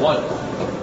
one.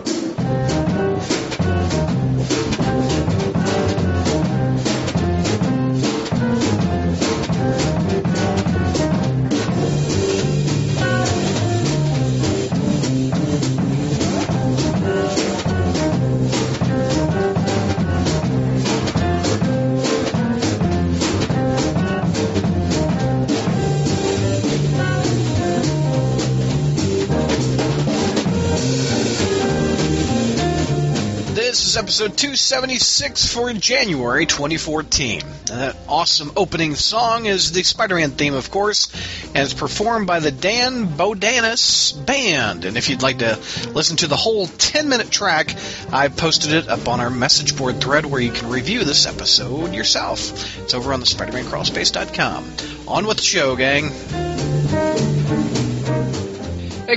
Episode 276 for January 2014. And that awesome opening song is the Spider Man theme, of course, and it's performed by the Dan Bodanis Band. And if you'd like to listen to the whole 10 minute track, I've posted it up on our message board thread where you can review this episode yourself. It's over on the SpiderManCrawlspace.com. On with the show, gang.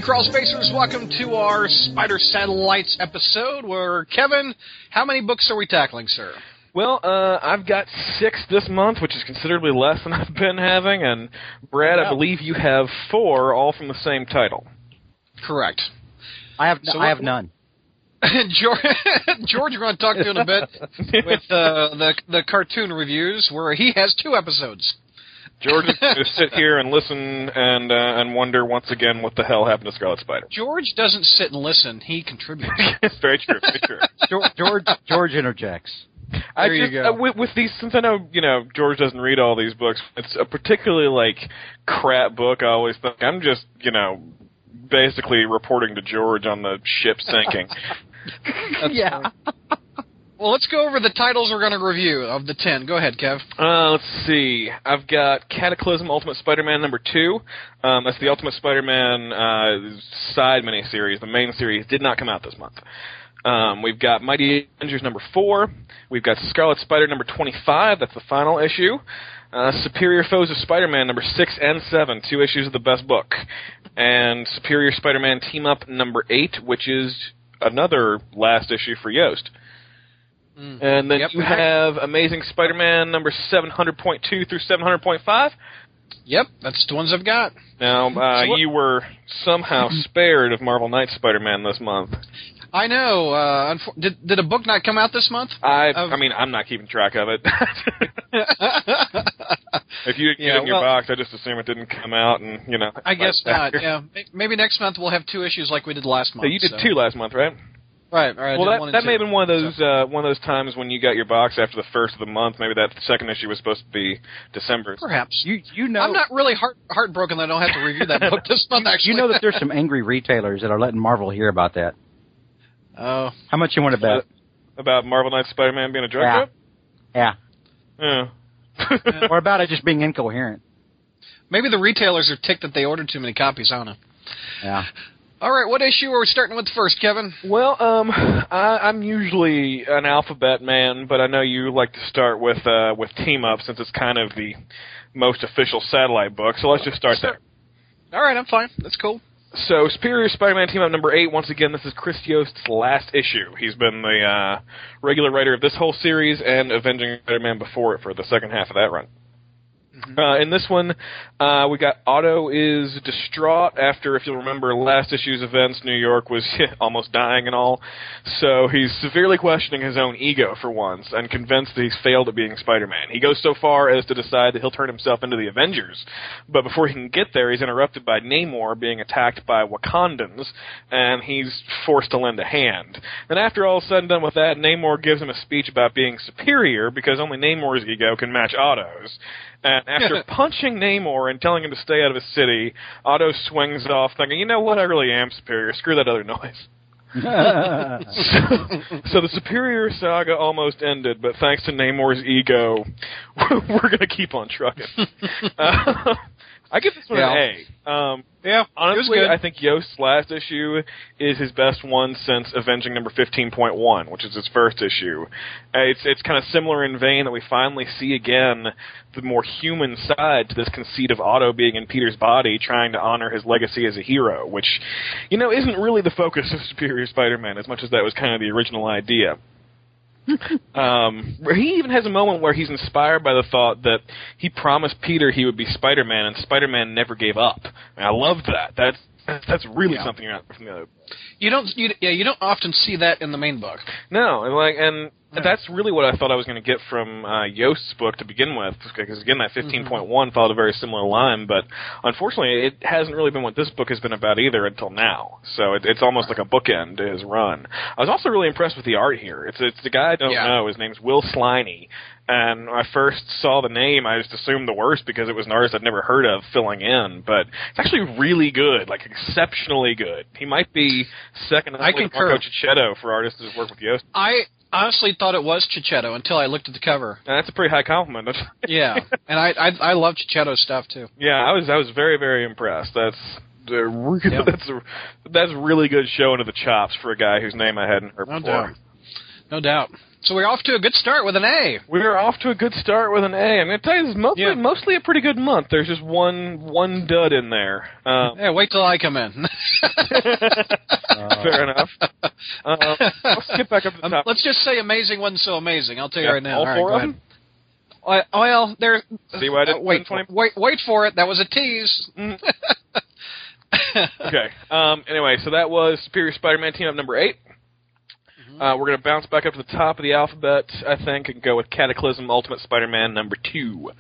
Hey, Crawl Spacers, welcome to our Spider Satellites episode where, Kevin, how many books are we tackling, sir? Well, uh, I've got six this month, which is considerably less than I've been having, and Brad, I believe you have four, all from the same title. Correct. I have So I have none. George, George, we're going to talk to in a bit with uh, the the cartoon reviews, where he has two episodes. George is going to sit here and listen and uh, and wonder once again what the hell happened to Scarlet Spider. George doesn't sit and listen; he contributes. it's very true. Very true. George George, George interjects. I There you just, go. Uh, with, with these, since I know you know George doesn't read all these books, it's a particularly like crap book. I always think I'm just you know basically reporting to George on the ship sinking. yeah. Well, let's go over the titles we're going to review of the ten. Go ahead, Kev. Uh, let's see. I've got Cataclysm Ultimate Spider-Man number two. Um, that's the Ultimate Spider-Man uh, side miniseries. The main series did not come out this month. Um, we've got Mighty Avengers number four. We've got Scarlet Spider number twenty-five. That's the final issue. Uh, Superior Foes of Spider-Man number six and seven, two issues of the best book, and Superior Spider-Man Team Up number eight, which is another last issue for Yost. And then Yep. you have Amazing Spider-Man number 700.2 through 700.5. Yep, that's the ones I've got. Now, uh, So you were somehow spared of Marvel Knights Spider-Man this month. I know. Uh, unfor- did did a book not come out this month? I, Of- I mean, I'm not keeping track of it. if you didn't get Yeah, it in your well- box, I just assume it didn't come out, and you know. I guess not. Yeah, maybe next month we'll have two issues like we did last So month. you did so. two last month, right? Right. Right. Well, that, that may have been one of those uh, one of those times when you got your box after the first of the month. Maybe that second issue was supposed to be December. Perhaps. You you know I'm not really heart heartbroken that I don't have to review that book this month. Actually, you know that there's some angry retailers that are letting Marvel hear about that. Oh, How much you want to bet? About Marvel Knights Spider-Man being a drug Yeah. trip. Yeah. Yeah. Or about it just being incoherent. maybe the retailers are ticked that they ordered too many copies. I don't know. Yeah. All right, what issue are we starting with first, Kevin? Well, um, I, I'm usually an alphabet man, but I know you like to start with uh, with Team Up since it's kind of the most official satellite book. So let's just start Sure. there. All right, I'm fine. That's cool. So, Superior Spider-Man Team Up number eight. Once again, this is Chris Yost's last issue. He's been the uh, regular writer of this whole series and Avenging Spider-Man before it for the second half of that run. Uh, in this one, uh, we got Otto is distraught after, if you'll remember, last issue's events. New York was almost dying and all, so he's severely questioning his own ego for once, and convinced that he's failed at being Spider-Man. He goes so far as to decide that he'll turn himself into the Avengers, but before he can get there, he's interrupted by Namor being attacked by Wakandans, and he's forced to lend a hand. And after all said and done with that, Namor gives him a speech about being superior because only Namor's ego can match Otto's. And after punching Namor and telling him to stay out of his city, Otto swings off, thinking, "You know what? I really am superior. Screw that other noise." so the superior saga almost ended, but thanks to Namor's ego, we're going to keep on trucking. uh, I give this one Yeah. an A. Um, Yeah, honestly, I think Yost's last issue is his best one since Avenging number fifteen point one, which is his first issue. Uh, it's it's kind of similar in vein that we finally see again the more human side to this conceit of Otto being in Peter's body, trying to honor his legacy as a hero, which you know isn't really the focus of Superior Spider-Man as much as that was kind of the original idea. Um, where he even has a moment where he's inspired by the thought that he promised Peter he would be Spider-Man, and Spider-Man never gave up. And I love that. That's that's, really Yeah. something from the other. You don't. You, yeah, you don't often see that in the main book. No, and like, and Yeah. that's really what I thought I was going to get from uh, Yost's book to begin with, because again, that 15.1 followed a very similar line, but unfortunately, it hasn't really been what this book has been about either until now. So it, it's almost like a bookend to his run. I was also really impressed with the art here. It's it's the guy I don't Yeah. know. His name's Will Sliney. And when I first saw the name, I just assumed the worst because it was an artist I'd never heard of filling in. But it's actually really good, like exceptionally good. He might be second I to. Marco Checchetto for artists who've worked with Yost. I honestly thought it was Checchetto until I looked at the cover. And that's a pretty high compliment. Yeah, and I I, I love Checchetto's stuff too. yeah, I was I was very very impressed. That's re- Yeah. that's a, that's really good showing of the chops for a guy whose name I hadn't heard No before. doubt. No doubt. So we're off to a good start with an A. We're off to a good start with an A. I'm going to tell you, this is mostly, Yeah. mostly a pretty good month. There's just one one dud in there. Um, Yeah, wait till I come in. fair enough. Um, let's get back up to the Um, top. let's just say amazing wasn't so amazing. I'll tell you Yeah, right now. all right, four of them. Well, well, there. See what I did? uh, wait, wait, wait for it. That was a tease. Mm. okay. Um, anyway, so that was Superior Spider-Man team up number 8 Mm-hmm. Uh, we're going to bounce back up to the top of the alphabet, I think, and go with Cataclysm Ultimate Spider-Man number two.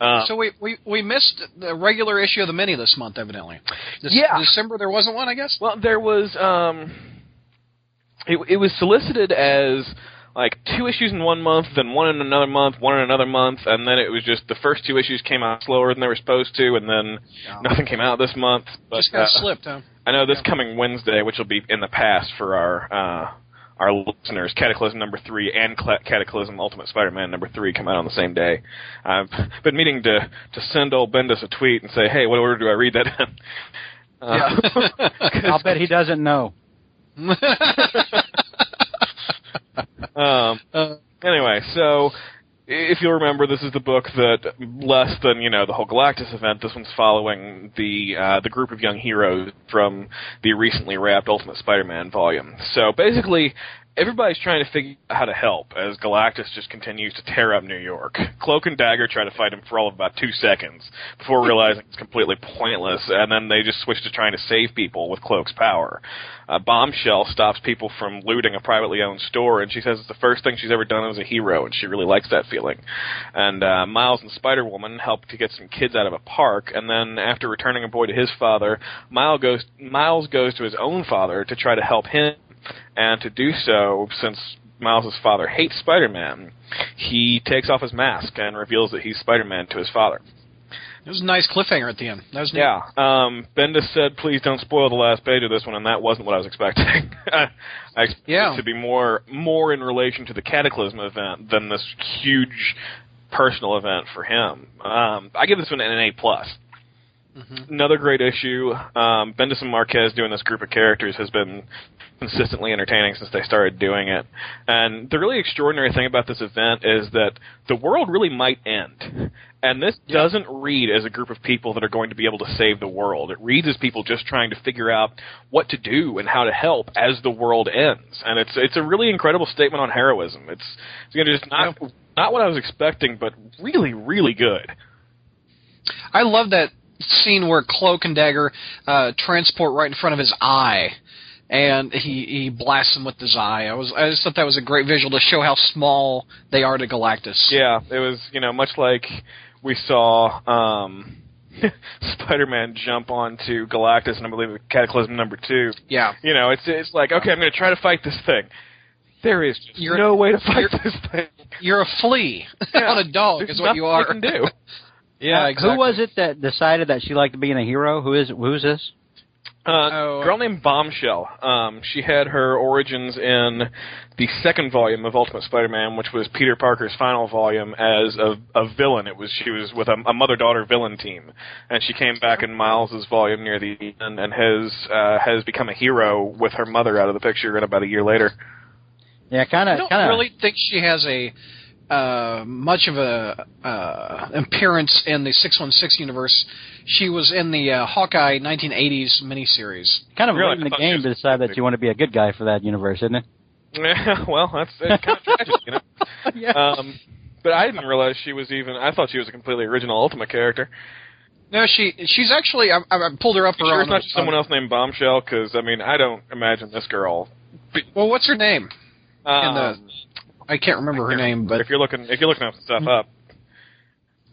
Uh, So we, we we missed the regular issue of the mini this month, evidently. This, Yeah. December there wasn't one, I guess. well, there was um, it, it was solicited as like two issues in one month, then one in another month, one in another month, and then it was just the first two issues came out slower than they were supposed to, and then Yeah. nothing came out this month. But Just kind of uh, slipped, huh? I know this Yeah. coming Wednesday, which will be in the past for our uh, our listeners, Cataclysm number three and Cla- Cataclysm Ultimate Spider-Man number three come out on the same day. I've been meaning to to send old Bendis a tweet and say, hey, what order do I read that in? Uh, Yeah. I'll bet he doesn't know. um, Uh, anyway, so if you'll remember, this is the book that less than you know the whole Galactus event. This one's following the uh, the group of young heroes from the recently wrapped Ultimate Spider-Man volume. So basically. Everybody's trying to figure out how to help as Galactus just continues to tear up New York. Cloak and Dagger try to fight him for all of about two seconds before realizing it's completely pointless, and then they just switch to trying to save people with Cloak's power. Uh, Bombshell stops people from looting a privately owned store, and she says it's the first thing she's ever done as a hero, and she really likes that feeling. And uh, Miles and Spider Woman help to get some kids out of a park, and then after returning a boy to his father, Miles goes Miles goes to his own father to try to help him, and to do so, since Miles' father hates Spider-Man, he takes off his mask and reveals that he's Spider-Man to his father. it was a nice cliffhanger at the end. That was neat. Yeah. Um, Bendis said, "Please don't spoil the last page of this one," and that wasn't what I was expecting. I expected Yeah. it to be more more in relation to the Cataclysm event than this huge personal event for him. Um, I give this one an A plus. Mhm. Another great issue. Um, Bendis and Marquez doing this group of characters has been consistently entertaining since they started doing it. And the really extraordinary thing about this event is that the world really might end. And this Yeah. doesn't read as a group of people that are going to be able to save the world. It reads as people just trying to figure out what to do and how to help as the world ends. And it's it's a really incredible statement on heroism. It's it's going to just not not what I was expecting, but really really good. I love that scene where Cloak and Dagger uh, transport right in front of his eye, and he he blasts him with his eye. I was I just thought that was a great visual to show how small they are to Galactus. Yeah, it was you know much like we saw um, Spider-Man jump onto Galactus, and I believe Cataclysm number two. Yeah. You know, it's it's like okay, I'm going to try to fight this thing. There is just You're- no way to fight this thing. You're a flea, Yeah. not a dog, There's is what you are. we can do. yeah, Uh, exactly. Who was it that decided that she liked being a hero? Who is who's this? Uh, Oh, girl named Bombshell. Um, she had her origins in the second volume of Ultimate Spider-Man, which was Peter Parker's final volume as a, a villain. It was she was with a, a mother-daughter villain team, and she came back in Miles's volume near the end and has uh, has become a hero with her mother out of the picture. And about a year later, Yeah, kind of. I of, don't kind of. really think she has a uh, much of a uh, appearance in the 616 universe. She was in the uh, Hawkeye 1980s miniseries. kind of Really? late in the game to decide that you want to be a good guy for that universe, isn't it? Yeah, well, that's it's kind of tragic, you know. yeah. Um, but I didn't realize she was even. I thought she was a completely original Ultimate character. No, she she's actually I, I pulled her up. You her sure it's not just someone else named Bombshell? Because I mean, I don't imagine this girl. Well, what's her name? Um, In the- I can't remember her name, but if you're looking, if you're looking up stuff up,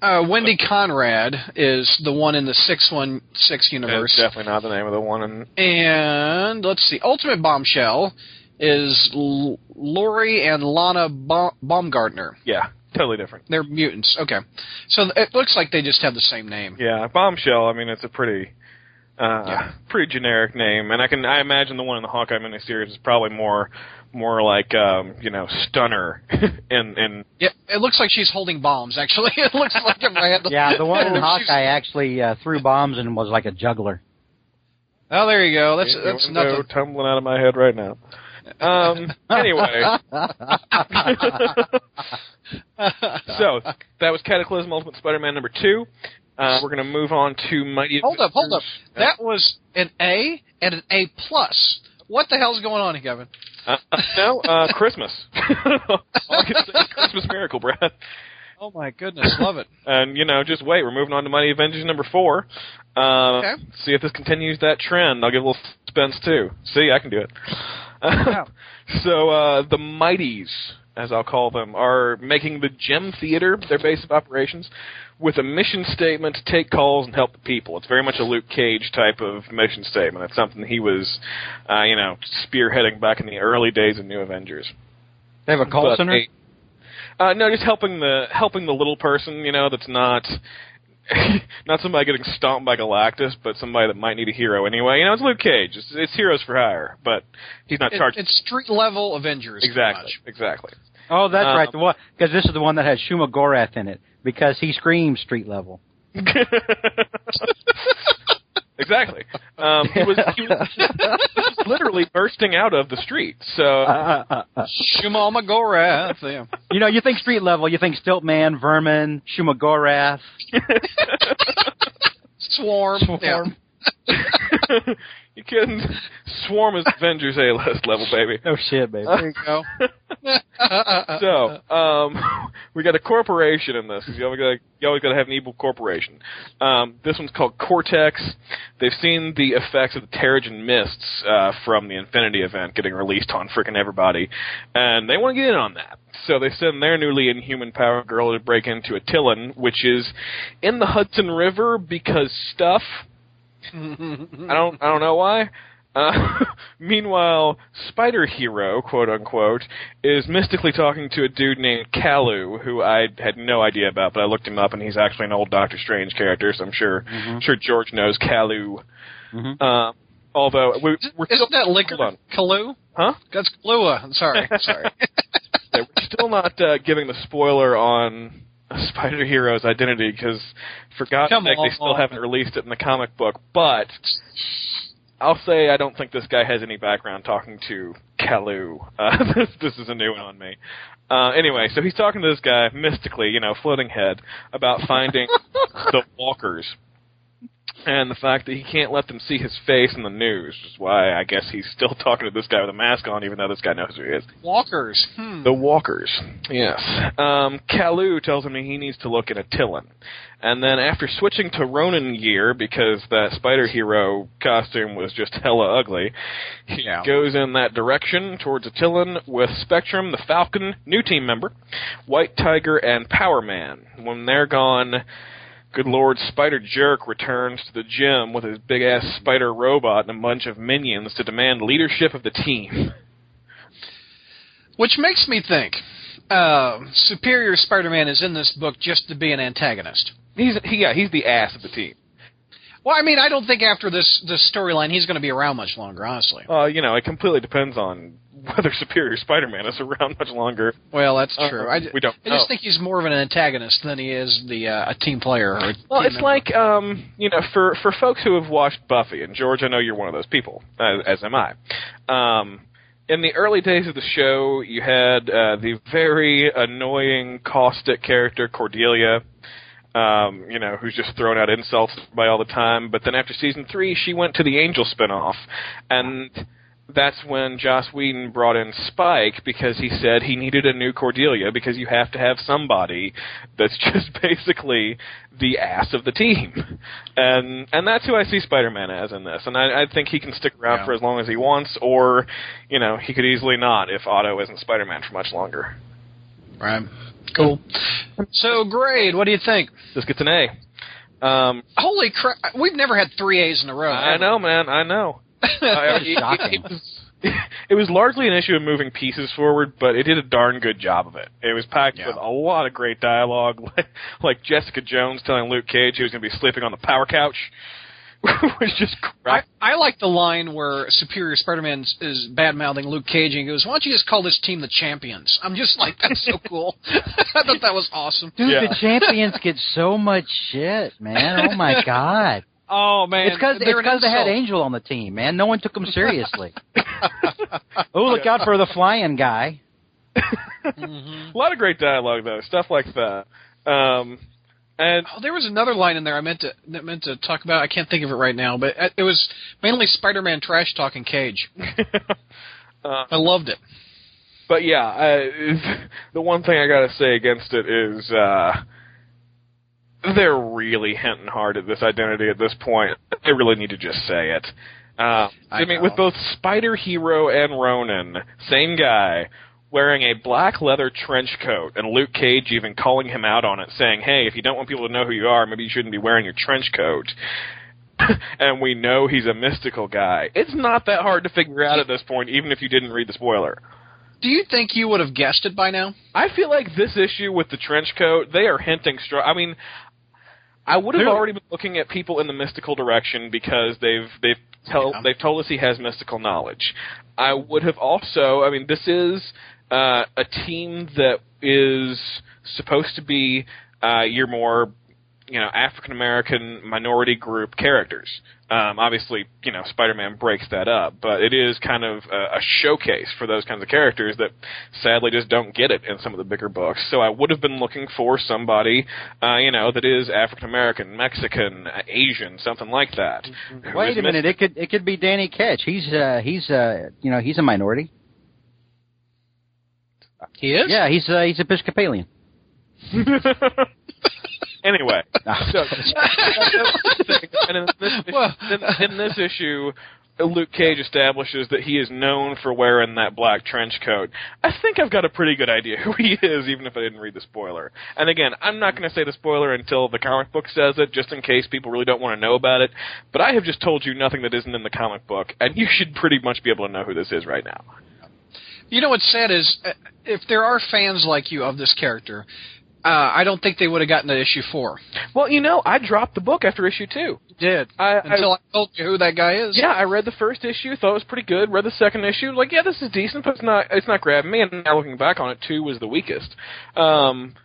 uh, Wendy Conrad is the one in the six one six universe. definitely not the name of the one. And And let's see, Ultimate Bombshell is L- Lori and Lana Baum- Baumgartner. yeah, totally different. They're mutants. Okay, so it looks like they just have the same name. Yeah, Bombshell. I mean, it's a pretty, uh, Yeah. pretty generic name, and I can I imagine the one in the Hawkeye miniseries is probably more, more like um, you know, Stunner, and and Yeah, it looks like she's holding bombs. Actually, it looks like if I had the Yeah, the one in Hawkeye actually uh, threw bombs and was like a juggler. Oh, there you go. That's It that's would nothing. tumbling out of my head right now. Um. Anyway, so that was Cataclysm Ultimate Spider-Man number two. Uh, we're going to move on to Mighty. hold up, hold up. Avengers. That was an A and an A plus. What the hell's going on, Kevin? Uh, no, uh, Christmas. All I can say is Christmas miracle, Brad. Oh my goodness, love it. And you know, just wait. We're moving on to Mighty Avengers number four. Uh, Okay. See if this continues that trend. I'll give a little suspense too. See, I can do it. so uh, the Mighties, as I'll call them, are making the Gem Theater their base of operations, with a mission statement to take calls and help the people. It's very much a Luke Cage type of mission statement. It's something he was, uh, you know, spearheading back in the early days of New Avengers. They have a call But center. a- uh, no, just helping the helping the little person, you know, that's not not somebody getting stomped by Galactus, but somebody that might need a hero anyway. You know, it's Luke Cage. It's, it's heroes for hire, but he's not It- charged. it's street level Avengers. exactly, much. exactly. Oh, that's Um, right. The one because this is the one that has Shuma Gorath in it because he screams street level. exactly. Um, he was he was, he was literally bursting out of the street. So Shumama Gorath. Yeah. you know, you think street level, you think Stiltman, Vermin, Shuma Gorath. Swarm. Yeah. you kidding? Swarm as Avengers A list level, baby. Oh shit, baby. There you go. so, um, we got a corporation in this. 'cause You always got you always got to have an evil corporation. Um, this one's called Cortex. They've seen the effects of the Terrigen mists uh, from the Infinity event getting released on freaking everybody, and they want to get in on that. So they send their newly inhuman power girl to break into Attilan, which is in the Hudson River because stuff. I don't I don't know why. Uh, meanwhile, Spider Hero, quote unquote, is mystically talking to a dude named Kaluu, who I had no idea about, but I looked him up, and he's actually an old Doctor Strange character, so I'm sure sure George knows Kaluu. Mhm. Uh, although we, we're Isn't that liquor? on. Kaluu? huh? That's Kahlua. I'm sorry. Sorry. Yeah, we're still not uh, giving the spoiler on Spider Hero's identity because, for God's Come sake, they on. still haven't released it in the comic book. But I'll say I don't think this guy has any background talking to Kaluu. Uh, this, this is a new one on me. Uh, anyway, so he's talking to this guy mystically, you know, floating head, about finding the walkers. And the fact that he can't let them see his face in the news is why I guess he's still talking to this guy with a mask on, even though this guy knows who he is. Walkers. Hmm. The Walkers. Yes. Um, Kaluu tells him he needs to look at Attilan. And then after switching to Ronin gear, because that spider hero costume was just hella ugly, he Yeah. goes in that direction towards Attilan with Spectrum, the Falcon, new team member, White Tiger, and Power Man. When they're gone, good lord, Spider Jerk returns to the gym with his big ass spider robot and a bunch of minions to demand leadership of the team. Which makes me think uh, Superior Spider-Man is in this book just to be an antagonist. He's he, yeah, he's the ass of the team. Well, I mean, I don't think after this this storyline he's going to be around much longer, honestly. Uh, you know, it completely depends on whether Superior Spider-Man is around much longer. Well, that's Uh, true. I, we don't I know. just think he's more of an antagonist than he is the uh, a team player. Or a Well, team it's member. like um, you know, for for folks who have watched Buffy, and George, I know you're one of those people, as, as am I. Um, in the early days of the show, you had uh, the very annoying, caustic character Cordelia. Um, you know, who's just thrown out insults by all the time. But then after season three, she went to the Angel spinoff, and that's when Joss Whedon brought in Spike because he said he needed a new Cordelia because you have to have somebody that's just basically the ass of the team, and and that's who I see Spider-Man as in this, and I, I think he can stick around Yeah. for as long as he wants, or you know he could easily not if Otto isn't Spider-Man for much longer. Right. Cool. So, grade, what do you think? This gets an A. Um, Holy crap. We've never had three A's in a row. I ever. know, man. I know. Uh, I- it, Shocking. it was, it was largely an issue of moving pieces forward, but it did a darn good job of it. It was packed Yeah. with a lot of great dialogue, like, like Jessica Jones telling Luke Cage he was going to be sleeping on the power couch, which is just I. I like the line where Superior Spider-Man is- is bad mouthing Luke Cage and he goes, "Why don't you just call this team the Champions?" I'm just like, that's so cool. I thought that was awesome. Dude, Yeah. the champions get so much shit, man. Oh my god. Oh man, It's because they're an they had. Angel on the team, man. No one took him seriously. oh, look out for the flying guy. Mhm. A lot of great dialogue though, stuff like that. Um, and Oh, there was another line in there I meant to that meant to talk about. I can't think of it right now, but it was mainly Spider-Man trash talking Cage. uh, I loved it. but yeah, I, the one thing I got to say against it is uh, they're really hinting hard at this identity at this point. They really need to just say it. Uh, I, I mean, know. with both Spider Hero and Ronin, same guy, wearing a black leather trench coat, and Luke Cage even calling him out on it, saying, "Hey, if you don't want people to know who you are, maybe you shouldn't be wearing your trench coat." and we know he's a mystical guy. It's not that hard to figure out at this point, even if you didn't read the spoiler. Do you think you would have guessed it by now? I feel like this issue with the trench coat, they are hinting strong. I mean, I would have They're- already been looking at people in the mystical direction because they've they've tell Yeah. they've told us he has mystical knowledge. I would have also. I mean, this is uh, a team that is supposed to be uh, your more you know African American minority group characters. Um, obviously, you know Spider-Man breaks that up, but it is kind of a, a showcase for those kinds of characters that sadly just don't get it in some of the bigger books. So I would have been looking for somebody, uh, you know, that is African American, Mexican, uh, Asian, something like that. Wait is a minute, it could it could be Danny Ketch. He's uh he's uh you know he's a minority. He is. Yeah, he's uh, he's Episcopalian. anyway, so and in this, Well- in, in this issue, Luke Cage establishes that he is known for wearing that black trench coat. I think I've got a pretty good idea who he is, even if I didn't read the spoiler. And again, I'm not going to say the spoiler until the comic book says it, just in case people really don't want to know about it. But I have just told you nothing that isn't in the comic book, and you should pretty much be able to know who this is right now. You know what's sad is uh, if there are fans like you of this character, uh, I don't think they would have gotten to issue four. Well, you know, I dropped the book after issue two. You did I, I until I, told you who that guy is. Yeah, I read the first issue, thought it was pretty good. Read the second issue, like, yeah, this is decent, but it's not it's not grabbing me. And now looking back on it, two was the weakest. Um,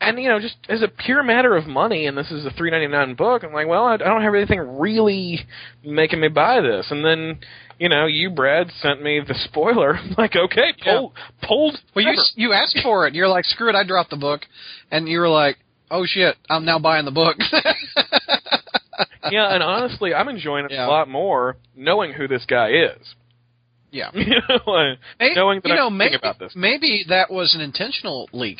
and you know, just as a pure matter of money, and this is a three ninety nine book, I'm like, well, I, I don't have anything really making me buy this. And then, you know, you Brad sent me the spoiler. I'm like, okay, pull, pulled. Well, you you asked for it. and You're like, screw it, I dropped the book, and you were like, oh shit, I'm now buying the book. yeah, and honestly, I'm enjoying it Yeah. a lot more knowing who this guy is. yeah. You know, like, knowing that you know, I'm maybe, about this. maybe that was an intentional leak.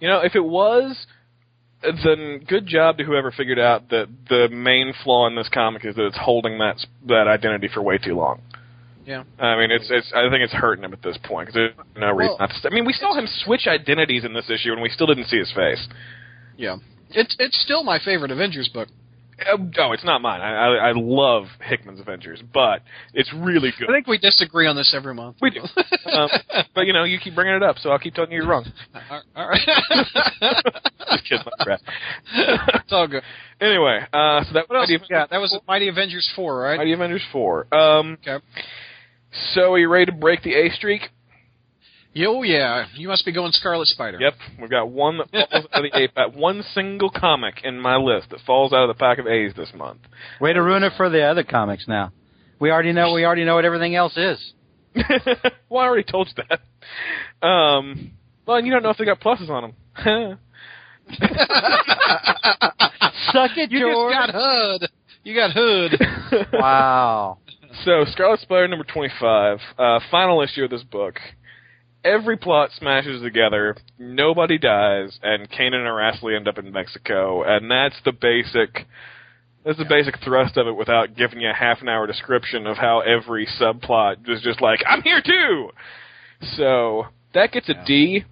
You know, if it was, then good job to whoever figured out that the main flaw in this comic is that it's holding that that identity for way too long. Yeah. I mean, it's it's. I think it's hurting him at this point because there's no reason Well, not to. st- I mean, we saw him switch identities in this issue, and we still didn't see his face. Yeah. It's it's still my favorite Avengers book. Uh, Oh, it's not mine. I, I I love Hickman's Avengers, but it's really good. I think we disagree on this every month. we do. um, but you know, you keep bringing it up, so I'll keep telling you you're wrong. All right. Just kidding, my crap. it's all good. Anyway, uh, so that What else got? That was Mighty Avengers four, right? Mighty Avengers four. Um, Okay. So are you ready to break the A streak? Oh yeah, you must be going Scarlet Spider. Yep, we've got one that falls out of the A pack. One single comic in my list that falls out of the pack of A's this month. Way to ruin it for the other comics now. We already know we already know what everything else is. well, I already told you that. Um, well, you don't know if they got pluses on them. Suck it, You George. just got Hood. You got Hood. Wow. So, Scarlet Spider number 25, uh, final issue of this book. Every plot smashes together, nobody dies, and Kane and Aracely end up in Mexico, and that's the basic that's the basic thrust of it without giving you a half an hour description of how every subplot is just like, I'm here too! So, that gets a D.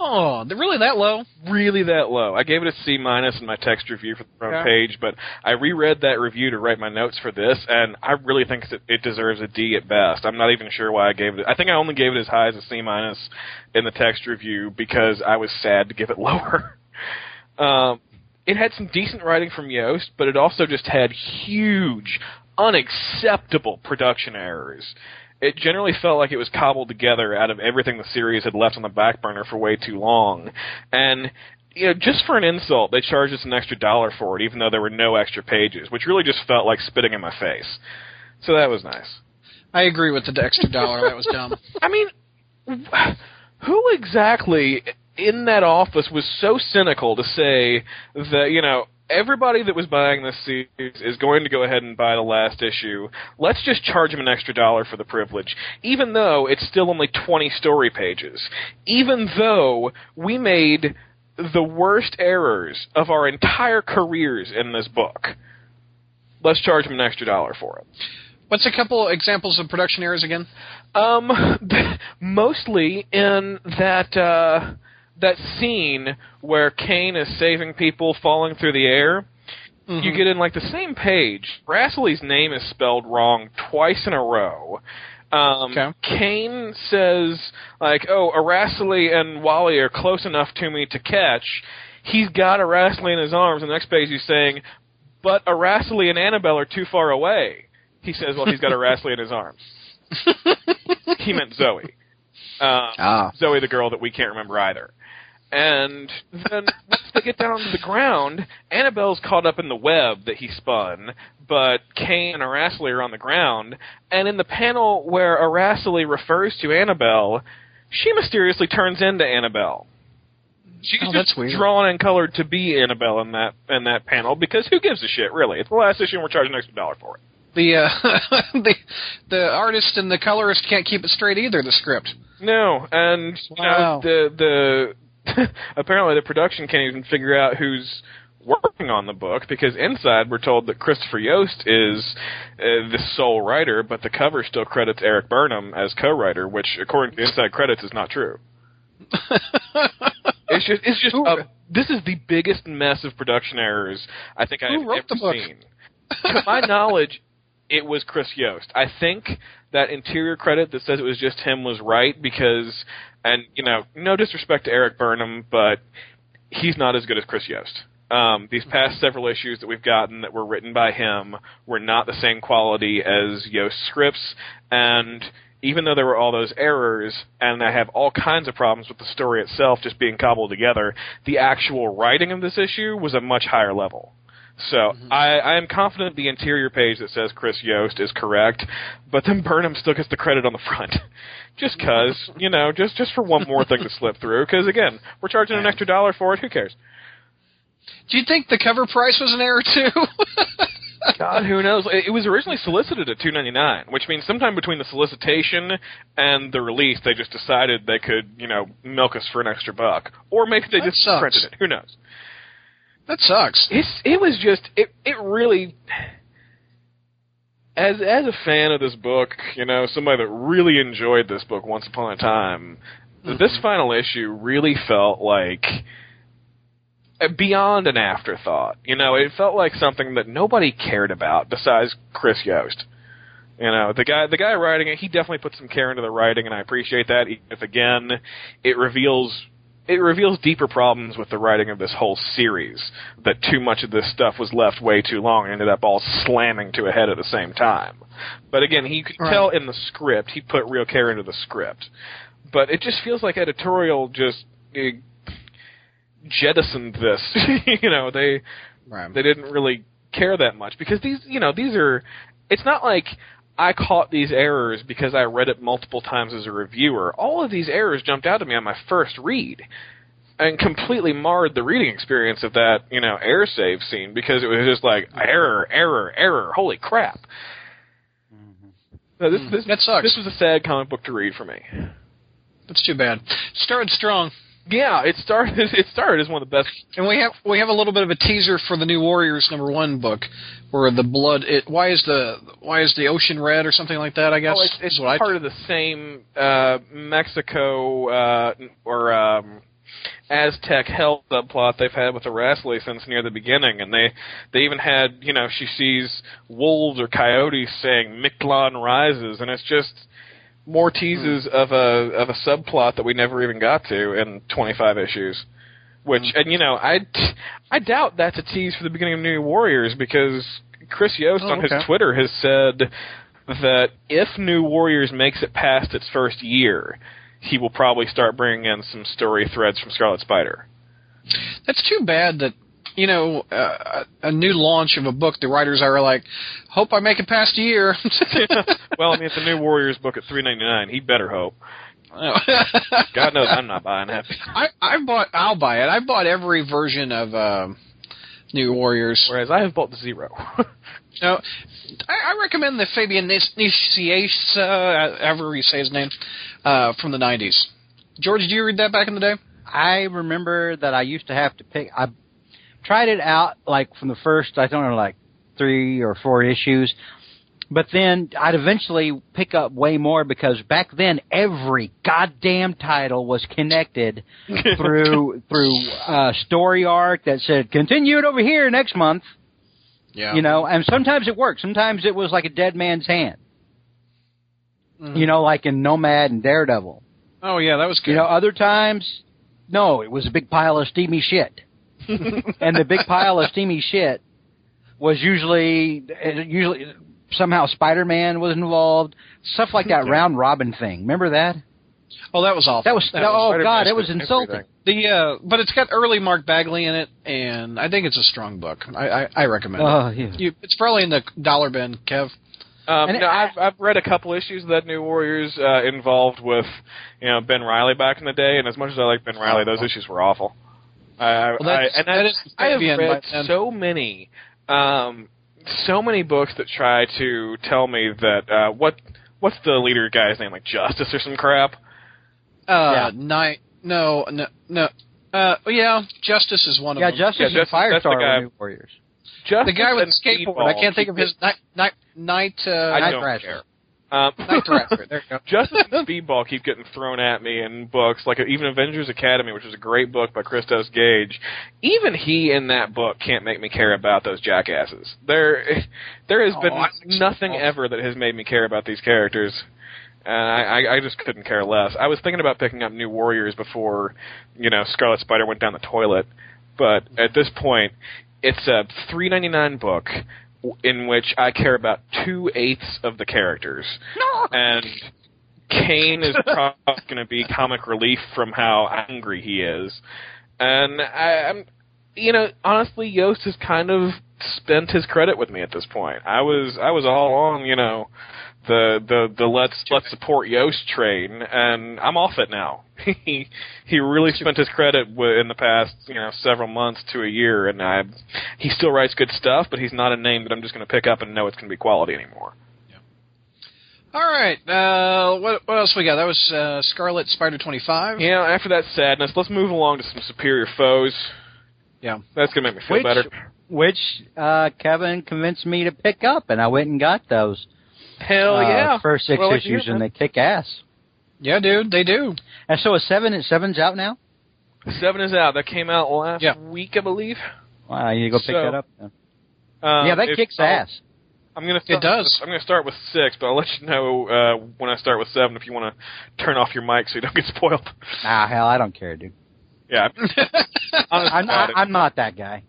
Oh, really that low? really that low. I gave it a C minus in my text review for the front Yeah. page, but I reread that review to write my notes for this, and I really think that it deserves a D at best. I'm not even sure why I gave it. I think I only gave it as high as a C minus in the text review because I was sad to give it lower. um, it had some decent writing from Yost, but it also just had huge, unacceptable production errors. It generally felt like it was cobbled together out of everything the series had left on the back burner for way too long. And you know, just for an insult, they charged us an extra dollar for it, even though there were no extra pages, which really just felt like spitting in my face. So that was nice. I agree with the extra dollar. That was dumb. I mean, who exactly in that office was so cynical to say that, you know, everybody that was buying this series is going to go ahead and buy the last issue. Let's just charge them an extra dollar for the privilege, even though it's still only 20 story pages. Even though we made the worst errors of our entire careers in this book. Let's charge them an extra dollar for it. What's a couple examples of production errors again? Um, mostly in that uh, that scene where Kane is saving people falling through the air. You get in like the same page. Aracely's name is spelled wrong twice in a row. Um, Okay. Kane says like, "Oh, Aracely and Wally are close enough to me to catch." He's got Aracely in his arms. And the next page he's saying, "But Aracely and Annabelle are too far away." He says, "Well, he's got Aracely in his arms." he meant Zoe. Uh, Ah. Zoe, the girl that we can't remember either. And then once they get down to the ground, Annabelle's caught up in the web that he spun, but Kane and Aracely are on the ground. And in the panel where Aracely refers to Annabelle, she mysteriously turns into Annabelle. She's Oh, just drawn and colored to be Annabelle in that in that panel because who gives a shit, really? It's the last issue and we're charging an extra dollar for it. The uh, the the artist and the colorist can't keep it straight either. The script. No, and you Wow. know the the apparently the production can't even figure out who's working on the book because inside we're told that Christopher Yost is uh, the sole writer, but the cover still credits Erik Burnham as co-writer, which according to inside credits is not true. It's just it's just a, this is the biggest mess of production errors I think I've ever the book? seen. to my knowledge, it was Chris Yost. I think that interior credit that says it was just him was right because, and you know, no disrespect to Erik Burnham, but he's not as good as Chris Yost. Um, these past several issues that we've gotten that were written by him were not the same quality as Yost's scripts, and even though there were all those errors, and I have all kinds of problems with the story itself just being cobbled together, the actual writing of this issue was a much higher level. So mm-hmm. I, I am confident the interior page that says Chris Yost is correct, but then Burnham still gets the credit on the front, just cause you know, just just for one more thing to slip through. Because again, we're charging an extra dollar for it. Who cares? Do you think the cover price was an error too? God, who knows? It it was originally solicited at two ninety nine, which means sometime between the solicitation and the release, they just decided they could, you know, milk us for an extra buck, or maybe they That just sucks. printed it. Who knows? That sucks. It's it was just it it really as as a fan of this book, you know, somebody that really enjoyed this book once upon a time, this final issue really felt like uh, beyond an afterthought. You know, it felt like something that nobody cared about besides Chris Yost. You know, the guy the guy writing it, he definitely put some care into the writing and I appreciate that. If again it reveals it reveals deeper problems with the writing of this whole series. That too much of this stuff was left way too long and ended up all slamming to a head at the same time. But again, he could Right. tell in the script, he put real care into the script. But it just feels like editorial just eh, jettisoned this. you know, they Right. they didn't really care that much because these, you know, these are. It's not like I caught these errors because I read it multiple times as a reviewer. All of these errors jumped out at me on my first read and completely marred the reading experience of that, you know, air save scene because it was just like error, error, error. Holy crap! No, this, Hmm, this, that sucks. This was a sad comic book to read for me. That's too bad. Started strong, Yeah, it started. It started as one of the best. and we have we have a little bit of a teaser for the new Warriors number one book, where the blood. It why is the why is the ocean red or something like that? I guess Oh, it's, it's what I part of the same uh, Mexico uh, or um, Aztec hell subplot they've had with the Aracely since near the beginning, and they they even had you know she sees wolves or coyotes saying Mictlan rises, and it's just more teases Hmm. of a of a subplot that we never even got to in 25 issues. Which Hmm. and you know I I doubt that's a tease for the beginning of New Warriors because Chris Yost Oh, on his. Twitter has said that if New Warriors makes it past its first year, he will probably start bringing in some story threads from Scarlet Spider. That's too bad that you know uh, a new launch of a book. The writers are like, hope I make it past a year. well, I mean, it's a New Warriors book at three ninety nine. He better hope. God knows I'm not buying it. I I bought. I'll buy it. I bought every version of um New Warriors. Whereas I have bought zero. No, I, I recommend the Fabian Nis- Nicieza, uh, however you say his name, uh, from the '90s. George, did you read that back in the day? I remember that I used to have to pick. I tried it out like from the first, I don't know, like three or four issues, but then I'd eventually pick up way more because back then every goddamn title was connected through through uh, story arc that said continue it over here next month. Yeah. You know, and sometimes it worked. Sometimes it was like a dead man's hand. Mhm. You know, like in Nomad and Daredevil. Oh yeah, that was good. You know, other times, no, it was a big pile of steamy shit. and the big pile of steamy shit was usually, it usually somehow Spider-Man was involved, stuff like that round robin thing. Remember that? oh, that was awful. That was, That oh Spider-Man god, it is was insulting. everything. the. Uh, but it's got early Mark Bagley in it, and I think it's a strong book. I I, I recommend Oh, it. yeah. You, it's probably in the dollar bin, Kev. Um, And no, I- I've I've read a couple issues of that New Warriors uh, involved with you know Ben Reilly back in the day, and as much as I like Ben Reilly, those issues were awful. I, Well, I, that's- and that I, is I have read so many, um, so many books that try to tell me that uh, what what's the leader guy's name, like Justice or some crap. Uh, night. No, no, no. Uh, yeah, Justice is one of Yeah, them. Justice Yeah, and Justice- that's the Firestar guy- were New Warriors. Justice the guy with the skateboard. I can't think of his night night night. Uh, I Night don't Thrasher. care. Um, Night. There you go. Justice and Speedball keep getting thrown at me in books, like even Avengers Academy, which is a great book by Christos Gage. Even he in that book can't make me care about those jackasses. There, there has Oh, been I think so. nothing ever that has made me care about these characters. And I, I, I just couldn't care less. I was thinking about picking up New Warriors before, you know, Scarlet Spider went down the toilet. But at this point, it's a three ninety nine book in which I care about two eighths of the characters and Kane is probably going to be comic relief from how angry he is. And I, I'm, you know, honestly, Yost has kind of spent his credit with me at this point. I was, I was all on, you know, the the the let's let's support Yost train, and I'm off it now. he he really spent his credit wi- in the past, you know, several months to a year, and I, he still writes good stuff, but he's not a name that I'm just going to pick up and know it's going to be quality anymore. All right. Uh, what what else we got? That was uh, Scarlet Spider twenty five. Yeah, after that sadness, let's move along to some superior foes. Yeah. That's gonna make me feel Which, better. which uh, Kevin convinced me to pick up, and I went and got those. Hell uh, yeah! First six Well, issues, yeah, and they kick ass. Yeah, dude, they do. And so, is seven? Seven's out now. Seven is out. That came out last Yeah. week, I believe. Wow, you need to go pick So, that up. Then. Um, yeah, that kicks I'll- ass. I'm gonna. Start, It does. I'm gonna start with six, but I'll let you know uh, when I start with seven if you want to turn off your mic so you don't get spoiled. Ah, hell, I don't care, dude. Yeah, honest I'm not. I'm not that guy.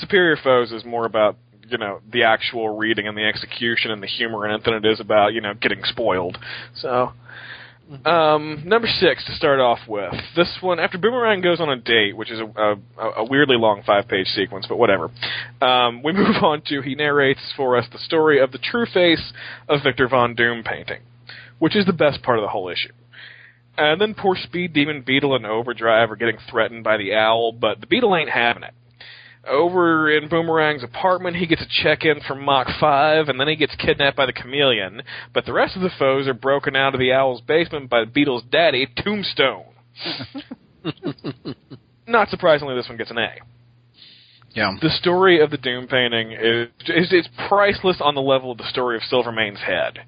Superior Foes is more about you know the actual reading and the execution and the humor in it than it is about you know getting spoiled. So, um, number six to start off with. This one after Boomerang goes on a date, which is a, a, a weirdly long five-page sequence, but whatever. Um, we move on to he narrates for us the story of the true face of Victor Von Doom painting, which is the best part of the whole issue. And then poor Speed Demon Beetle and Overdrive are getting threatened by the owl, but the beetle ain't having it. Over in Boomerang's apartment, he gets a check in from Mach 5, and then he gets kidnapped by the chameleon. But the rest of the foes are broken out of the Owl's basement by the Beetle's daddy, Tombstone. Not surprisingly, this one gets an A. Yeah. The story of the Doom painting is, is it's priceless on the level of the story of Silvermane's head.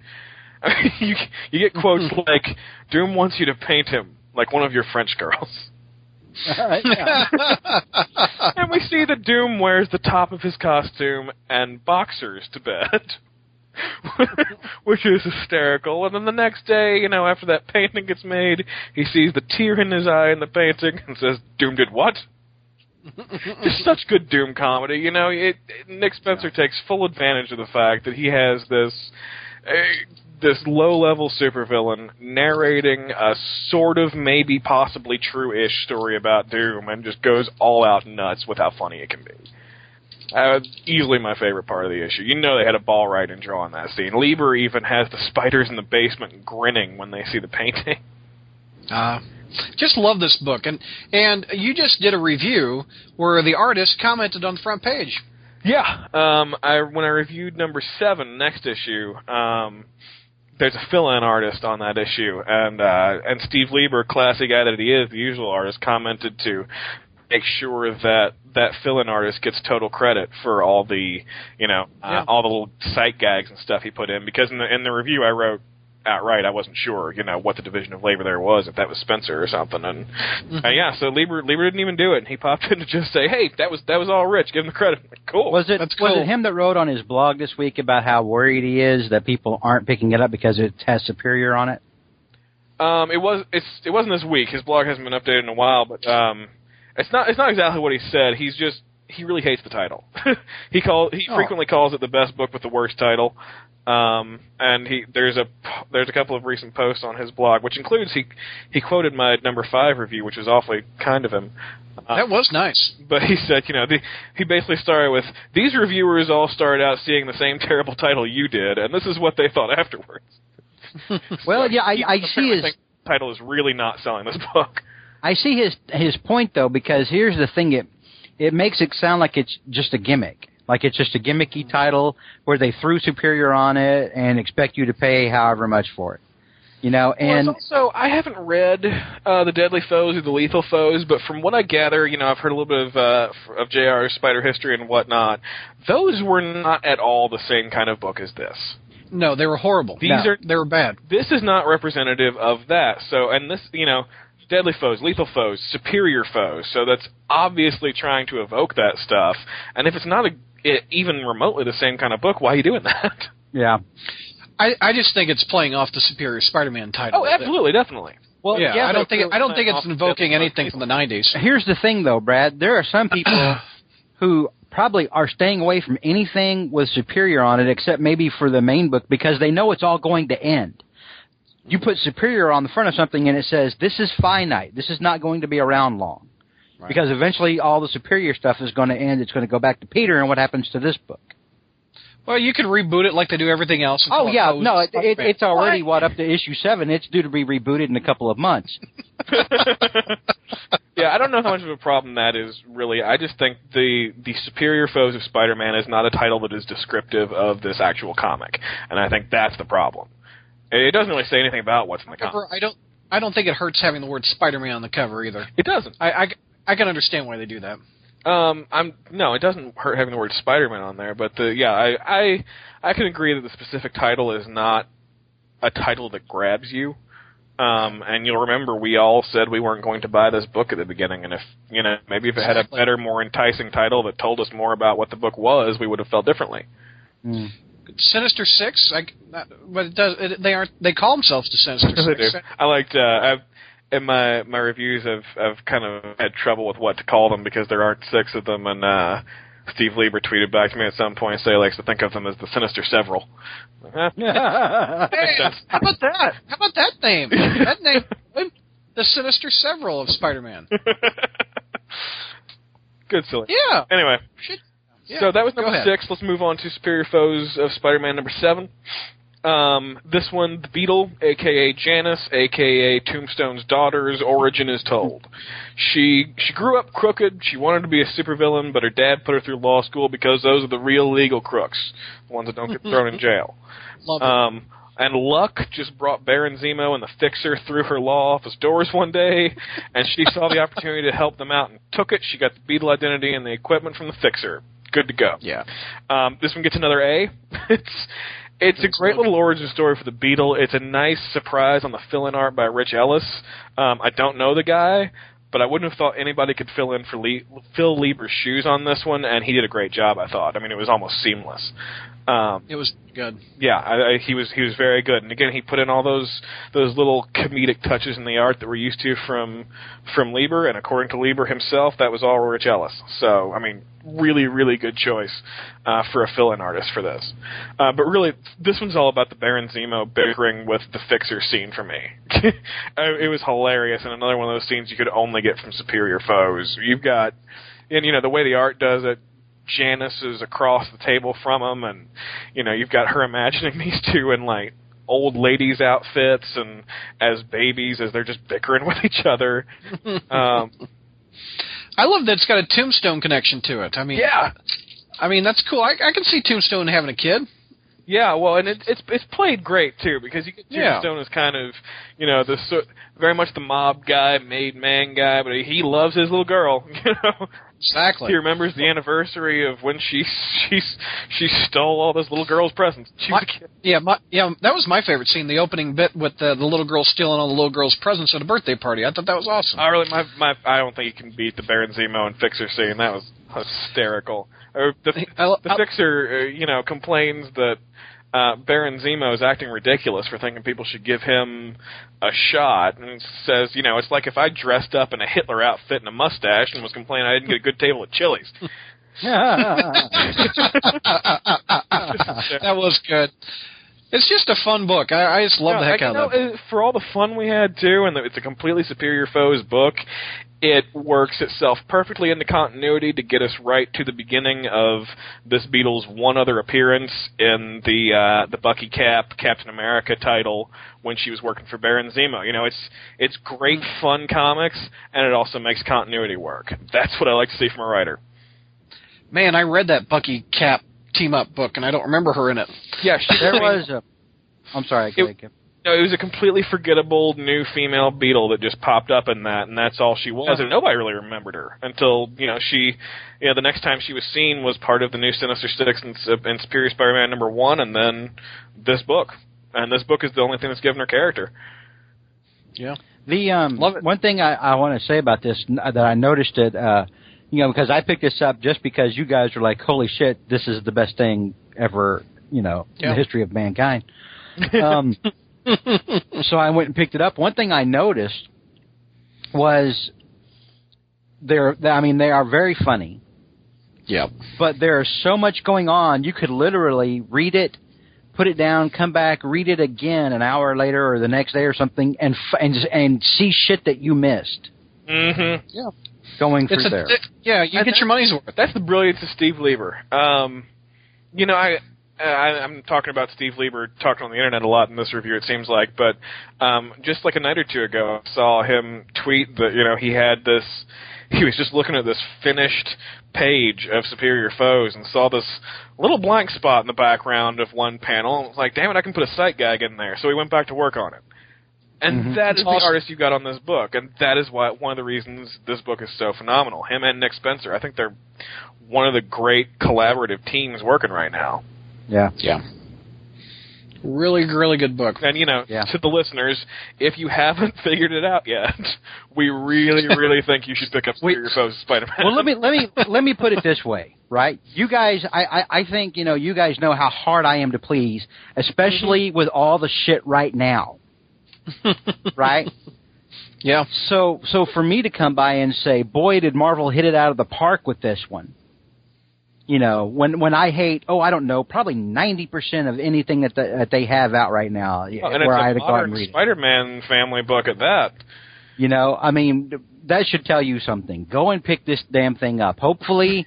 you you get quotes like Doom wants you to paint him like one of your French girls. All right, yeah. and we see that Doom wears the top of his costume and boxers to bed. Which is hysterical. And then the next day, you know, after that painting gets made, he sees the tear in his eye in the painting and says, Doom did what? Just such good Doom comedy. You know, it, it, Nick Spencer takes full advantage of the fact that he has this. Uh, this low-level supervillain narrating a sort of maybe possibly true-ish story about Doom and just goes all out nuts with how funny it can be. Uh, easily my favorite part of the issue. You know they had a ball right in drawing that scene. Lieber even has the spiders in the basement grinning when they see the painting. Uh, just love this book, and and you just did a review where the artist commented on the front page. Yeah, um, I when I reviewed number seven, next issue, um, there's a fill-in artist on that issue, and uh, and Steve Lieber, classy guy that he is, the usual artist, commented to make sure that that fill-in artist gets total credit for all the you know uh, Yeah. all the little sight gags and stuff he put in because in the in the review I wrote outright I wasn't sure you know what the division of labor there was if that was Spencer or something and uh, yeah so Lieber Lieber didn't even do it and he popped in to just say hey that was that was all Rich give him the credit cool Was it That's was cool. it him that wrote on his blog this week about how worried he is that people aren't picking it up because it has Superior on it? Um, it was it's it wasn't this week. His blog hasn't been updated in a while, but um, it's not it's not exactly what he said. He's just he really hates the title. he call he Oh. frequently calls it the best book with the worst title. Um, and he there's a there's a couple of recent posts on his blog, which includes he he quoted my number five review, which was awfully kind of him. Uh, That was nice. but he said, you know, the, he basically started with these reviewers all started out seeing the same terrible title you did, and this is what they thought afterwards. Well, So yeah, I, I see his title is really not selling this book. I see his his point though because here's the thing it it makes it sound like it's just a gimmick. Like it's just a gimmicky title where they threw Superior on it and expect you to pay however much for it. You know, and well, it's also I haven't read uh, the Deadly Foes or the Lethal Foes, but from what I gather, you know, I've heard a little bit of uh, of Jr.'s Spider history and whatnot. Those were not at all the same kind of book as this. No, they were horrible. These No. are They were bad. this is not representative of that. So, and this, you know, Deadly Foes, Lethal Foes, Superior Foes. So that's obviously trying to evoke that stuff. And if it's not a, i even remotely the same kind of book, why are you doing that? yeah. I I just think it's playing off the Superior Spider-Man title. oh, absolutely, definitely. Well, Yeah, I don't think it, I don't think it's invoking anything from the '90s. Here's the thing, though, Brad. There are some people who probably are staying away from anything with Superior on it, except maybe for the main book, because they know it's all going to end. You put Superior on the front of something, and it says, "This is finite. This is not going to be around long." Right. Because eventually, all the Superior stuff is going to end. It's going to go back to Peter, and what happens to this book? Well, you could reboot it like they do everything else. Oh yeah, no, it, it, it's already what up to issue seven. It's due to be rebooted in a couple of months. yeah, I don't know how much of a problem that is really. I just think the the Superior Foes of Spider-Man is not a title that is descriptive of this actual comic, and I think that's the problem. It doesn't really say anything about what's in the comic. I don't I don't think it hurts having the word Spider-Man on the cover either. It doesn't. I, I, I can understand why they do that. Um, I'm no, it doesn't hurt having the word Spider-Man on there, but the yeah, I I I can agree that the specific title is not a title that grabs you. Um, and you'll remember we all said we weren't going to buy this book at the beginning, and if you know maybe if it had a better, more enticing title that told us more about what the book was, we would have felt differently. Mm. Sinister Six, I, not, but it does. It, they aren't. They call themselves the Sinister Yes, I Six. do. I liked. Uh, I've in my my reviews, I've I've kind of had trouble with what to call them because there aren't six of them, and uh, Steve Lieber tweeted back to me at some point, say he likes to think of them as the Sinister Several. Hey, how about that? How about that name? that name, the Sinister Several of Spider-Man. Good silly. Yeah. Anyway, Shit. Yeah. so that was number six. Let's move on to Superior Foes of Spider-Man number seven. Um, this one, the Beetle, aka Janice, aka Tombstone's daughter's origin is told. She she grew up crooked. She wanted to be a supervillain, but her dad put her through law school because those are the real legal crooks, the ones that don't get thrown in jail. Love it. Um, and luck just brought Baron Zemo and the Fixer through her law office doors one day, and she saw the opportunity to help them out and took it. She got the Beetle identity and the equipment from the Fixer. Good to go. yeah. Um, this one gets another A. It's it's a great little origin story for the Beetle. It's a nice surprise on the fill-in art by Rich Ellis. Um, I don't know the guy, but I wouldn't have thought anybody could fill in for Lee, fill Lieber's shoes on this one, and he did a great job. I thought. I mean, it was almost seamless. Um, It was good. yeah, I, I, he was he was very good, and again, he put in all those those little comedic touches in the art that we're used to from from Lieber, and according to Lieber himself, that was all Rich Ellis. So, I mean, really, really good choice uh, for a fill-in artist for this. Uh, but really, this one's all about the Baron Zemo bickering with the Fixer scene for me. Uh, it was hilarious, and another one of those scenes you could only get from Superior Foes. You've got, and you know the way the art does it. Janice is across the table from him, and you know you've got her imagining these two in like old ladies' outfits and as babies as they're just bickering with each other. Um, I love that it's got a Tombstone connection to it. I mean, yeah, I mean that's cool. I, I can see Tombstone having a kid. yeah. Well, and it, it's it's played great too because you get Yeah. Tombstone as kind of you know the very much the mob guy, made man guy, but he loves his little girl. You know, Exactly. he remembers the anniversary of when she she she stole all those little girl's presents. She was a kid. Yeah, my, yeah, that was my favorite scene. The opening bit with the, the little girl stealing all the little girl's presents at a birthday party. I thought that was awesome. I really, my, my, I don't think you can beat the Baron Zemo and Fixer scene. That was hysterical. Or the I, the Fixer, uh, you know, complains that uh, Baron Zemo is acting ridiculous for thinking people should give him a shot, and says, you know, it's like if I dressed up in a Hitler outfit and a mustache and was complaining I didn't get a good table at Chili's. that was good. It's just a fun book. I, I just love No, the heck I- out you of it. know, uh, For all the fun we had too, and that it's a completely superior foes book, it works itself perfectly into continuity to get us right to the beginning of this Beetle's one other appearance in the uh, the Bucky Cap Captain America title when she was working for Baron Zemo. You know, it's it's great fun comics, and it also makes continuity work. That's what I like to see from a writer. Man, I read that Bucky Cap team up book, and I don't remember her in it. Yeah, she there was a. I'm sorry. go ahead, Kim. No, it was a completely forgettable new female Beetle that just popped up in that, and that's all she was. And nobody really remembered her until you know she, you know, the next time she was seen was part of the new Sinister Six and, and Superior Spider-Man number one, and then this book. And this book is the only thing that's given her character. Yeah. The um, Love one thing I, I want to say about this that I noticed it, uh, you know, because I picked this up just because you guys were like, "Holy shit, this is the best thing ever," you know, in the history of mankind. Um, so I went and picked it up. One thing I noticed was they're, I mean, they are very funny, Yeah. but there's so much going on. You could literally read it, put it down, come back, read it again an hour later or the next day or something, and f- and and see shit that you missed Mm-hmm. Yeah. Going through a, there. it- yeah, you I get think- your money's worth. That's the brilliance of Steve Lieber. Um, you know, I, I I'm talking about Steve Lieber talking on the internet a lot in this review. It seems like, but um, just like a night or two ago, I saw him tweet that you know he had this. He was just looking at this finished page of Superior Foes and saw this little blank spot in the background of one panel. And was like, damn it, I can put a sight gag in there. So he went back to work on it. And Mhm. That's awesome. the artist you got on this book, and that is why one of the reasons this book is so phenomenal. Him and Nick Spencer, I think they're one of the great collaborative teams working right now. Yeah. Yeah. Really, really good book. And you know, Yeah. to the listeners, if you haven't figured it out yet, we really, really think you should pick up We- Superior Foes Spider-Man. Well, let me let me let me put it this way, right? You guys, I, I I think you know you guys know how hard I am to please, especially mm-hmm. with all the shit right now, right? Yeah. So so for me to come by and say, boy, did Marvel hit it out of the park with this one. You know, when when I hate, oh, I don't know, probably ninety percent of anything that the, that they have out right now, Oh, and where I it's a go modern. Spider-Man family book at that. You know, I mean, that should tell you something. Go and pick this damn thing up. Hopefully,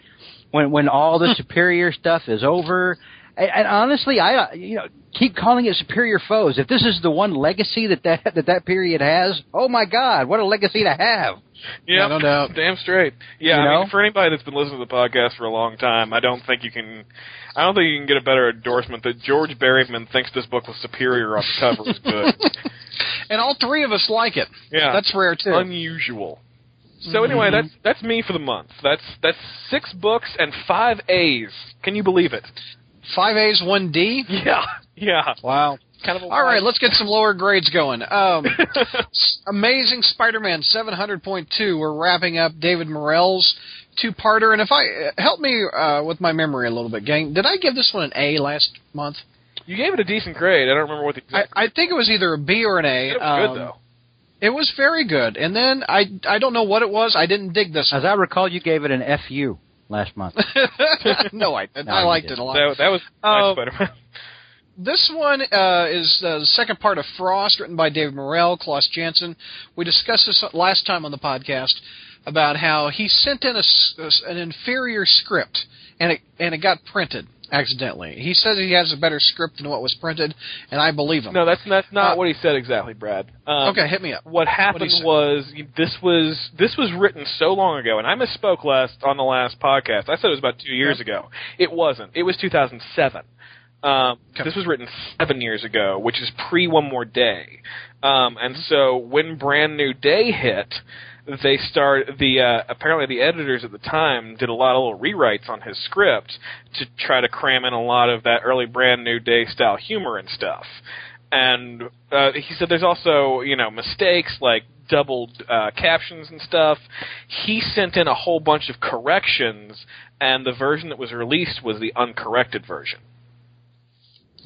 when when all the superior stuff is over And, and honestly, I uh, you know keep calling it superior foes. If this is the one legacy that that that, that period has, oh my God, what a legacy to have! Yeah, no doubt. Damn straight. Yeah, You I know? mean, for anybody that's been listening to the podcast for a long time, I don't think you can. I don't think you can get a better endorsement that George Berryman thinks this book was superior on the cover is good. And all three of us like it. Yeah, That's rare too. unusual. So mm-hmm. anyway, that's that's me for the month. That's that's six books and five A's. Can you believe it? Five A's, one D. Yeah, yeah. Wow. Kind of. A All right, let's get some lower grades going. Um, Amazing Spider-Man 700.2. We're wrapping up David Morrell's two-parter, and if I uh, help me uh, with my memory a little bit, gang, did I give this one an A last month? you gave it a decent grade. I don't remember what the I, exact. I think it was either a B or an A. it was Um, good though. It was very good, and then I I don't know what it was. I didn't dig this. As I recall, you gave it an FU last month. no, I. No, I liked it a lot. That, that was Uh, nice Spider-Man. This one uh, is uh, the second part of Frost, written by David Morrell, Klaus Janson. We discussed this last time on the podcast about how he sent in a s an inferior script, and it and it got printed accidentally. He says he has a better script than what was printed, and I believe him. No, that's that's not Uh, what he said exactly, Brad. Um, okay, hit me up. What happened say? was this was this was written so long ago, and I misspoke last on the last podcast. I said it was about two years ago. It wasn't. It was 2007. Um, Okay. This was written seven years ago, which is pre One More Day. Um, and so when Brand New Day hit, they start the uh, apparently the editors at the time did a lot of little rewrites on his script to try to cram in a lot of that early Brand New Day style humor and stuff. And uh, he said there's also you know mistakes like doubled uh, captions and stuff. He sent in a whole bunch of corrections, and the version that was released was the uncorrected version.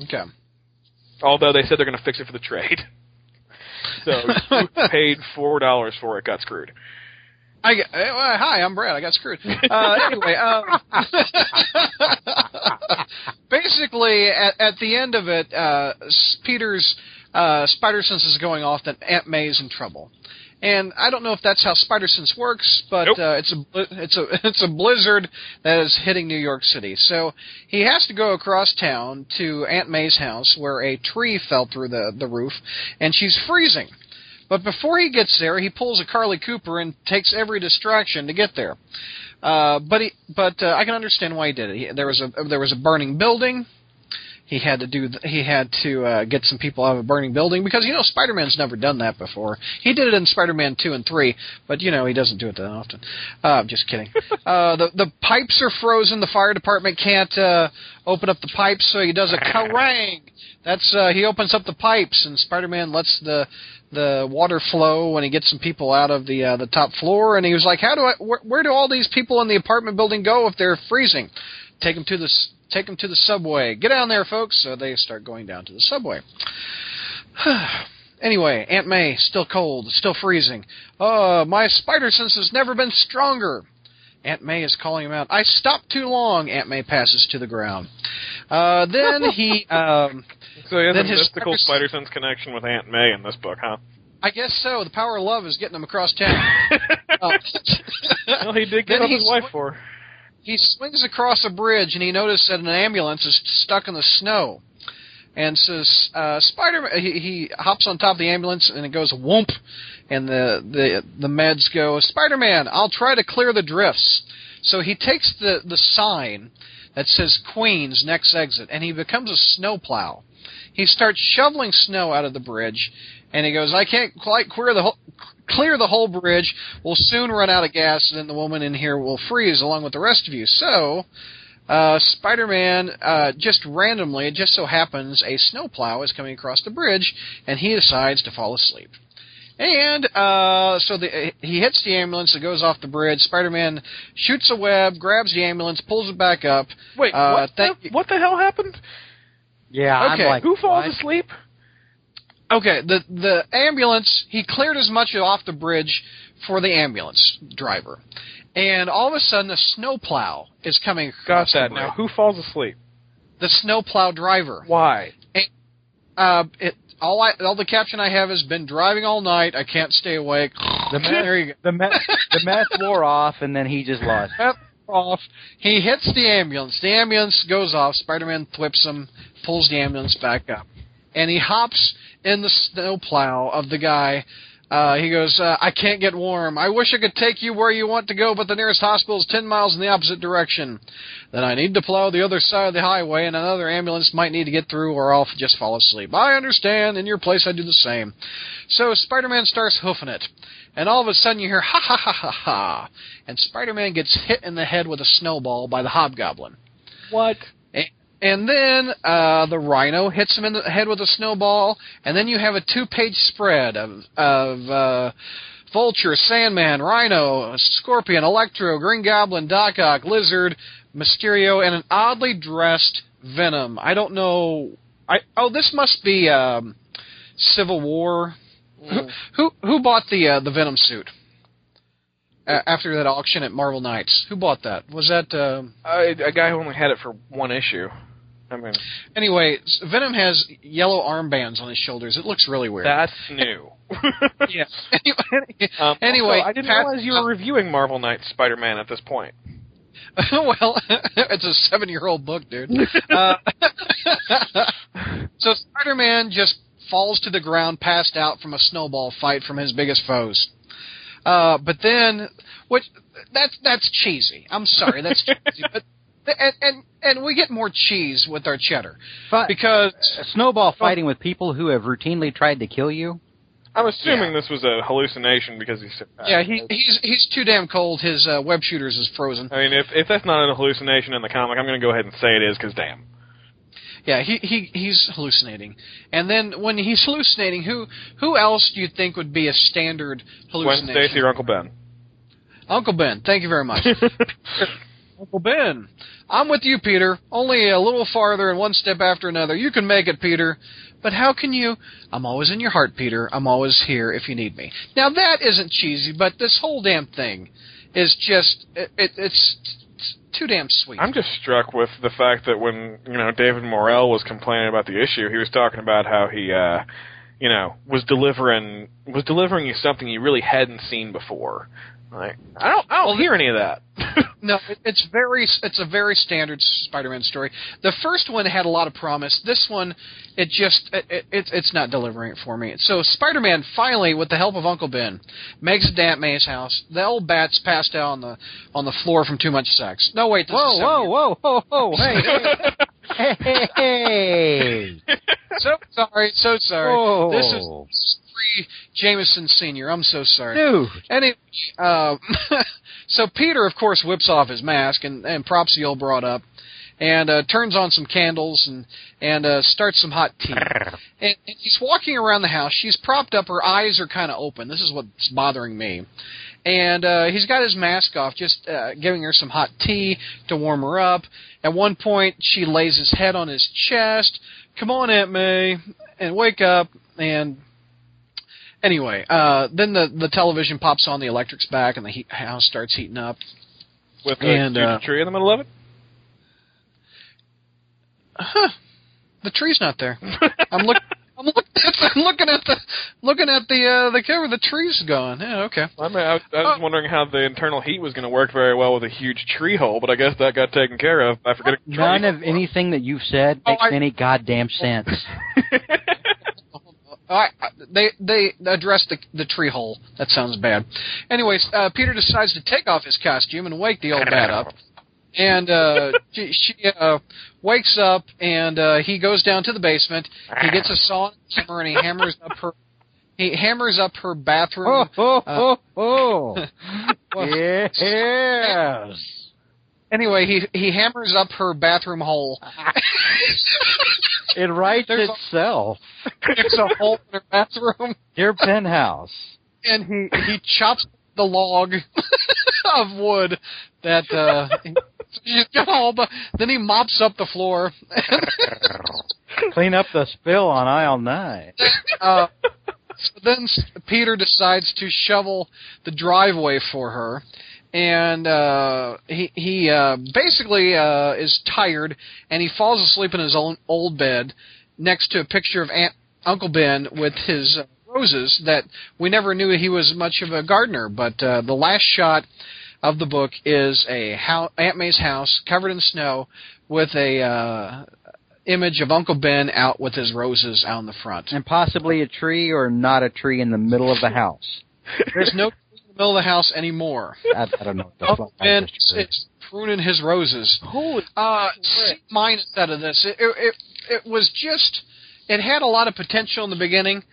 Okay. Although they said they're going to fix it for the trade. So who paid four dollars for it got screwed. I get, eh, hi, I'm Brad. I got screwed. Uh, anyway, um, basically, at, at the end of it, uh, Peter's uh, spider sense is going off that Aunt May's in trouble. And I don't know if that's how spider sense works, but Nope. uh, it's a it's a it's a blizzard that is hitting New York City. So he has to go across town to Aunt May's house where a tree fell through the the roof, and she's freezing. But before he gets there, he pulls a Carlie Cooper and takes every distraction to get there. Uh, but he, but uh, I can understand why he did it. He, there was a there was a burning building. He had to do. He had to uh, get some people out of a burning building because you know Spider-Man's never done that before. He did it in Spider-Man two and three, but you know he doesn't do it that often. Uh, I'm just kidding. uh, the the pipes are frozen. The fire department can't uh, open up the pipes, so he does a kerrang. That's uh, he opens up the pipes, and Spider-Man lets the the water flow when he gets some people out of the uh, the top floor. And he was like, "How do I? Where, where do all these people in the apartment building go if they're freezing? Take them to the take them to the subway. Get down there, folks." So they start going down to the subway. anyway, Aunt May still cold, still freezing. Uh, my spider sense has never been stronger. Aunt May is calling him out. I stopped too long. Aunt May passes to the ground. Uh, then he, um, So he has Then a his mystical spider- Spider Sense connection with Aunt May in this book, huh? I guess so. The power of love is getting him across town. Uh, well, he did Then give up his wife sw- for. He swings across a bridge and he notices that an ambulance is stuck in the snow. And says, uh, Spider he, he hops on top of the ambulance and it goes whoomp and the, the the meds go, Spider Man, I'll try to clear the drifts. So he takes the, the sign that says Queens next exit and he becomes a snowplow. He starts shoveling snow out of the bridge and he goes, I can't quite clear the whole clear the whole bridge. We'll soon run out of gas, and then the woman in here will freeze along with the rest of you. So, uh, Spider-Man, uh, just randomly, it just so happens, a snowplow is coming across the bridge, and he decides to fall asleep. And uh, so the, he hits the ambulance. It goes off the bridge. Spider-Man shoots a web, grabs the ambulance, pulls it back up. Wait, Uh, what, thank the, what the hell happened? Yeah, Okay, I'm like, Who falls what? asleep? Okay, the the ambulance he cleared as much off the bridge for the ambulance driver, and all of a sudden a snowplow is coming Got across that. the Now, who falls asleep? The snowplow driver. Why? Uh, it all I all the caption I have has been driving all night. I can't stay awake. The there you go. The meth, the meth wore off, and then he just lost. Yep. off. He hits the ambulance. The ambulance goes off. Spider-Man thwips him, pulls the ambulance back up, and he hops in the snowplow of the guy. Uh, he goes, uh, I can't get warm. I wish I could take you where you want to go, but the nearest hospital is 10 miles in the opposite direction. Then I need to plow the other side of the highway, and another ambulance might need to get through, or I'll just fall asleep. I understand. In your place, I'd do the same. So Spider-Man starts hoofing it. And all of a sudden you hear ha ha ha ha ha, and Spider-Man gets hit in the head with a snowball by the Hobgoblin. What? And then uh, the Rhino hits him in the head with a snowball, and then you have a two-page spread of of uh, Vulture, Sandman, Rhino, Scorpion, Electro, Green Goblin, Doc Ock, Lizard, Mysterio, and an oddly dressed Venom. I don't know. I oh, this must be um, Civil War. Mm. Who who bought the uh, the Venom suit? Uh, after that auction at Marvel Knights, who bought that? Was that Uh, a guy who only had it for one issue. I mean, anyway? Venom has yellow armbands on his shoulders. It looks really weird. that's new. yeah. anyway, Um, Anyway, also, I didn't Pat- realize you were reviewing Marvel Knights Spider-Man at this point. well, it's a seven-year-old book, dude. Uh, so Spider-Man just falls to the ground, passed out from a snowball fight from his biggest foes. Uh, but then, which that's that's cheesy. I'm sorry, that's cheesy. But and and and we get more cheese with our cheddar But because snowball fighting with people who have routinely tried to kill you. I'm assuming this was a hallucination because he's. Uh, yeah, he he's he's too damn cold. His uh, web shooters is frozen. I mean, if if that's not a hallucination in the comic, I'm going to go ahead and say it is because damn. Yeah, he he he's hallucinating. And then when he's hallucinating, who who else do you think would be a standard Gwen hallucination? Stacy or Uncle Ben. Uncle Ben. Thank you very much. Uncle Ben. I'm with you, Peter. Only a little farther and one step after another. You can make it, Peter. But how can you? I'm always in your heart, Peter. I'm always here if you need me. Now that isn't cheesy, but this whole damn thing is just it, it, it's, too damn sweet. I'm just struck with the fact that when you know David Morrell was complaining about the issue, he was talking about how he, uh, you know, was delivering was delivering you something you really hadn't seen before. Like I don't I don't Well, hear any of that. No, it, it's very it's a very standard Spider-Man story. The first one had a lot of promise. This one, it just it, it, it's it's not delivering it for me. So Spider-Man finally, with the help of Uncle Ben, makes it to Aunt May's house. The old bat's passed out on the on the floor from too much sex. No, wait, this Whoa, is whoa, seven whoa, whoa, whoa! Hey, hey, hey! So sorry, so sorry. Whoa. This is free Jameson Senior. I'm so sorry. Dude, Anyway, um, so Peter, of course, whips off his mask and, and props the old broad up, and uh, turns on some candles and and uh, starts some hot tea. And, and he's walking around the house. She's propped up. Her eyes are kind of open. This is what's bothering me. And uh, he's got his mask off, just uh, giving her some hot tea to warm her up. At one point, she lays his head on his chest. Come on, Aunt May, and wake up. And anyway, uh, then the the television pops on, the electric's back, and the heat, house starts heating up. With a And, huge uh, tree in the middle of it. Huh. The tree's not there. I'm look. I'm looking at the, I'm looking at the looking at the uh, the cover. The tree's gone. Yeah, okay. I mean, I, was- I was Oh. wondering how the internal heat was going to work very well with a huge tree hole, but I guess that got taken care of I forgetting. the none of anything that you've said Oh, makes I- any goddamn sense. I, I, they they addressed the the tree hole. That sounds bad. Anyways, uh, Peter decides to take off his costume and wake the old bat up. And uh, she, she uh, wakes up and uh, he goes down to the basement. He gets a saw and hammer and he hammers up her. He hammers up her bathroom. Oh, oh, Uh, oh, oh! well, yes. Anyway, he he hammers up her bathroom hole. It writes There's a- itself. There's a hole in her bathroom. Dear penthouse. and he he chops the log of wood that uh got all then he mops up the floor. Clean up the spill on aisle nine. uh so then Peter decides to shovel the driveway for her. And uh he he uh basically uh is tired and he falls asleep in his own old bed next to a picture of Aunt Uncle Ben with his uh, roses that we never knew he was much of a gardener. But uh the last shot of the book is a house, Aunt May's house covered in snow with a uh, image of Uncle Ben out with his roses out in the front. And possibly a tree or not a tree in the middle of the house. There's no tree in the middle of the house anymore. I, I don't know what the Uncle Ben is pruning his roses. Holy Uh, C minus out of this. It it it was just it had a lot of potential in the beginning,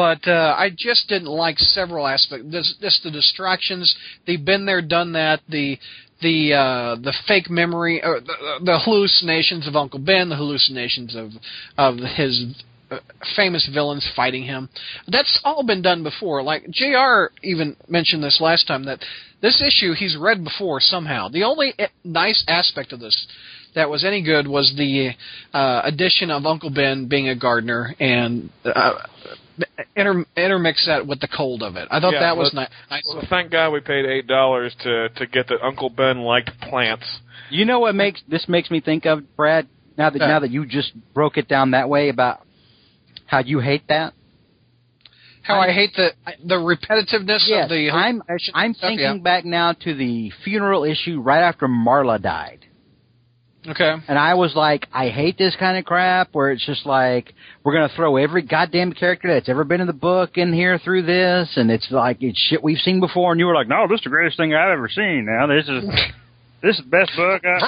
but uh, I just didn't like several aspects. This, just the distractions. They've been there, done that. The the uh, the fake memory, or the, the hallucinations of Uncle Ben, the hallucinations of of his uh, famous villains fighting him. That's all been done before. Like Jr. even mentioned this last time that this issue he's read before somehow. The only eh, nice aspect of this that was any good was the uh, addition of Uncle Ben being a gardener and uh, inter- intermix that with the cold of it. I thought Yeah, that was but- nice. Well, thank God we paid eight dollars to to get that Uncle Ben liked plants. You know what makes this makes me think of Brad? Now that Yeah. now that you just broke it down that way about how you hate that. How I hate the the repetitiveness Yes, of the. I'm I'm stuff, thinking yeah. back now to the funeral issue right after Marla died. Okay. And I was like, I hate this kind of crap where it's just like we're gonna throw every goddamn character that's ever been in the book in here through this, and it's like it's shit we've seen before. And you were like, No, this is the greatest thing I've ever seen. Now this is this is the best book. I,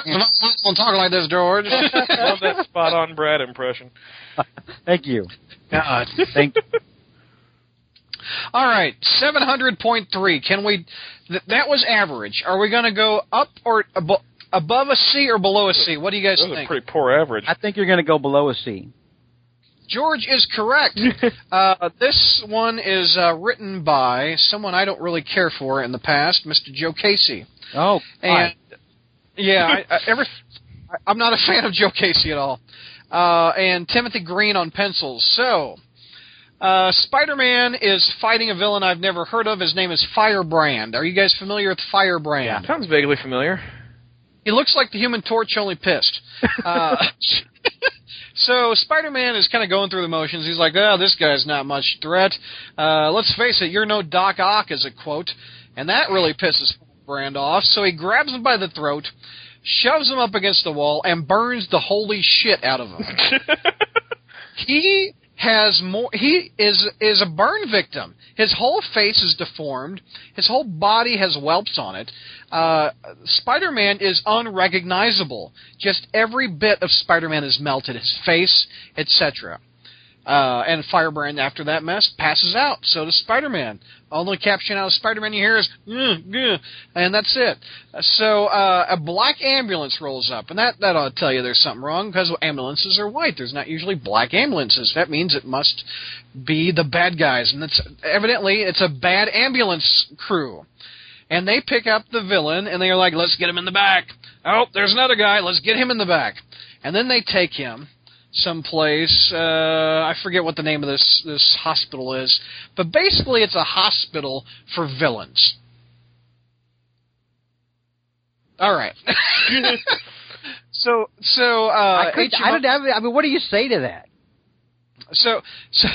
Don't talk like this, George. Love that spot on Brad impression. Thank you. God. Thank. All right, seven hundred point three. Can we? Th- that was average. Are we going to go up or uh, abo- above a C or below a C? What do you guys That was a think? pretty poor average. I think you're gonna go below a C. George is correct. uh, this one is uh, written by someone I don't really care for in the past, Mr. Joe Casey. Oh, And yeah, I, I, ever, I- I'm not a fan of Joe Casey at all. Uh, and Timothy Green on pencils. So, uh, Spider-Man is fighting a villain I've never heard of. His name is Firebrand. Are you guys familiar with Firebrand? Yeah, Sounds vaguely familiar. He looks like the Human Torch, only pissed. Uh, so Spider-Man is kind of going through the motions. He's like, "Oh, this guy's not much threat. Uh, let's face it, you're no Doc Ock," is a quote, and that really pisses Brand off. So he grabs him by the throat, shoves him up against the wall, and burns the holy shit out of him. he has more he is is a burn victim. His whole face is deformed. His whole body has whelps on it. Uh spider-man is unrecognizable. Just every bit of spider-man is melted. His face etc uh, and Firebrand, after that mess, passes out. So does Spider-Man. Only caption out of Spider-Man you hear is, "Mm, yeah," and that's it. So uh, a black ambulance rolls up, and that that ought to tell you there's something wrong because ambulances are white. There's not usually black ambulances. That means it must be the bad guys, and it's evidently it's a bad ambulance crew. And they pick up the villain, and they're like, "Let's get him in the back." Oh, there's another guy. Let's get him in the back. And then they take him someplace. Uh, I forget what the name of this this hospital is, but basically it's a hospital for villains. All right. so so uh, I, could, HMO I don't have. I mean, what do you say to that? so so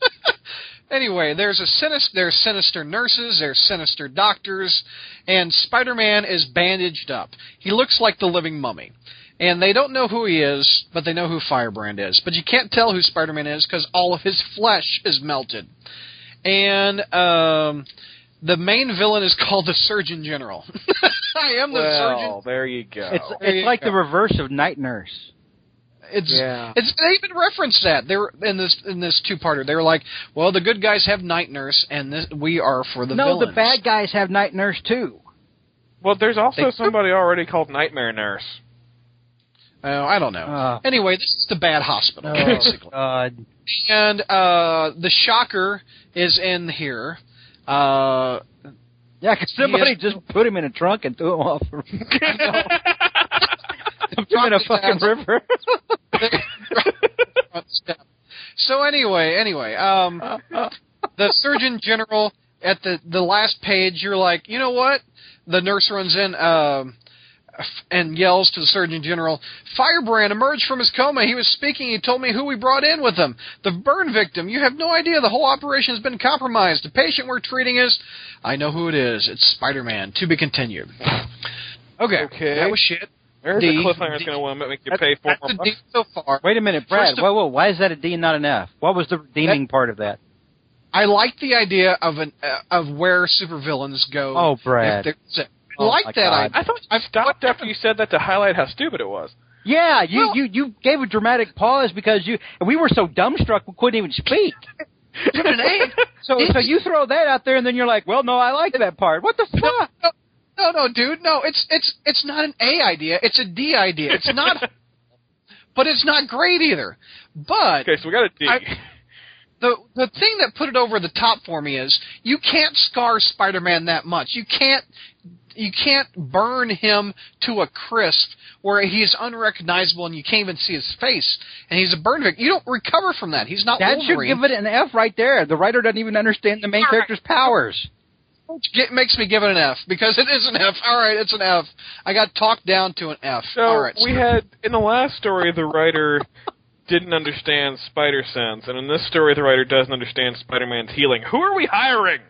anyway, there's a sinister there's sinister nurses, there's sinister doctors, and Spider-Man is bandaged up. He looks like the living mummy. And they don't know who he is, but they know who Firebrand is. But you can't tell who Spider-Man is because all of his flesh is melted. And um, the main villain is called the Surgeon General. I am the well, Surgeon there you go. It's there you it's like go. the reverse of Night Nurse. It's Yeah. it's they even referenced that they were in this in this two parter. They were like, well, the good guys have night nurse, and this, we are for the villains. no, villains. the bad guys have Night Nurse too. well, there's also They- somebody already called Nightmare Nurse. Oh, I don't know. Uh. anyway, this is the bad hospital Oh, basically, God. and uh, the Shocker is in here. Uh, Yeah, 'cause somebody Yes. just put him in a trunk and threw him off. threw him in a fucking sounds- river. so anyway, anyway, um, the Surgeon General at the the last page, you're like, you know what? The nurse runs in. Um, and yells to the Surgeon General, Firebrand emerged from his coma. He was speaking. He told me who we brought in with him. The burn victim. You have no idea. The whole operation has been compromised. The patient we're treating is. I know who it is. It's Spider Man. To be continued. Okay. Okay. That was shit. There's D. a cliffhanger that's going to make you pay four That's more a D bucks. so far. Wait a minute, Brad. First of- whoa, whoa. Why is that a D and not an F? What was the redeeming part of that? I like the idea of an uh, of where supervillains go. Oh, Brad. if there's a- I Oh, like that God. idea. I thought you stopped after you said that to highlight how stupid it was. Yeah, you, Well- you, you gave a dramatic pause because you we were so dumbstruck we couldn't even speak. An A. So so you throw that out there and then you're like, well, no, I like that part. What the fuck? No, no, no, dude. No, it's it's it's not an A idea. It's a D idea. It's not, but it's not great either. But Okay, so we got a D. I- the the thing that put it over the top for me is you can't scar Spider-Man that much. You can't you can't burn him to a crisp where he's unrecognizable and you can't even see his face and he's a burn victim. You don't recover from that. He's not That should give it an F right there. The writer doesn't even understand the main All right. character's powers. Which makes me give it an F because it is an F. All right, it's an F. I got talked down to an F. So All right, we had in the last story the writer didn't understand Spider Sense, and in this story the writer doesn't understand Spider Man's healing. Who are we hiring?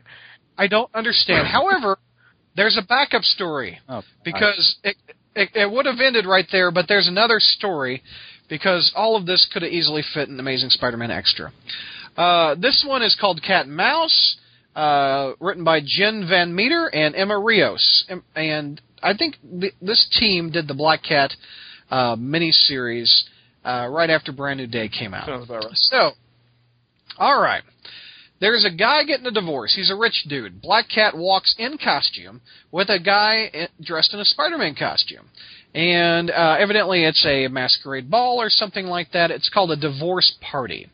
I don't understand. However, there's a backup story Oh, because it, it it would have ended right there, but there's another story because all of this could have easily fit in Amazing Spider-Man Extra. Uh, this one is called Cat and Mouse, uh, written by Jen Van Meter and Emma Rios, and, I think th- this team did the Black Cat uh, miniseries uh, right after Brand New Day came out. Sounds about right. So, all right. There's a guy getting a divorce. He's a rich dude. Black Cat walks in costume with a guy dressed in a Spider-Man costume. And uh, evidently it's a masquerade ball or something like that. It's called a divorce party.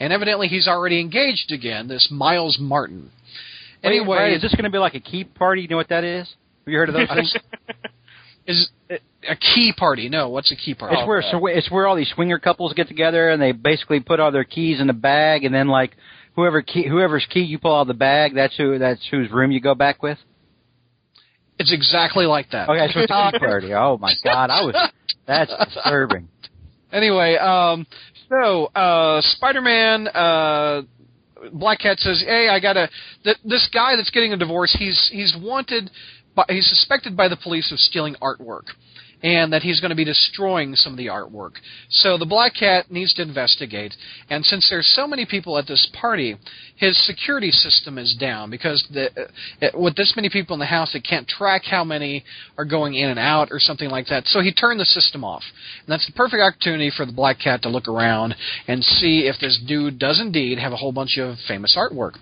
And evidently he's already engaged again, this Miles Martin. Anyway, Anyway, is this going to be like a key party? You know what that is? Have you heard of those things? is a key party. No, what's a key party? It's where so it's where all these swinger couples get together and they basically put all their keys in a bag and then like whoever key whoever's key you pull out of the bag that's who that's whose room you go back with. It's exactly like that. Okay, so it's a key party. Oh my god, I was that's disturbing. Anyway, um, so uh, Spider-Man, uh, Black Cat says, "Hey, I gotta. Th- this guy that's getting a divorce, he's he's wanted, by, he's suspected by the police of stealing artwork." And that he's going to be destroying some of the artwork. So the Black Cat needs to investigate. And since there's so many people at this party, his security system is down because the, uh, with this many people in the house, it can't track how many are going in and out or something like that. So he turned the system off. And that's the perfect opportunity for the Black Cat to look around and see if this dude does indeed have a whole bunch of famous artwork.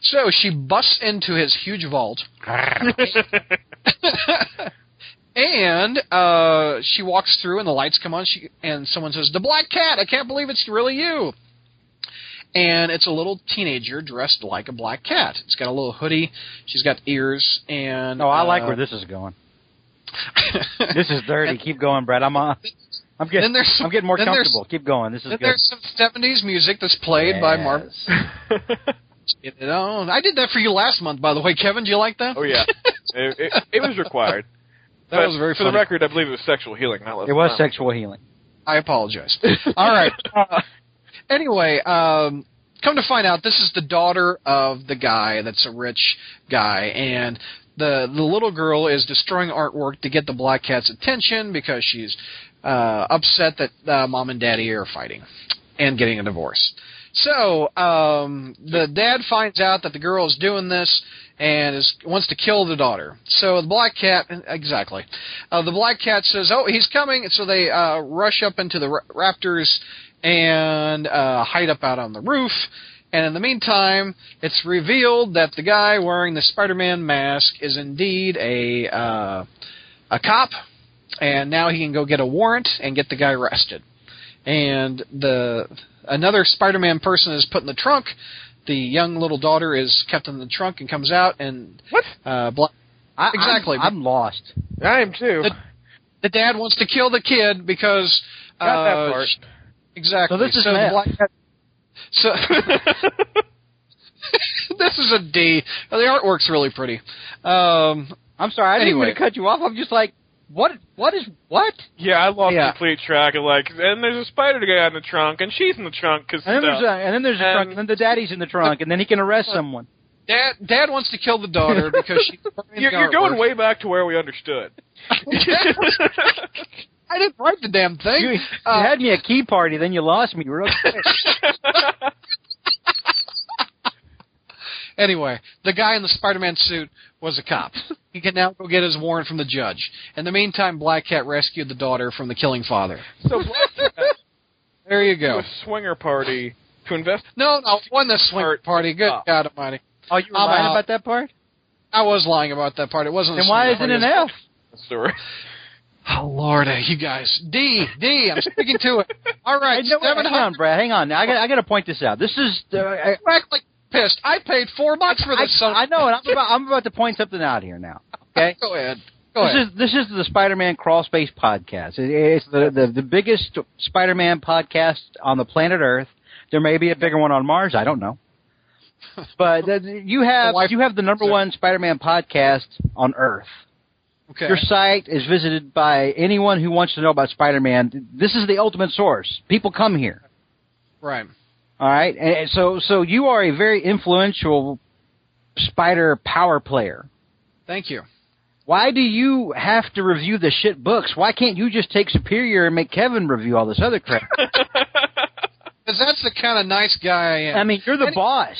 So she busts into his huge vault. and uh, she walks through, and the lights come on. She and someone says, "The Black Cat! I can't believe it's really you." And it's a little teenager dressed like a black cat. It's got a little hoodie. She's got ears, and Oh, I like uh, where this is going. This is dirty. Keep going, Brad. I'm uh, I'm getting Then some- I'm getting more then comfortable. Keep going. This is Then good. there's some '70s music that's played by Mark. Yes. You know, I did that for you last month, by the way, Kevin. Do you like that? oh yeah, it, it, it was required. That But was very For funny. the record, I believe it was sexual healing, not less It was than sexual healing. I apologize. All right. Uh, anyway, um, come to find out, this is the daughter of the guy that's a rich guy, and the the little girl is destroying artwork to get the Black Cat's attention because she's uh, upset that uh, mom and daddy are fighting and getting a divorce. So um, the dad finds out that the girl is doing this and is wants to kill the daughter. So the black cat, exactly. Uh, the black cat says, "Oh, he's coming!" So they uh, rush up into the ra- raptors and uh, hide up out on the roof. And in the meantime, it's revealed that the guy wearing the Spider-Man mask is indeed a uh, a cop, and now he can go get a warrant and get the guy arrested. And the another Spider-Man person is put in the trunk. The young little daughter is kept in the trunk and comes out, and What? uh, Bla- I, Exactly. I'm, I'm lost. I am too. The- the dad wants to kill the kid because Got uh, that part. Exactly. So this is the meth. black cat. So this is a D. The artwork's really pretty. Um, I'm sorry. I didn't Anyway. mean to cut you off. I'm just like what? What is what? Yeah, I lost Yeah. complete track of like, and there's a spider guy in the trunk, and she's in the trunk because And then there's a, and then there's a And- trunk, and then the daddy's in the trunk, and then he can arrest someone. Dad, Dad wants to kill the daughter because she's burning you're, you're going way back to where we understood. I didn't write the damn thing. You, you Uh, had me a key party, then you lost me real quick. Anyway, the guy in the Spider-Man suit was a cop. He can now go get his warrant from the judge. In the meantime, Black Cat rescued the daughter from the killing father. so Black Cat There you to go. a swinger party to invest. No, no, won the swing Part- party. Good Oh. God Almighty! Oh, you were I'm lying out. about that part? I was lying about that part. It wasn't. a why isn't it an F? Story. Oh Lord, uh, you guys. D, D. I'm sticking to it. All right, Hey, no, hang on. Brad. Hang on. Now, I got I got to point this out. This is uh, I, Act like pissed. I paid four bucks for this. son. I know, and I'm about I'm about to point something out here now. Okay. Go ahead. Go this ahead. is this is the Spider-Man Crawl Space podcast. It, it's the, the the biggest Spider-Man podcast on the planet Earth. There may be a bigger one on Mars. I don't know. But uh, you have you have the number one Spider-Man podcast on Earth. okay. Your site is visited by anyone who wants to know about Spider-Man. This is the ultimate source. People come here. right. All right, and and so so you are a very influential Spider power player. Thank you. Why do you have to review the shit books? Why can't you just take Superior and make Kevin review all this other crap? Because that's the kind of nice guy I am. I mean, you're the And- boss,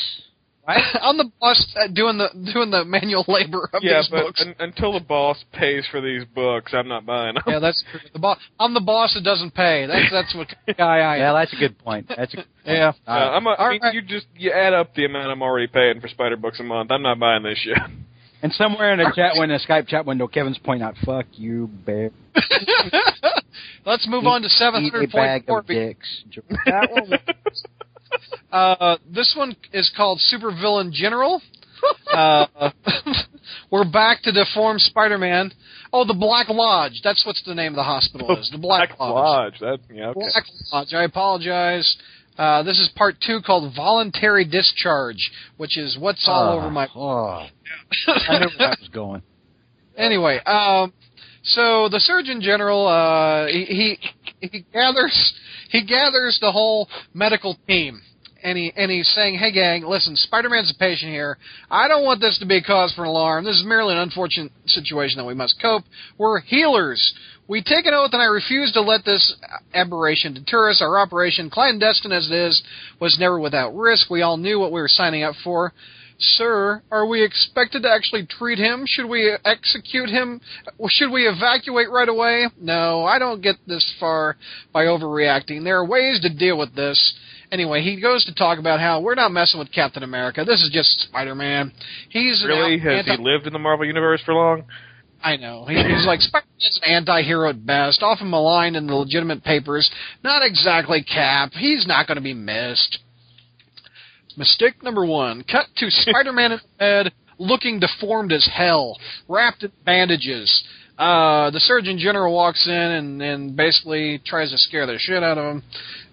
right? I'm the boss uh, doing the doing the manual labor of yeah, these but books. un- until the boss pays for these books, I'm not buying them. yeah, that's true. The boss. I'm the boss that doesn't pay. That's that's what guy I am. Yeah, that's a good point. That's a good point. Yeah. Uh, I'm a, I mean, right. you just you add up the amount I'm already paying for Spider books a month. I'm not buying this shit. And somewhere in a chat window, a Skype chat window, Kevin's pointing out, "Fuck you, bear." Let's move on to Eat a bag 700.4. of dicks. That one- Uh, this one is called Supervillain General. uh, we're back to deformed Spider-Man. Oh, the Black Lodge. That's what's the name of the hospital is. The Black, Lodge. That yeah, okay. Black Lodge. I apologize. Uh, this is part two called Voluntary Discharge, which is what's all Oh, over my. Oh, I knew where that was going. Anyway, um, so the Surgeon General uh, he, he he gathers he gathers the whole medical team. And, he, and he's saying, hey gang, listen, Spider-Man's a patient here. I don't want this to be a cause for alarm. This is merely an unfortunate situation that we must cope. We're healers. We take an oath and I refuse to let this aberration deter us. Our operation, clandestine as it is, was never without risk. We all knew what we were signing up for. Sir, are we expected to actually treat him? Should we execute him? Should we evacuate right away? No, I don't get this far by overreacting. There are ways to deal with this. Anyway, he goes to talk about how we're not messing with Captain America. This is just Spider-Man. He's Really? Has anti- he lived in the Marvel universe for long? I know. He's like Spider-Man's an anti-hero at best, often maligned in the legitimate papers. Not exactly Cap. He's not going to be missed. Mistake number one. Cut to Spider-Man in bed, looking deformed as hell, wrapped in bandages. Uh, the Surgeon General walks in and, and basically tries to scare the shit out of him.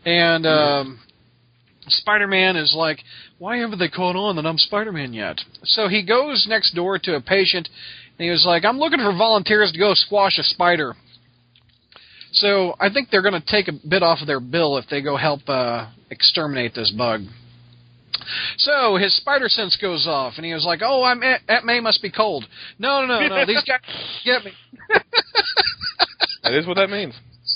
And um, Spider-Man is like, why haven't they caught on that I'm Spider-Man yet? So he goes next door to a patient, and he was like, I'm looking for volunteers to go squash a spider. So I think they're going to take a bit off of their bill if they go help uh, exterminate this bug. So his spider sense goes off, and he was like, "Oh, I'm Aunt May must be cold." No, no, no, no. These guys get me. That is what that means.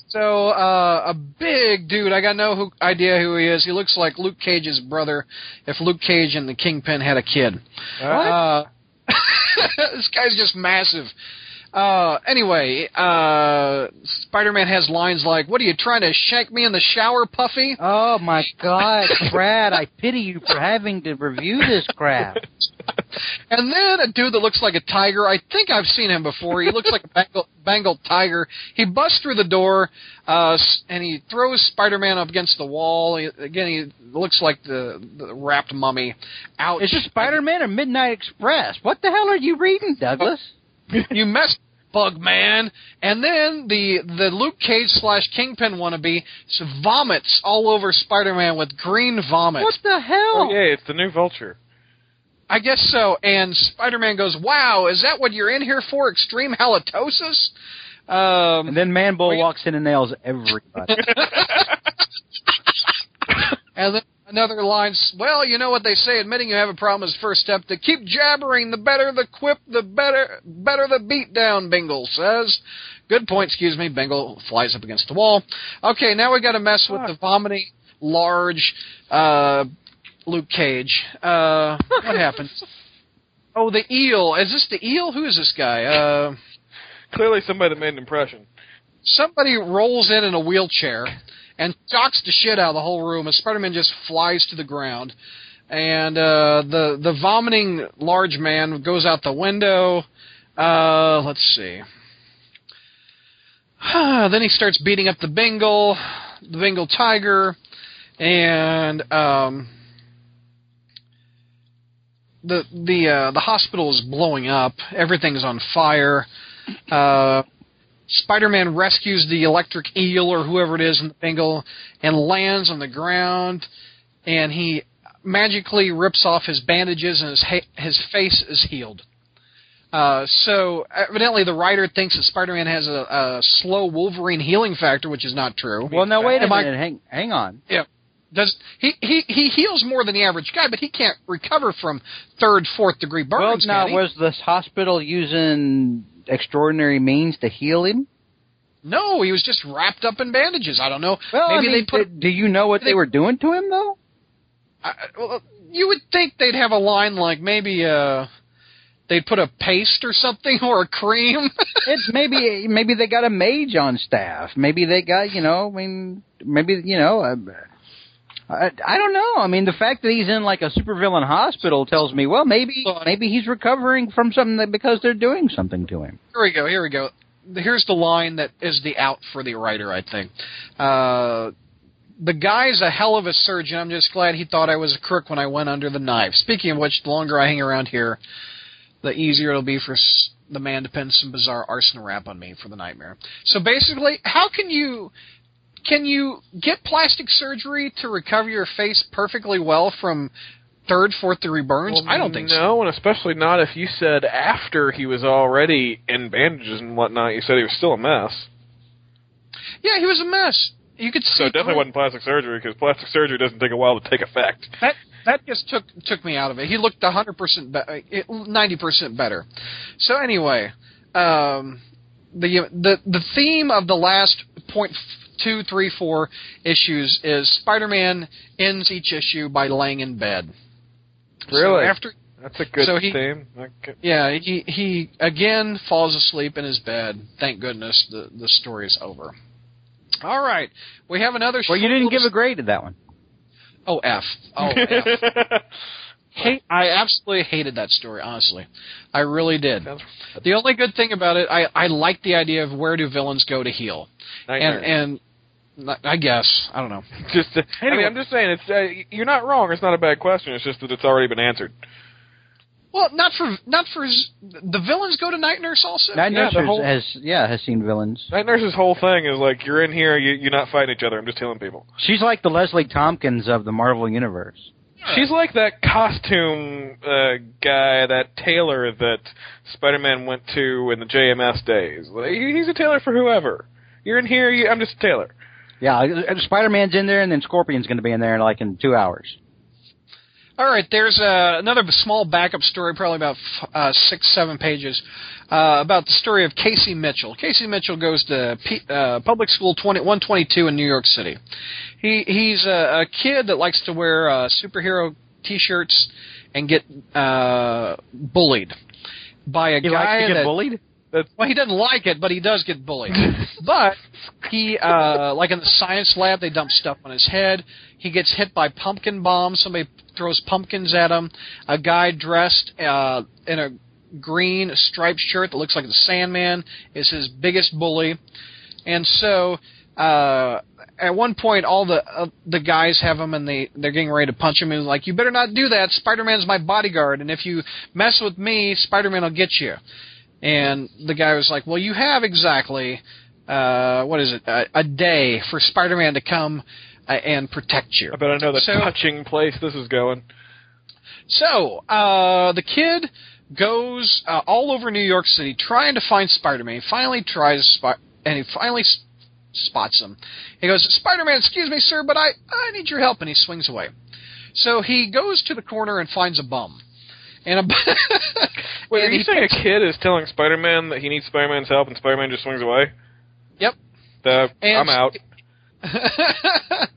So uh, a big dude. I got no who, idea who he is. He looks like Luke Cage's brother. If Luke Cage and the Kingpin had a kid. Uh, this guy's just massive. Uh, anyway, uh, Spider-Man has lines like, "What are you trying to shank me in the shower, Puffy?" Oh my God, Brad! I pity you for having to review this crap. And then a dude that looks like a tiger. I think I've seen him before. He looks like a Bengal, tiger. He busts through the door, uh, and he throws Spider-Man up against the wall. He, again, he looks like the, the wrapped mummy. Ouch! Is this Spider-Man or Midnight Express? What the hell are you reading, Douglas? you messed bug man and then the the luke cage slash kingpin wannabe vomits all over spider-man with green vomit What the hell? Oh yeah, it's the new Vulture. i guess so and spider-man goes wow is that what you're in here for extreme halitosis Um, And then Manbull we- walks in and nails everybody. and then another line, well, you know what they say, admitting you have a problem is the first step. To keep jabbering, the better the quip, the better better the beat down, Bengal says. Good point, excuse me. Bengal flies up against the wall. Okay, now we got to mess with the vomiting, large uh, Luke Cage. Uh, what happened? Oh, the eel. Is this the eel? Who is this guy? Uh, Clearly, somebody that made an impression. somebody rolls in in a wheelchair and shocks the shit out of the whole room, and Spider-Man just flies to the ground. And uh, the the vomiting large man goes out the window. Uh, let's see. then he starts beating up the Bengal, the Bengal tiger, and um, the the uh, the hospital is blowing up. Everything's on fire. Uh, Spider-Man rescues the electric eel or whoever it is in the Bengal and lands on the ground, and he magically rips off his bandages and his ha- his face is healed. Uh, so evidently the writer thinks that Spider-Man has a, a slow Wolverine healing factor, which is not true. well, no, wait a Am I- minute. Hang, hang on. Yeah, Does he, he he heals more than the average guy, but he can't recover from third, fourth degree burns. well, now was this hospital using extraordinary means to heal him? no, he was just wrapped up in bandages. I don't know. Well, I Maybe mean, they put Do you know what they- they were doing to him though? I, well, you would think they'd have a line like maybe uh they'd put a paste or something or a cream. It's maybe maybe they got a mage on staff. Maybe they got you know. I mean, maybe you know. Uh, I, I don't know. I mean, the fact that he's in like a supervillain hospital tells me, well, maybe maybe he's recovering from something that, because they're doing something to him. here we go. Here we go. Here's the line that is the out for the writer. I think. Uh, the guy's a hell of a surgeon. I'm just glad he thought I was a crook when I went under the knife. Speaking of which, the longer I hang around here, the easier it'll be for s- the man to pin some bizarre arson rap on me for the nightmare. So basically, how can you can you get plastic surgery to recover your face perfectly well from third, fourth degree burns? Well, I don't think so. no, and especially not if you said after he was already in bandages and whatnot. You said he was still a mess. Yeah, he was a mess. You could see So it definitely through- wasn't plastic surgery because plastic surgery doesn't take a while to take effect. that that just took took me out of it. He looked 100% be- 90% better. So anyway, um, the the the theme of the last point two, three, four issues is Spider-Man ends each issue by laying in bed. So Really? after That's a good So he- theme. Okay. yeah, he he again falls asleep in his bed. Thank goodness the the story is over. All right, we have another. Well, you didn't give a grade to that one. Oh F. Oh F. hate. I absolutely hated that story. Honestly, I really did. The only good thing about it, I I like the idea of where do villains go to heal, Nightmare. and and I guess I don't know. just, uh, I Anyway. mean, I'm just saying, it's uh, you're not wrong. It's not a bad question. It's just that it's already been answered. Well, not for not for z- the villains go to Night Nurse also. Night Yeah, Nurse the has- whole- has yeah has seen villains. Night Nurse's whole thing is like, you're in here, you, you're not fighting each other. I'm just healing people. She's like the Leslie Thompkins of the Marvel universe. She's like that costume uh, guy, that tailor that Spider-Man went to in the JMS days. Like, he's a tailor for whoever. You're in here. You, I'm just a tailor. Yeah, Spider Man's in there, and then Scorpion's going to be in there in like in two hours. All right, there's uh, another small backup story, probably about f- uh, six, seven pages, uh, about the story of Casey Mitchell. Casey Mitchell goes to P- uh, public school 20, 122 in New York City. He he's a, a kid that likes to wear uh, superhero T-shirts and get uh, bullied by a He guy likes to get that bullied. well, he doesn't like it, but he does get bullied. but he, uh, like in the science lab, they dump stuff on his head. He gets hit by pumpkin bombs. Somebody throws pumpkins at him. A guy dressed uh, in a green striped shirt that looks like the Sandman is his biggest bully. And so, uh, at one point, all the uh, the guys have him, and they they're getting ready to punch him. And he's like, you better not do that. Spider Man's my bodyguard, and if you mess with me, Spider Man will get you. And the guy was like, "Well, you have exactly uh, what is it? A, a day for Spider-Man to come and protect you." I bet I know the So- touching place this is going. So uh, the kid goes uh, all over New York City trying to find Spider-Man. He finally tries, spot, and he finally s- spots him. He goes, "Spider-Man, excuse me, sir, but I I need your help," and he swings away. So he goes to the corner and finds a bum. And a Wait, are you saying a kid is telling Spider-Man that he needs Spider-Man's help, and Spider-Man just swings away? Yep. Uh, And- I'm out.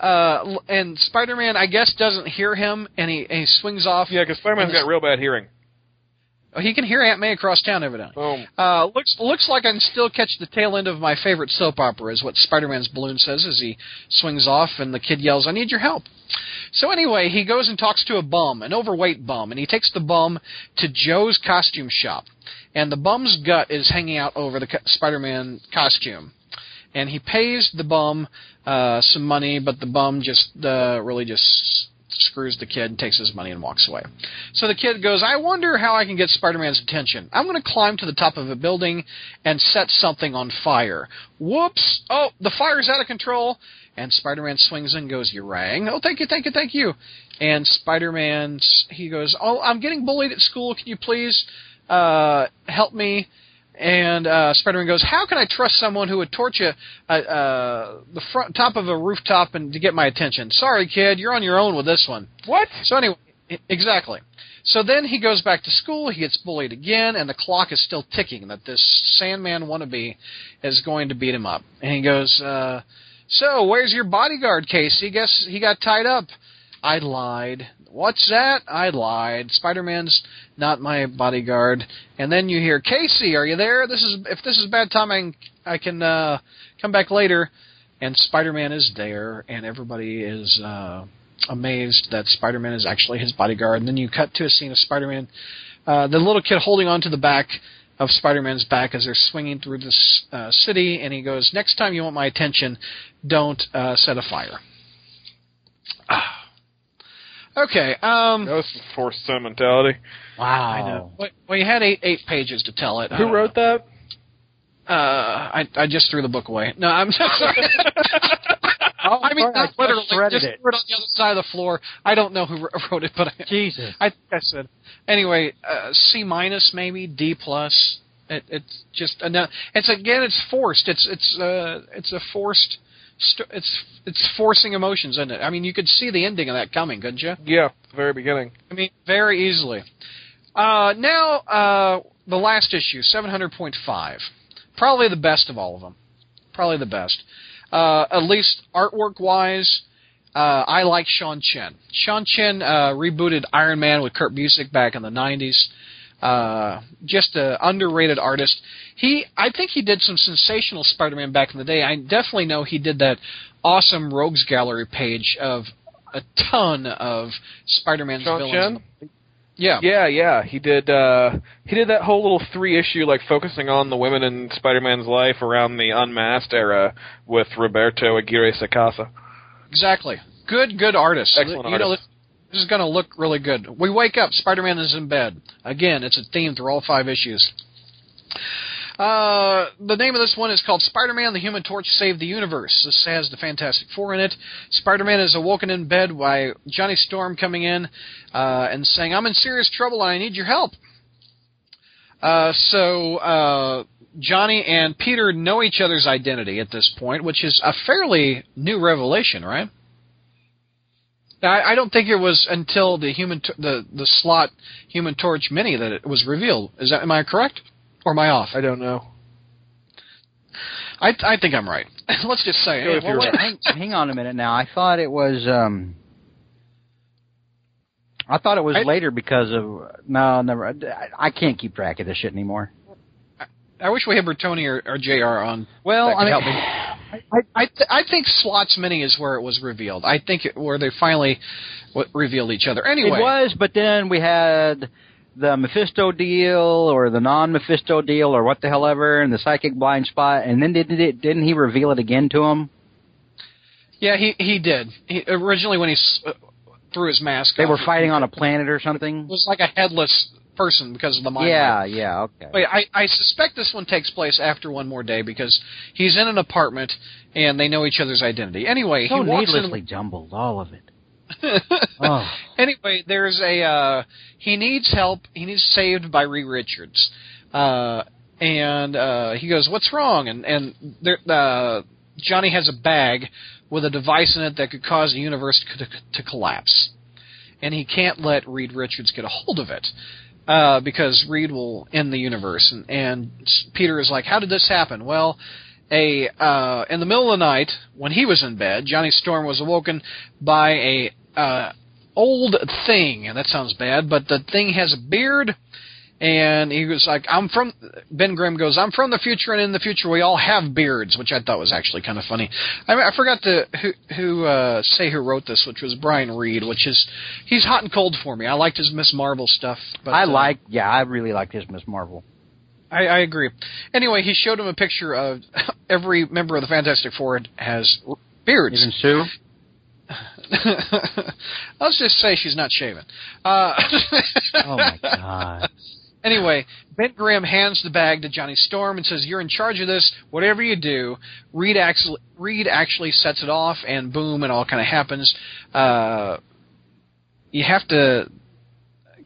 uh, and Spider-Man, I guess, doesn't hear him, and he, and he swings off. Yeah, because Spider-Man's got real bad hearing. He can hear Aunt May across town, evidently. Boom. Uh, looks looks like I can still catch the tail end of my favorite soap opera, is what Spider-Man's balloon says as he swings off, and the kid yells, "I need your help." So anyway, he goes and talks to a bum, an overweight bum, and he takes the bum to Joe's costume shop, and the bum's gut is hanging out over the Spider-Man costume, and he pays the bum uh, some money, but the bum just uh, really just screws the kid and takes his money and walks away. So the kid goes, I wonder how I can get Spider Man's attention. I'm going to climb to the top of a building and set something on fire. Whoops! Oh, the fire's out of control. And Spider Man swings in and goes, You rang? Oh, thank you, thank you, thank you. And Spider Man, he goes, Oh, I'm getting bullied at school. Can you please uh, help me? And uh, Spider-Man goes, "How can I trust someone who would a, uh, uh, the front top of a rooftop and to get my attention? Sorry, kid, you're on your own with this one." What? So anyway, exactly. So then he goes back to school. He gets bullied again, and the clock is still ticking that this Sandman wannabe is going to beat him up. And he goes, uh, "So where's your bodyguard, Casey? Guess he got tied up." I lied. What's that? I lied. Spider-Man's not my bodyguard. And then you hear, Casey, are you there? This is if this is bad timing, I can uh, come back later. And Spider-Man is there, and everybody is uh, amazed that Spider-Man is actually his bodyguard. And then you cut to a scene of Spider-Man, uh, the little kid holding onto the back of Spider-Man's back as they're swinging through this uh, city, and he goes, "Next time you want my attention, don't uh, set a fire." Okay. Um, That was some forced sentimentality. Wow. I know. Well, well, you had eight eight pages to tell it. Who don't wrote that? Uh, I I just threw the book away. No, I'm sorry. Oh, I mean, sorry, I literally. just Just it. threw it on the other side of the floor. I don't know who wrote it, but I, Jesus. I think I said. Anyway, uh, C minus maybe D plus. It, it's just enough. It's again, it's forced. It's it's uh it's a forced. St- it's it's forcing emotions, isn't it? I mean, you could see the ending of that coming, couldn't you? Yeah, very beginning. I mean, very easily. Uh, now, uh, the last issue, 700.5. Probably the best of all of them. Probably the best. Uh, at least artwork wise, uh, I like Sean Chen. Sean Chen uh, rebooted Iron Man with Kurt Busiek back in the 90s. Uh, just an underrated artist. He, I think he did some sensational Spider-Man back in the day. I definitely know he did that awesome Rogues Gallery page of a ton of Spider-Man's Sean villains. Chen? Yeah. Yeah, yeah. He did uh he did that whole little three issue like focusing on the women in Spider Man's life around the unmasked era with Roberto Aguirre Sacasa. Exactly. Good, good artist. Excellent you know, artist. This is going to look really good. We wake up, Spider-Man is in bed. Again, it's a theme through all five issues. Uh, the name of this one is called Spider-Man: The Human Torch Saved the Universe. This has the Fantastic Four in it. Spider-Man is awoken in bed by Johnny Storm coming in uh, and saying, "I'm in serious trouble and I need your help." Uh, so uh, Johnny and Peter know each other's identity at this point, which is a fairly new revelation, right? I, I don't think it was until the human t- the the Slott Human Torch mini that it was revealed. Is that am I correct or am I off? I don't know. I I think I'm right. Let's just say. Hey, well, wait- right. hang, hang on a minute now. I thought it was. um I thought it was I- later because of no, never. I, I can't keep track of this shit anymore. I wish we had Bertoni or, or Jr. on. Well, I mean, help me. I I, th- I think Slott's mini is where it was revealed. I think it, where they finally w- revealed each other. Anyway, It was, but then we had the Mephisto deal or the non-Mephisto deal or what the hell ever, and the psychic blind spot, and then didn't it, didn't he reveal it again to him? yeah, he he did. He, originally, when he s- uh, threw his mask, They off, were fighting on a planet or something. It was like a headless person because of the mind. Yeah, yeah, okay. Wait, I, I suspect this one takes place after one more day because he's in an apartment and they know each other's identity. Anyway, so he walks needlessly in. jumbled, all of it. Oh. Anyway, there's a uh, he needs help. He needs saved by Reed Richards, uh, and uh, he goes, "What's wrong?" And and there, uh, Johnny has a bag with a device in it that could cause the universe to, to collapse, and he can't let Reed Richards get a hold of it. Uh, because Reed will end the universe, and, and Peter is like, "How did this happen?" Well, a uh, in the middle of the night when he was in bed, Johnny Storm was awoken by a uh, old thing, and that sounds bad, but the thing has a beard, and he was like, "I'm from." Ben Grimm goes, "I'm from the future, and in the future we all have beards," which I thought was actually kind of funny. I, I forgot to who, who uh, say who wrote this, which was Brian Reed, which is he's hot and cold for me. I liked his Miss Marvel stuff. But, I uh, like, yeah, I really liked his Miss Marvel. I, I agree. Anyway, he showed him a picture of every member of the Fantastic Four has beards. Even Sue. Let's just say she's not shaven. Uh, Oh my god. Anyway, Ben Grimm hands the bag to Johnny Storm and says, "You're in charge of this. Whatever you do." Reed actually, Reed actually sets it off, and boom, it all kind of happens. Uh, you have to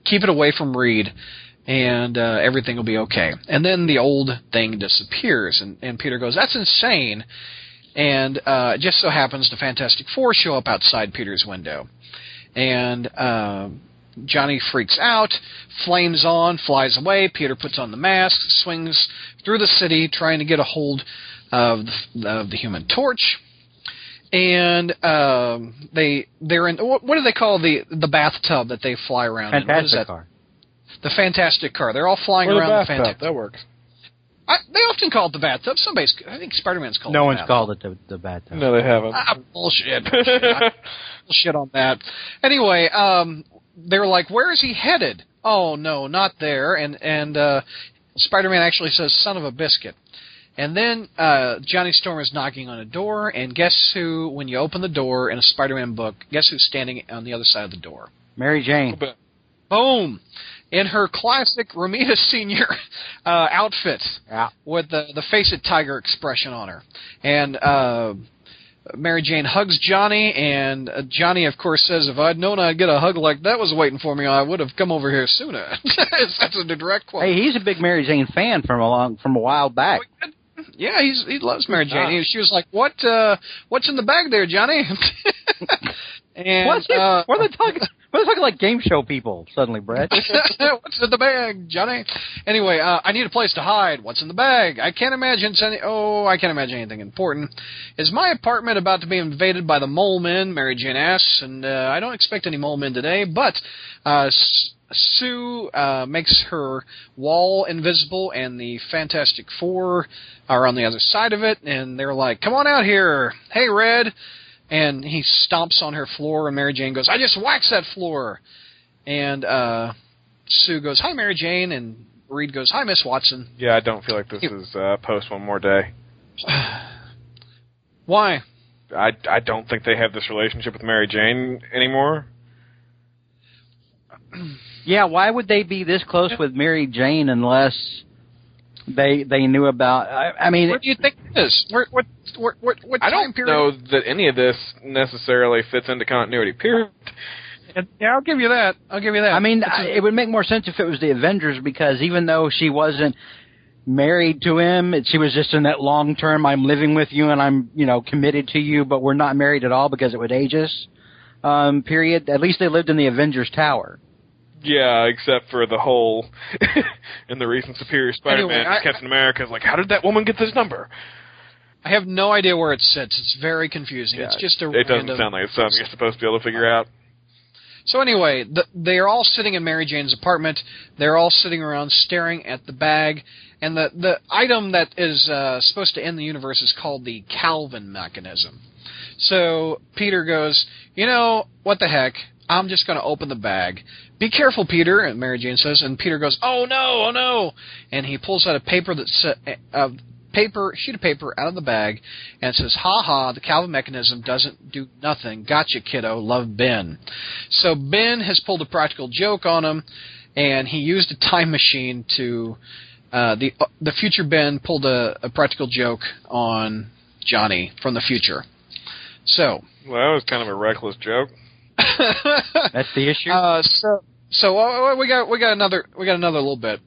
keep it away from Reed, and uh, everything will be okay. And then the old thing disappears, and, and Peter goes, "That's insane." And uh, it just so happens the Fantastic Four show up outside Peter's window, and. Uh, Johnny freaks out, flames on, flies away. Peter puts on the mask, swings through the city, trying to get a hold of the, of the Human Torch. And um, they they're in what, what do they call the the bathtub that they fly around in? What is that? car. The Fantastic Car. They're all flying Or around the bathtub. Fantastic. That works. I, they often call it the bathtub. Somebody's I think Spider-Man's called. No it one's that. called it the, the bad time. No, they haven't. Ah, bullshit. bullshit. I- bullshit on that. Anyway, um, they were like, "Where is he headed?" Oh no, not there. And and uh, Spider-Man actually says, "Son of a biscuit." And then uh, Johnny Storm is knocking on a door, and guess who? When you open the door in a Spider-Man book, guess who's standing on the other side of the door? Mary Jane. Boom! In her classic Romita Senior uh, outfit Yeah. with the the face of tiger expression on her, and uh, Mary Jane hugs Johnny, and uh, Johnny, of course, says, "If I'd known I'd get a hug like that was waiting for me, I would have come over here sooner." That's a direct quote. Hey, he's a big Mary Jane fan from a long from a while back. Yeah, he's he loves Mary Jane. He, she was like, "What? uh What's in the bag there, Johnny?" and What's it? uh, What are they talking? What are they talking like game show people suddenly, Brett? What's in the bag, Johnny? Anyway, uh, I need a place to hide. What's in the bag? I can't imagine any. Oh, I can't imagine anything important. Is my apartment about to be invaded by the mole men? Mary Jane asks, and uh, I don't expect any mole men today. But uh, Sue uh, makes her wall invisible, and the Fantastic Four are on the other side of it, and they're like, "Come on out here, hey Red." And he stomps on her floor, and Mary Jane goes, "I just waxed that floor." And uh, Sue goes, "Hi, Mary Jane," and Reed goes, "Hi, Miss Watson." yeah, I don't feel like this is uh, post one more day. Why? I, I don't think they have this relationship with Mary Jane anymore. yeah, why would they be this close with Mary Jane unless they they knew about? I, I mean, Where do you think it is? Where, what, what, what, what I time don't period? know that any of this necessarily fits into continuity. Period. Yeah, I'll give you that. I'll give you that. I mean, It's it would make more sense if it was the Avengers because even though she wasn't married to him, she was just in that long term. I'm living with you and I'm you know committed to you, but we're not married at all because it would age us. Um, period. At least they lived in the Avengers Tower. Yeah, except for the whole in the recent Superior Spider-Man, Anyway, I- Captain America's like, how did that woman get this number? I have no idea where it sits. It's very confusing. Yeah, it's just a. it doesn't random- sound like it's something you're supposed to be able to figure out. So anyway, the, they are all sitting in Mary Jane's apartment. They're all sitting around staring at the bag, and the the item that is uh, supposed to end the universe is called the Calvin mechanism. So Peter goes, you know what the heck? I'm just going to open the bag. Be careful, Peter. And Mary Jane says, and Peter goes, oh no, oh no, and he pulls out a paper that's a paper sheet of paper out of the bag and says, "Ha ha! The Calvin mechanism doesn't do nothing. Gotcha, kiddo. Love Ben." So Ben has pulled a practical joke on him, and he used a time machine to. Uh, the the future Ben pulled a, a practical joke on Johnny from the future. So Well, that was kind of a reckless joke. That's the issue. Uh, so so uh, we got we got another we got another little bit.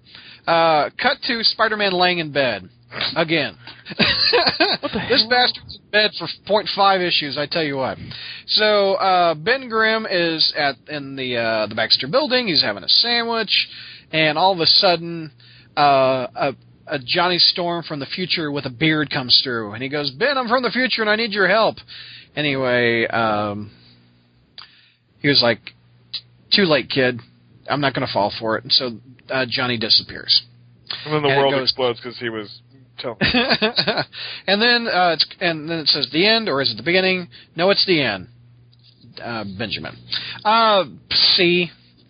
Uh, cut to Spider-Man laying in bed again. this bastard's in bed for 0.5 issues. I tell you what. So uh, Ben Grimm is at in the uh, the Baxter Building. He's having a sandwich, and all of a sudden, uh, a a Johnny Storm from the future with a beard comes through, and he goes, "Ben, I'm from the future, and I need your help." Anyway, um, he was like, "Too late, kid. I'm not going to fall for it." And so uh, Johnny disappears. And then the And world goes- explodes because he was. telling. and then uh, it's and then it says the end, or is it the beginning? No, it's the end. Uh, Benjamin. Uh, C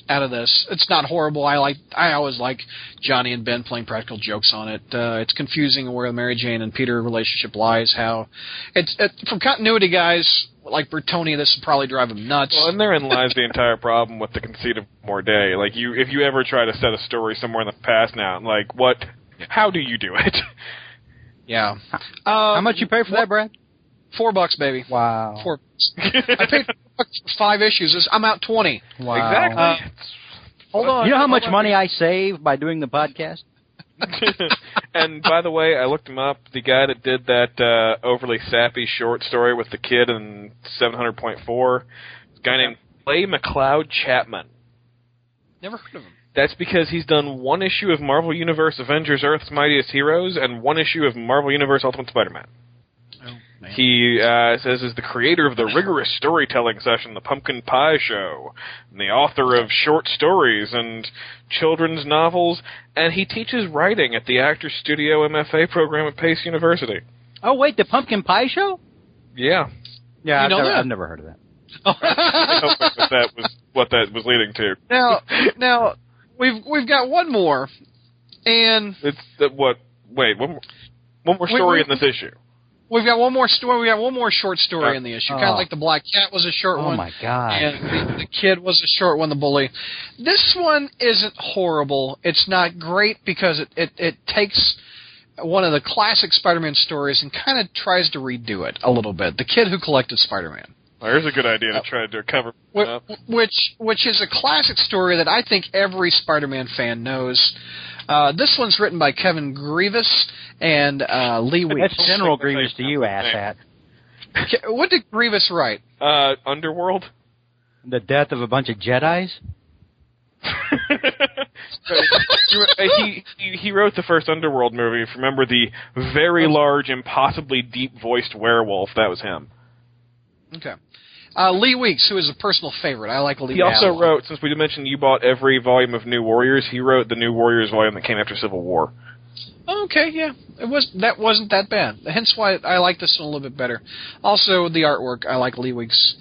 out of this. It's not horrible. I like. I always like Johnny and Ben playing practical jokes on it. Uh, it's confusing where the Mary Jane and Peter relationship lies. How it's it, from continuity guys like Bertoni. This would probably drive him nuts. Well, and therein lies the entire problem with the conceit of More Day. Like you, if you ever try to set a story somewhere in the past now, like what, how do you do it? yeah. Um, How much you pay for that, Brad? Four bucks, baby. Wow. Four. bucks. I paid four bucks for five issues. I'm out twenty. Wow. Exactly. Uh, Hold on. You know how much money I save by doing the podcast? and by the way, I looked him up. The guy that did that uh, overly sappy short story with the kid in 700.4, a guy named Clay McLeod Chapman. Never heard of him. That's because he's done one issue of Marvel Universe Avengers Earth's Mightiest Heroes and one issue of Marvel Universe Ultimate Spider-Man. Man. He uh, says is the creator of the rigorous storytelling session, The Pumpkin Pie Show, and the author of short stories and children's novels, and he teaches writing at the Actors Studio MFA program at Pace University. Oh wait, the Pumpkin Pie Show? Yeah, Yeah, You I've know never. I've never heard of that. I hope that that was what that was leading to. now, now we've we've got one more, and It's that what? Wait, one more, one more Wait, story wait. in this issue. We've got one more story. We got one more short story Uh, in the issue, oh. kind of like the Black Cat was a short Oh one. my god. And the, the kid was a short one, the bully. This one isn't horrible. It's not great because it, it, it takes one of the classic Spider-Man stories and kind of tries to redo it a little bit. The kid who collected Spider-Man. Well, here's a good idea to try to do a cover. Wh- up. which which is a classic story that I think every Spider-Man fan knows. Uh, this one's written by Kevin Grevioux and uh, Lee Weeks. That's General Say Grievous to you, something. asshat. What did Grevioux write? Uh, Underworld. The death of a bunch of Jedi's? he, he he wrote the first Underworld movie. If you remember the very large, impossibly deep voiced werewolf, that was him. Okay. Uh, Lee Weeks, who is a personal favorite. I like Lee. Weeks. He also wrote, since we mentioned you bought every volume of New Warriors, he wrote the New Warriors volume that came after Civil War. Okay, yeah, it was that wasn't that bad. Hence why I like this one a little bit better. Also, the artwork I like Lee Weeks.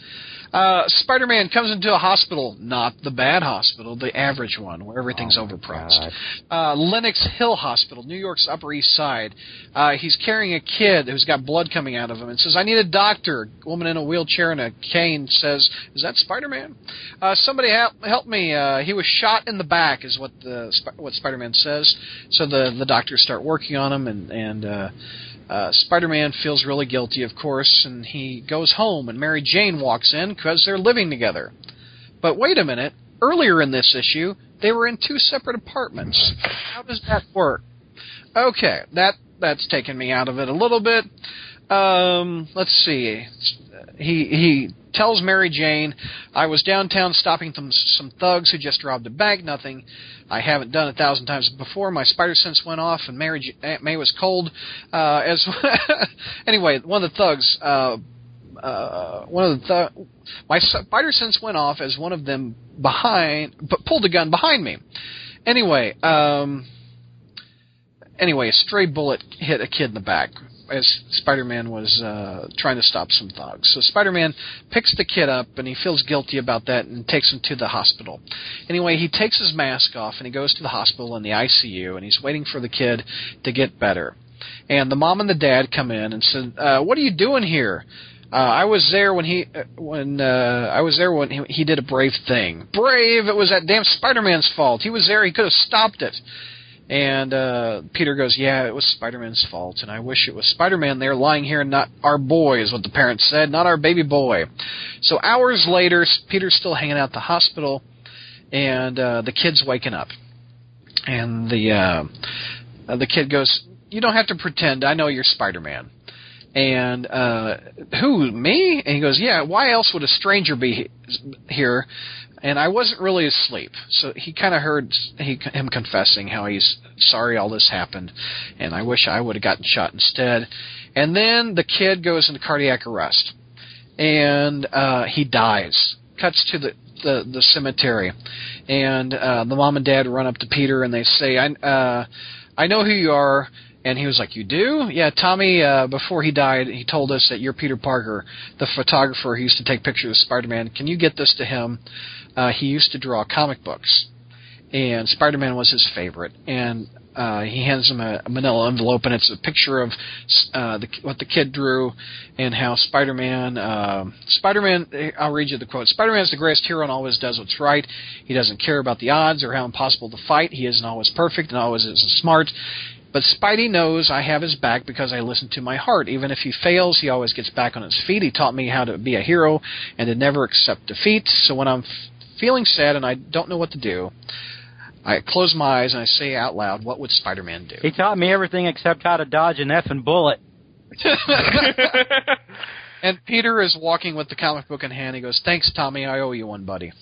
Uh, Spider-Man comes into a hospital, not the bad hospital, the average one where everything's Oh, overpriced. Uh, Lenox Hill Hospital, New York's Upper East Side. Uh, he's carrying a kid who's got blood coming out of him and says, "I need a doctor." A woman in a wheelchair and a cane says, "Is that Spider-Man?" Uh, somebody help, help me. Uh, he was shot in the back, is what the Sp- what Spider-Man says. So the the doctors start working on him, and and uh, uh, Spider-Man feels really guilty, of course, and he goes home, and Mary Jane walks in because they're living together. But wait a minute. Earlier in this issue, they were in two separate apartments. How does that work? Okay, that that's taken me out of it a little bit. Um, let's see. He he tells Mary Jane, "I was downtown stopping some some thugs who just robbed a bank. Nothing I haven't done a thousand times before. My spider sense went off, and Mary J- Aunt May was cold. Uh, as anyway, one of the thugs." Uh, uh, one of the th- my spider sense went off as one of them behind, but pulled a gun behind me. Anyway, um, anyway, a stray bullet hit a kid in the back as Spider-Man was uh, trying to stop some thugs. So Spider-Man picks the kid up and he feels guilty about that and takes him to the hospital. Anyway, he takes his mask off and he goes to the hospital in the ICU and he's waiting for the kid to get better. And the mom and the dad come in and said, uh, "What are you doing here?" Uh, I was there when he uh, when uh, I was there when he, he did a brave thing. Brave! It was that damn Spider-Man's fault. He was there. He could have stopped it. And uh, Peter goes, "Yeah, it was Spider-Man's fault, and I wish it was Spider-Man there lying here, and not our boy," is what the parents said, not our baby boy. So hours later, Peter's still hanging out at the hospital, and uh, the kid's waking up, and the uh, the kid goes, "You don't have to pretend. I know you're Spider-Man." And uh, who me? And he goes, "Yeah. Why else would a stranger be here?" And I wasn't really asleep, so he kind of heard he, him confessing how he's sorry all this happened, and I wish I would have gotten shot instead. And then the kid goes into cardiac arrest, and uh, he dies. Cuts to the the, the cemetery, and uh, the mom and dad run up to Peter and they say, "I uh, I know who you are." And he was like, "You do? Yeah, Tommy. Uh, before he died, he told us that you're Peter Parker, the photographer who used to take pictures of Spider-Man. Can you get this to him? Uh, he used to draw comic books, and Spider-Man was his favorite. And uh, he hands him a, a manila envelope, and it's a picture of uh, the, what the kid drew, and how Spider-Man. Uh, Spider-Man. I'll read you the quote. Spider-Man is the greatest hero and always does what's right. He doesn't care about the odds or how impossible to fight. He isn't always perfect and always isn't smart. But Spidey knows I have his back because I listen to my heart. Even if he fails, he always gets back on his feet. He taught me how to be a hero and to never accept defeat. So when I'm feeling sad and I don't know what to do, I close my eyes and I say out loud, "What would Spider-Man do?" He taught me everything except how to dodge an effing bullet. and Peter is walking with the comic book in hand. He goes, "Thanks, Tommy. I owe you one, buddy."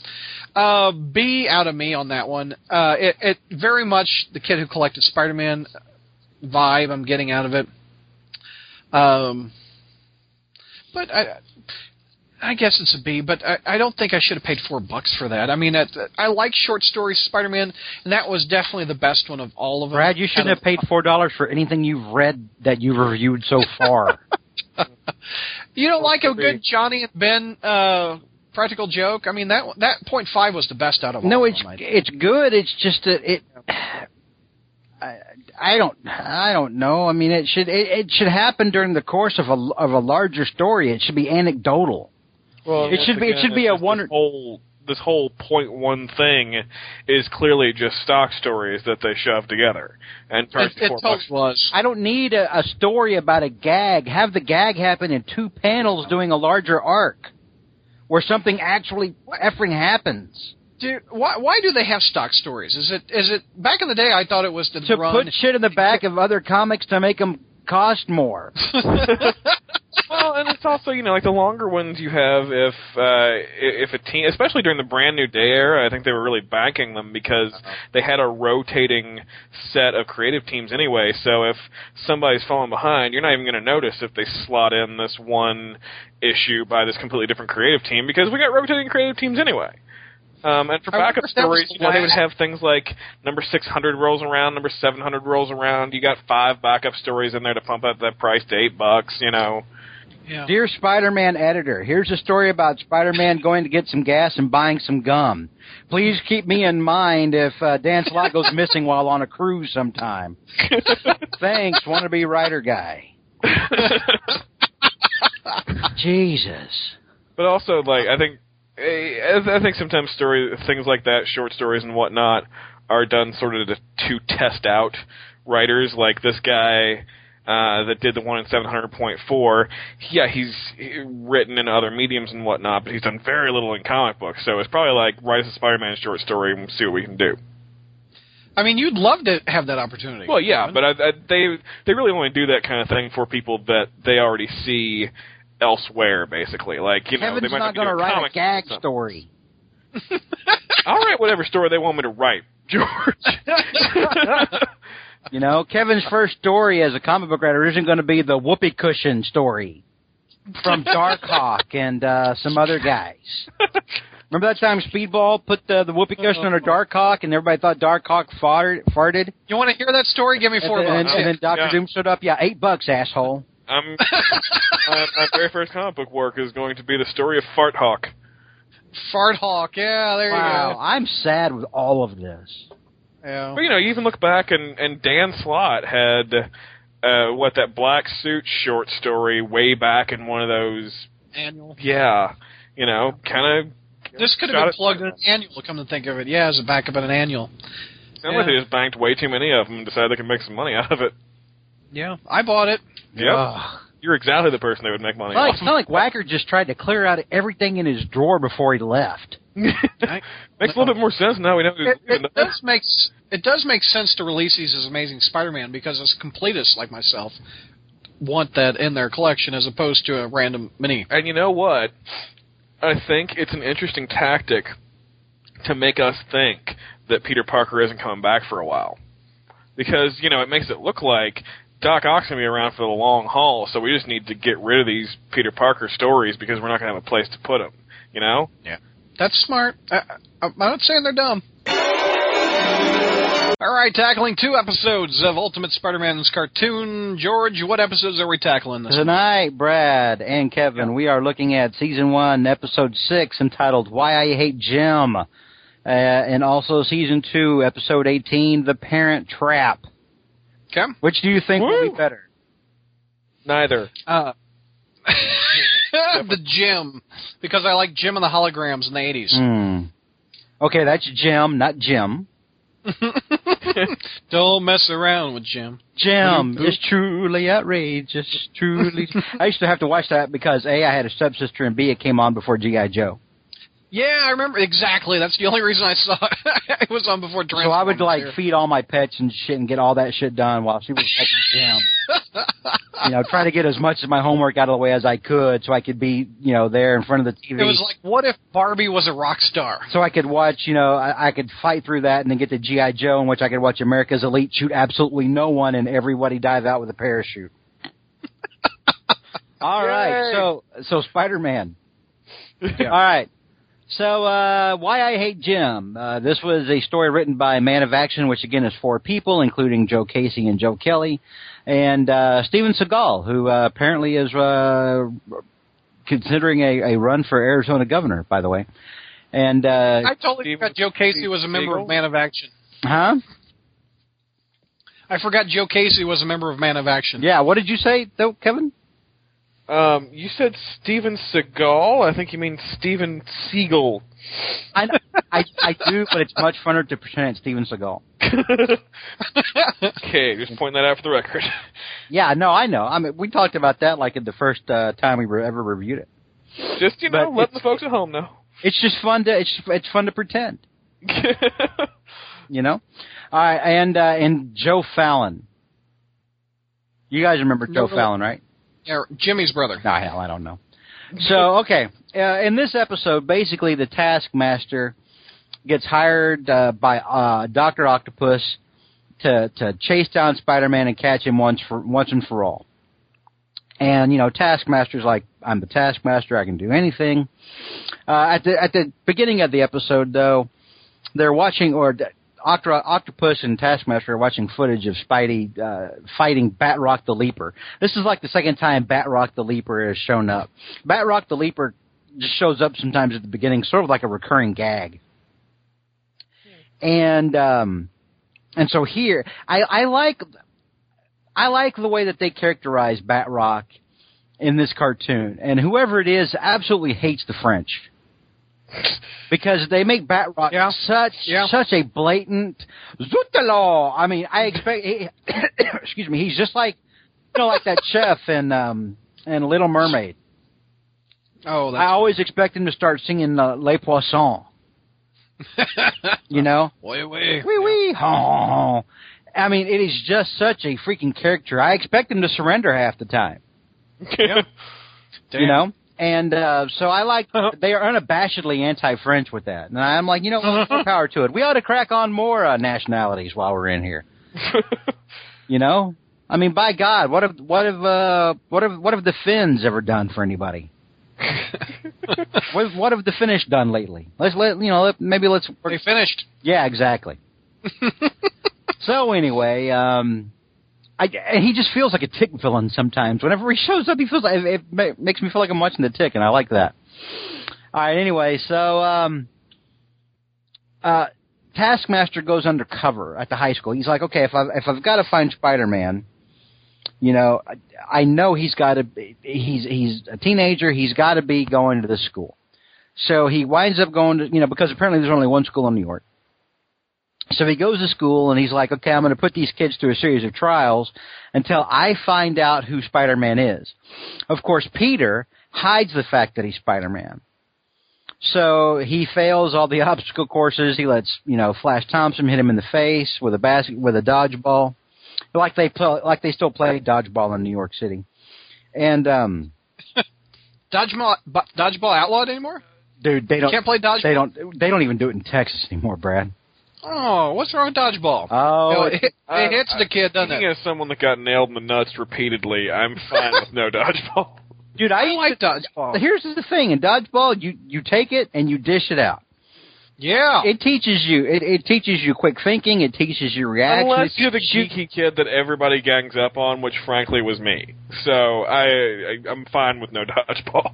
Uh, B out of me on that one. Uh, it, it very much the kid who collected Spider-Man vibe I'm getting out of it. Um, but I, I guess it's a B. But I, I don't think I should have paid four bucks for that. I mean, I, I like short stories Spider-Man, and that was definitely the best one of all of them. Brad, you shouldn't have paid four dollars for anything you've read that you've reviewed so far. you don't like a good Johnny and Ben uh, practical joke? I mean, that that point five was the best out of all. No, of it's them, it's good. It's just that it. I, I don't I don't know. I mean, it should it, it should happen during the course of a of a larger story. It should be anecdotal. Well, It should be- it should be a one- This whole this whole point one thing is clearly just stock stories that they shove together and It, charge it four totally bucks. was. I don't need a, a story about a gag. Have the gag happen in two panels doing a larger arc, where something actually effing happens. Dude, why why do they have stock stories? Is it is it back in the day? I thought it was to, To run. put shit in the back of other comics to make them cost more. well, and it's also you know like the longer ones you have if uh if a team, especially during the brand new day era, I think they were really backing them because they had a rotating set of creative teams anyway. So if somebody's falling behind, you're not even going to notice if they slot in this one issue by this completely different creative team because we got rotating creative teams anyway. Um, and for backup if that was stories, you know, they would have things like number 600 rolls around, number 700 rolls around. You got five backup stories in there to pump up that price to eight bucks. You know. Yeah. Dear Spider-Man editor, here's a story about Spider-Man going to get some gas and buying some gum. Please keep me in mind if uh, Dan Slott goes missing while on a cruise sometime. Thanks, wannabe writer guy. Jesus. But also, like I think, eh, I think sometimes story things like that, short stories and whatnot, are done sort of to, to test out writers. Like this guy uh, that did the one in seven hundred point four. Yeah, he's written in other mediums and whatnot, but he's done very little in comic books. So it's probably like write us a Spider-Man short story and see what we can do. I mean, you'd love to have that opportunity. Well, yeah, Kevin. but I, I, they they really only do that kind of thing for people that they already see elsewhere, basically. Like you know, Kevin's they might not going to write a gag story. I'll write whatever story they want me to write, George. You know, Kevin's first story as a comic book writer isn't going to be the whoopee cushion story from Darkhawk and uh, some other guys. Remember that time Speedball put the, the whoopee cushion on a Darkhawk and everybody thought Darkhawk farted? farted? you want to hear that story? Give me four then- and, bucks. and then Doctor Yeah. Doom showed up. Yeah, eight bucks, asshole. I'm, my, my very first comic book work is going to be the story of Fart Hawk. Fart Hawk. Yeah, there Wow, you go. I'm sad with all of this. Yeah. But you know, you even look back and and Dan Slott had uh what that black suit short story way back in one of those. Annual. Yeah, you know, kind of. This could have been plugged in an annual. Come to think of it, yeah, as a backup in an annual. Sounds like they just banked way too many of them and decided they could make some money out of it. Yeah, I bought it. Yeah. Ugh. You're exactly the person they would make money It's like, off. it's not like Wacker just tried to clear out everything in his drawer before he left. I- Makes a little bit more sense now we know who's It, leaving. it does make it does make sense to release these as Amazing Spider-Man because as completists like myself want that in their collection as opposed to a random mini. And you know what? I think it's an interesting tactic to make us think that Peter Parker isn't coming back for a while. Because, you know, it makes it look like Doc Ock's going to be around for the long haul, so we just need to get rid of these Peter Parker stories because we're not going to have a place to put them. You know? That's smart. I, I, I'm not saying they're dumb. All right, tackling two episodes of Ultimate Spider-Man's cartoon. George, what episodes are we tackling this? Tonight, Brad and Kevin, we are looking at season one, episode six, entitled "Why I Hate Gym," uh, and also season two, episode eighteen, "The Parent Trap." Okay. Which do you think will be better? Neither. Uh, the Jim, because I like Jem and the holograms in the 80s. Hmm. Okay, that's Jim, not Jim. Don't mess around with Jim. Jem is truly outrageous. Truly, I used to have to watch that because a I had a stepsister and b it came on before GI Joe. Yeah, I remember exactly. That's the only reason I saw it. it was on before So I would like here. feed all my pets and shit and get all that shit done while she was watching Jem. you know, try to get as much of my homework out of the way as I could so I could be, you know, there in front of the TV. It was like, what if Barbie was a rock star? so I could watch, you know, I, I could fight through that and then get to GI Joe, in which I could watch America's Elite shoot absolutely no one and everybody dive out with a parachute. All right, Yay. so so Spider Man. All right. So, uh, Why I Hate Gym. Uh, this was a story written by Man of Action, which again is four people, including Joe Casey and Joe Kelly, and uh, Steven Seagal, who uh, apparently is uh, considering a, a run for Arizona governor, by the way. And, uh, I totally Steve- forgot Joe Casey was a member Seagle? of Man of Action. huh? I forgot Joe Casey was a member of Man of Action. Yeah, what did you say, though, Kevin? Um, you said Steven Seagal? I think you mean Steven Seagle. I, I, I do, but it's much funner to pretend it's Steven Seagal. okay, just point that out for the record. Yeah, no, I know. I mean, we talked about that like in the first uh, time we re- ever reviewed it. Just, you know, But letting the folks at home know. It's just fun to it's it's fun to pretend. you know. All right, and uh, and Joe Fallon. You guys remember Joe really. Fallon, right? Yeah, Jimmy's brother. No, hell, I don't know. So okay, uh, in this episode, basically the Taskmaster gets hired uh, by uh, Doctor Octopus to to chase down Spider-Man and catch him once for once and for all. And you know, Taskmaster's like, I'm the Taskmaster. I can do anything. Uh, at the at the beginning of the episode, though, they're watching or. Octo- Octopus and Taskmaster are watching footage of Spidey uh, fighting Batroc the Leaper. This is like the second time Batroc the Leaper has shown up. Batroc the Leaper just shows up sometimes at the beginning, sort of like a recurring gag. And um, and so here, I, I like I like the way that they characterize Batroc in this cartoon, and whoever it is absolutely hates the French because they make Batroc Yeah. such Yeah. such a blatant Zootalo. I mean, I expect. He, excuse me. He's just like you know, like that chef in um in Little Mermaid. Oh, I always expect him to start singing uh, Les Poissons. You know, wait. wee wee. Oh. I mean, it is just such a freaking character. I expect him to surrender half the time. Yeah. You know. And uh, so I like they are unabashedly anti-French with that, and I'm like, you know, more power to it. We ought to crack on more uh, nationalities while we're in here. You know, I mean, by God, what have what have uh, what have what have the Finns ever done for anybody? what, what have the Finnish done lately? Let's let you know. Let, maybe let's. They finished. Yeah, exactly. so anyway, um, I and he just feels like a tick villain sometimes. Whenever he shows up, he feels like it, ma- makes me feel like I'm watching the tick, and I like that. All right. Anyway, so um, uh, Taskmaster goes undercover at the high school. He's like, okay, if I if I've got to find Spider-Man, you know, I, I know he's got to. He's he's a teenager. He's got to be going to this school. So he winds up going to you know because apparently there's only one school in New York. So he goes to school and he's like, okay, I'm going to put these kids through a series of trials until I find out who Spider-Man is. Of course, Peter hides the fact that he's Spider-Man. So he fails all the obstacle courses. He lets, you know, Flash Thompson hit him in the face with a basket, with a dodgeball. Like they play, like they still play dodgeball in New York City. And, um, Dodgeball, dodgeball outlawed anymore? dude, they don't, Can't play dodgeball. they don't, they don't even do it in Texas anymore, Brad. Oh, what's wrong with dodgeball? Oh, You know, it's- it, I- it hits the kid, doesn't Speaking it? as someone that got nailed in the nuts repeatedly, I'm fine with no dodgeball. dude, I, I like dodgeball. Here's the thing: in dodgeball, you you take it and you dish it out. Yeah. It teaches you. It, it teaches you quick thinking. It teaches you reaction. Unless it you're the teaches geeky kid that everybody gangs up on, which frankly was me. So I, I I'm fine with no dodgeball.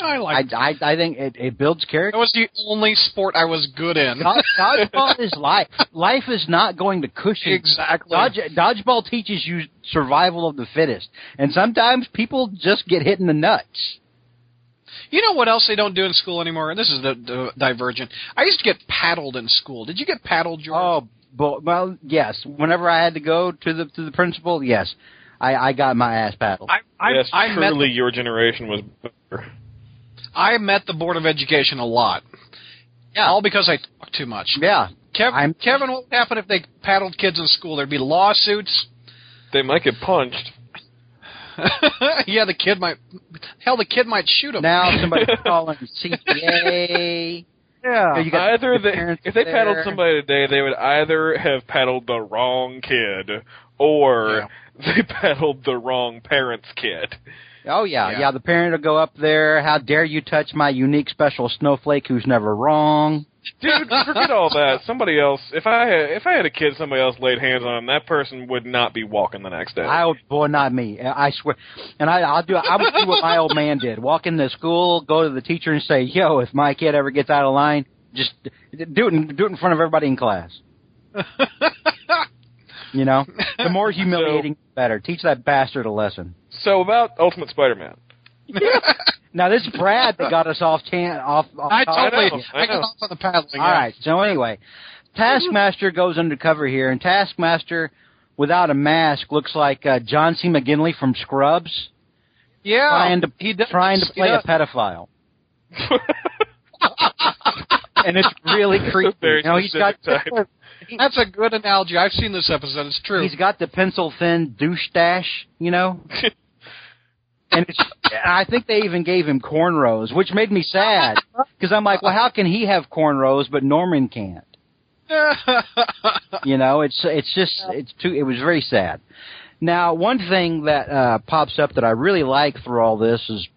I I, like I I I think it, it builds character. That character. was the only sport I was good in. Dodge, dodgeball is life. Life is not going to cushion. exactly. Dodge, dodgeball teaches you survival of the fittest, and sometimes people just get hit in the nuts. You know what else they don't do in school anymore? This is the, the divergent. I used to get paddled in school. Did you get paddled, George? Oh, but, well, yes. Whenever I had to go to the to the principal, yes, I, I got my ass paddled. I, I, yes, I met truly, the, your generation was better. I met the board of education a lot. Yeah. All because I talk too much. yeah, Kevin, Kevin, what would happen if they paddled kids in school? There'd be lawsuits. They might get punched. yeah, the kid might. Hell, the kid might shoot him. now somebody's calling CPA. yeah. you got Either the they, if they there. paddled somebody today, they would either have paddled the wrong kid or they paddled the wrong parent's kid. Oh yeah, Yeah. yeah, The parent will go up there. How dare you touch my unique special snowflake who's never wrong? Dude, forget all that. Somebody else. If I had, if I had a kid, somebody else laid hands on him. That person would not be walking the next day. I would, boy, not me. I swear. And I, I'll do. I would do what my old man did: walk into school, go to the teacher, and say, "Yo, if my kid ever gets out of line, just do it. In, do it in front of everybody in class." You know, the more humiliating, the better. Teach that bastard a lesson. So about Ultimate Spider-Man. Now this is Brad that got us off tan off. off I topic. totally. know, I I got know. off on the paddling. All right. So anyway, Taskmaster goes undercover here, and Taskmaster, without a mask, looks like uh, John C. McGinley from Scrubs, Yeah. trying to he does. trying to play a pedophile, and it's really creepy. Very you know, he's got specific. That's a good analogy. I've seen this episode. It's true. he's got the pencil thin douche stash, you know. And it's, I think they even gave him cornrows, which made me sad because I'm like, well, how can he have cornrows but Norman can't? You know, it's it's just it's too. It was very sad. Now, one thing that uh, pops up that I really like through all this is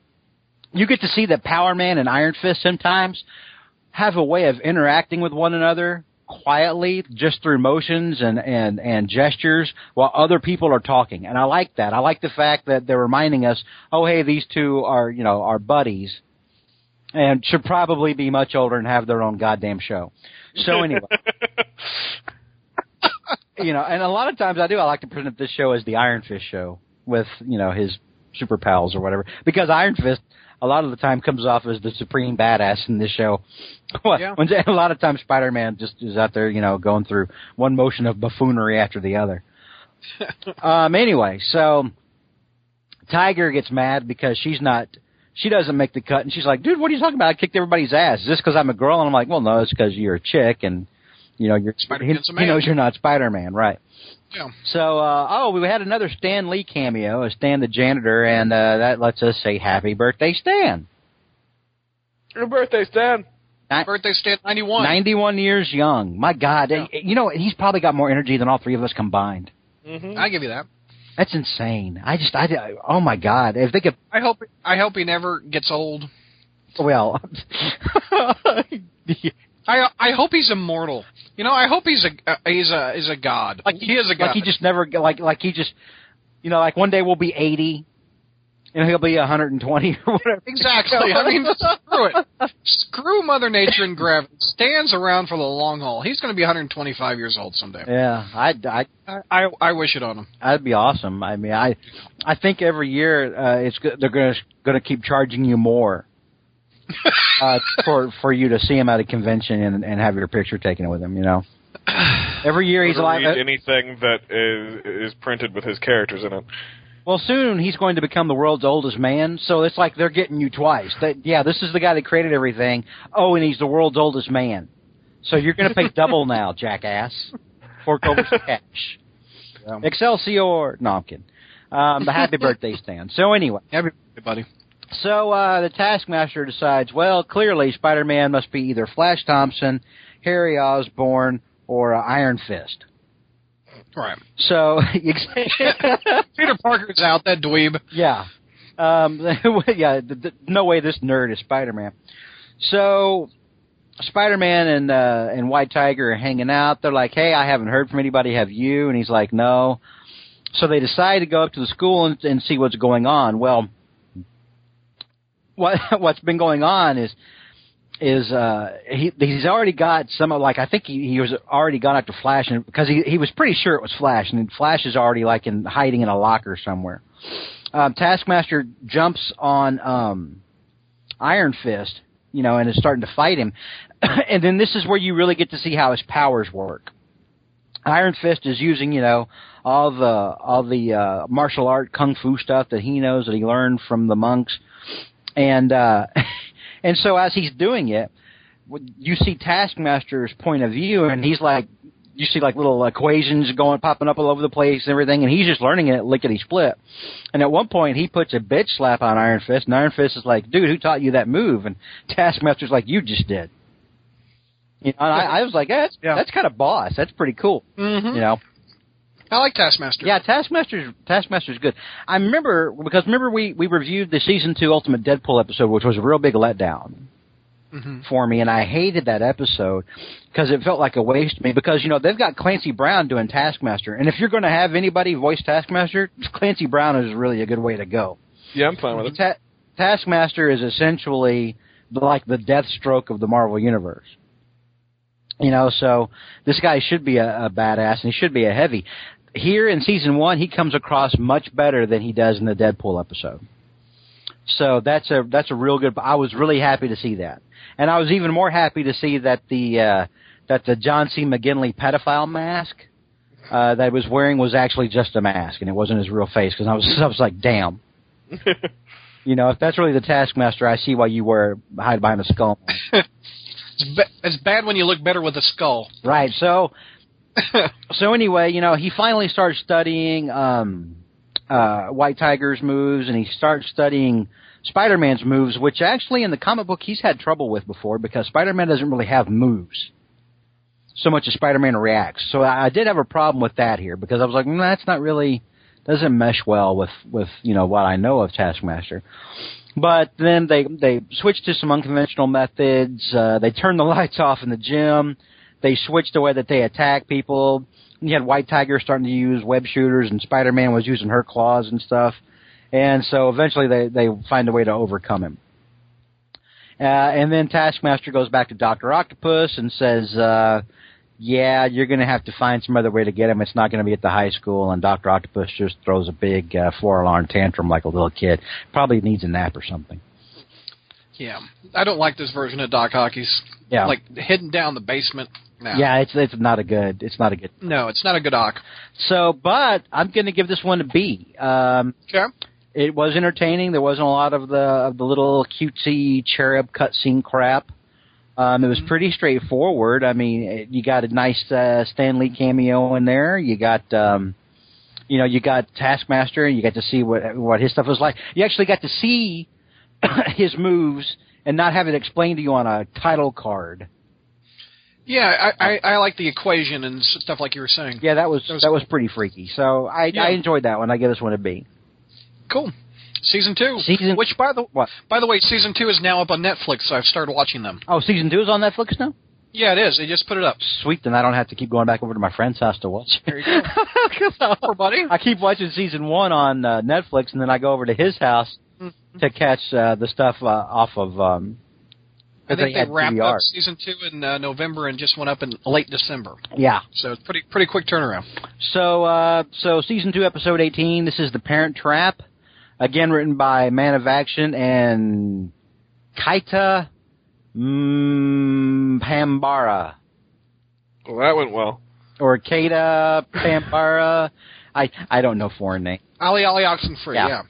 you get to see that Power Man and Iron Fist sometimes have a way of interacting with one another quietly, just through motions and and and gestures, while other people are talking. And I like that. I like the fact that they're reminding us, oh, hey, these two are you know are buddies, and should probably be much older and have their own goddamn show. So anyway you know, and a lot of times I do. I like to present this show as the Iron Fist show with you know his super pals or whatever, because Iron Fist a lot of the time comes off as the supreme badass in this show. Well, Yeah. a lot of times Spider Man just is out there, you know, going through one motion of buffoonery after the other. um. Anyway, so Tiger gets mad because she's not. She doesn't make the cut, and she's like, "Dude, what are you talking about? I kicked everybody's ass. Is this because I'm a girl?" And I'm like, "Well, no, it's because you're a chick, and you know, you're Spider-Man's he, he knows you're not Spider-Man, right?" Yeah. So, uh, oh, we had another Stan Lee cameo as Stan the janitor, and uh, that lets us say happy birthday, Stan. Your birthday, Stan. Ni- Birthday Stan ninety one. 91 years young. My God. Yeah. You know, he's probably got more energy than all three of us combined. Mm-hmm. I give you that. That's insane. I just, I, oh my God. If they could, I hope. I hope he never gets old. well, I I hope he's immortal. You know, I hope he's a uh, he's a is a god. like he is a god. Like he just never, like, like he just, you know, like one day we'll be 80, and he'll be 120 or whatever. exactly. I mean, screw it. Screw Mother Nature and gravity. Stands around for the long haul. He's going to be 125 years old someday. Yeah, I, I, I I, wish it on him. That'd be awesome. I mean, I, I think every year uh, it's they're going to going to keep charging you more uh, for for you to see him at a convention and and have your picture taken with him. You know. Every year he's Or like, uh, anything that is is printed with his characters in it. well, soon he's going to become the world's oldest man. So it's like they're getting you twice. That yeah, this is the guy that created everything. Oh, and he's the world's oldest man. So you're going to pay double now, jackass. Fork over some cash. Yeah. Excelsior. No, I'm kidding. Um, the happy birthday Stan. So anyway, Everybody. So uh, the Taskmaster decides, well, clearly Spider-Man must be either Flash Thompson, Harry Osborn, or uh, Iron Fist. Right. So, Peter Parker's out, that dweeb. yeah, um, yeah, th- th- no way this nerd is Spider-Man. So, Spider-Man and uh, and White Tiger are hanging out. They're like, "Hey, I haven't heard from anybody. Have you?" And he's like, "No." So they decide to go up to the school and, and see what's going on. Well, what what's been going on is is uh he he's already got some of like I think he, he was already gone after Flash and because he he was pretty sure it was Flash and Flash is already like in hiding in a locker somewhere. Um, Taskmaster jumps on um, Iron Fist, you know, and is starting to fight him, and then this is where you really get to see how his powers work. Iron Fist is using, you know, all the all the uh, martial art kung fu stuff that he knows that he learned from the monks, and uh, and so as he's doing it, you see Taskmaster's point of view, and he's like, you see like little equations going popping up all over the place and everything, and he's just learning it lickety split. And at one point, he puts a bitch slap on Iron Fist, and Iron Fist is like, "Dude, who taught you that move?" And Taskmaster's like, "You just did." You know, and I, I was like, yeah, that's, Yeah. that's kind of boss. That's pretty cool. Mm-hmm. You know, I like Taskmaster. yeah, Taskmaster's Taskmaster's good. I remember because remember we we reviewed the season two Ultimate Deadpool episode, which was a real big letdown hmm for me, and I hated that episode because it felt like a waste to me. Because you know they've got Clancy Brown doing Taskmaster, and if you're going to have anybody voice Taskmaster, Clancy Brown is really a good way to go. Yeah, I'm fine with it. Ta- Taskmaster is essentially like the Deathstroke of the Marvel universe. You know, so this guy should be a, a badass and he should be a heavy. Here in season one, he comes across much better than he does in the Deadpool episode. So that's a that's a real good. I was really happy to see that, and I was even more happy to see that the uh, that the John C. McGinley pedophile mask uh, that he was wearing was actually just a mask and it wasn't his real face. Because I was I was like, damn. You know, if that's really the Taskmaster, I see why you wear hide behind a skull. It's, ba- it's bad when you look better with a skull. right. So, so anyway, you know, he finally starts studying um, uh, White Tiger's moves, and he starts studying Spider-Man's moves, which actually in the comic book he's had trouble with before because Spider-Man doesn't really have moves so much as Spider-Man reacts. So I, I did have a problem with that here because I was like, mm, that's not really doesn't mesh well with with you know what I know of Taskmaster. But then they they switched to some unconventional methods. Uh, they turned the lights off in the gym. They switched the way that they attack people. You had White Tiger starting to use web shooters, and Spider Man was using her claws and stuff. And so eventually they they find a way to overcome him. Uh, and then Taskmaster goes back to Doctor Octopus and says, uh, "Yeah, you're going to have to find some other way to get him. It's not going to be at the high school." And Doctor Octopus just throws a big uh, four alarm tantrum like a little kid. Probably needs a nap or something. Yeah, I don't like this version of Doc Hockey's. Yeah. like hidden down the basement. No. Yeah, it's it's not a good it's not a good. no, it's not a good Doc. So, but I'm going to give this one a B. Um, Okay. it was entertaining. There wasn't a lot of the of the little cutesy cherub cutscene crap. Um, it was pretty straightforward. I mean, it, you got a nice uh, Stan Lee cameo in there. You got, um, you know, you got Taskmaster. And you got to see what what his stuff was like. You actually got to see his moves and not have it explained to you on a title card. Yeah, I, I, I like the equation and stuff like you were saying. Yeah, that was That was that was pretty freaky. So I Yeah. I enjoyed that one. I give this one a B. Cool. Season two. Season- Which by the What? by the way, season two is now up on Netflix. So I've started watching them. Oh, season two is on Netflix now. Yeah, it is. They just put it up. Sweet, then I don't have to keep going back over to my friend's house to watch. There you go. Poor buddy. I keep watching season one on uh, Netflix, and then I go over to his house Mm-hmm. to catch uh, the stuff uh, off of. Um, I think they they wrapped DVR. up season two in uh, November and just went up in late December. yeah. So it's pretty pretty quick turnaround. So, uh, so season two, episode eighteen. This is the Parent Trap, again written by Man of Action and Kaita mm, Pambara. Well, that went well. or Kaita Pambara. I I don't know foreign name. Ali Ali Oxen Free. Yeah.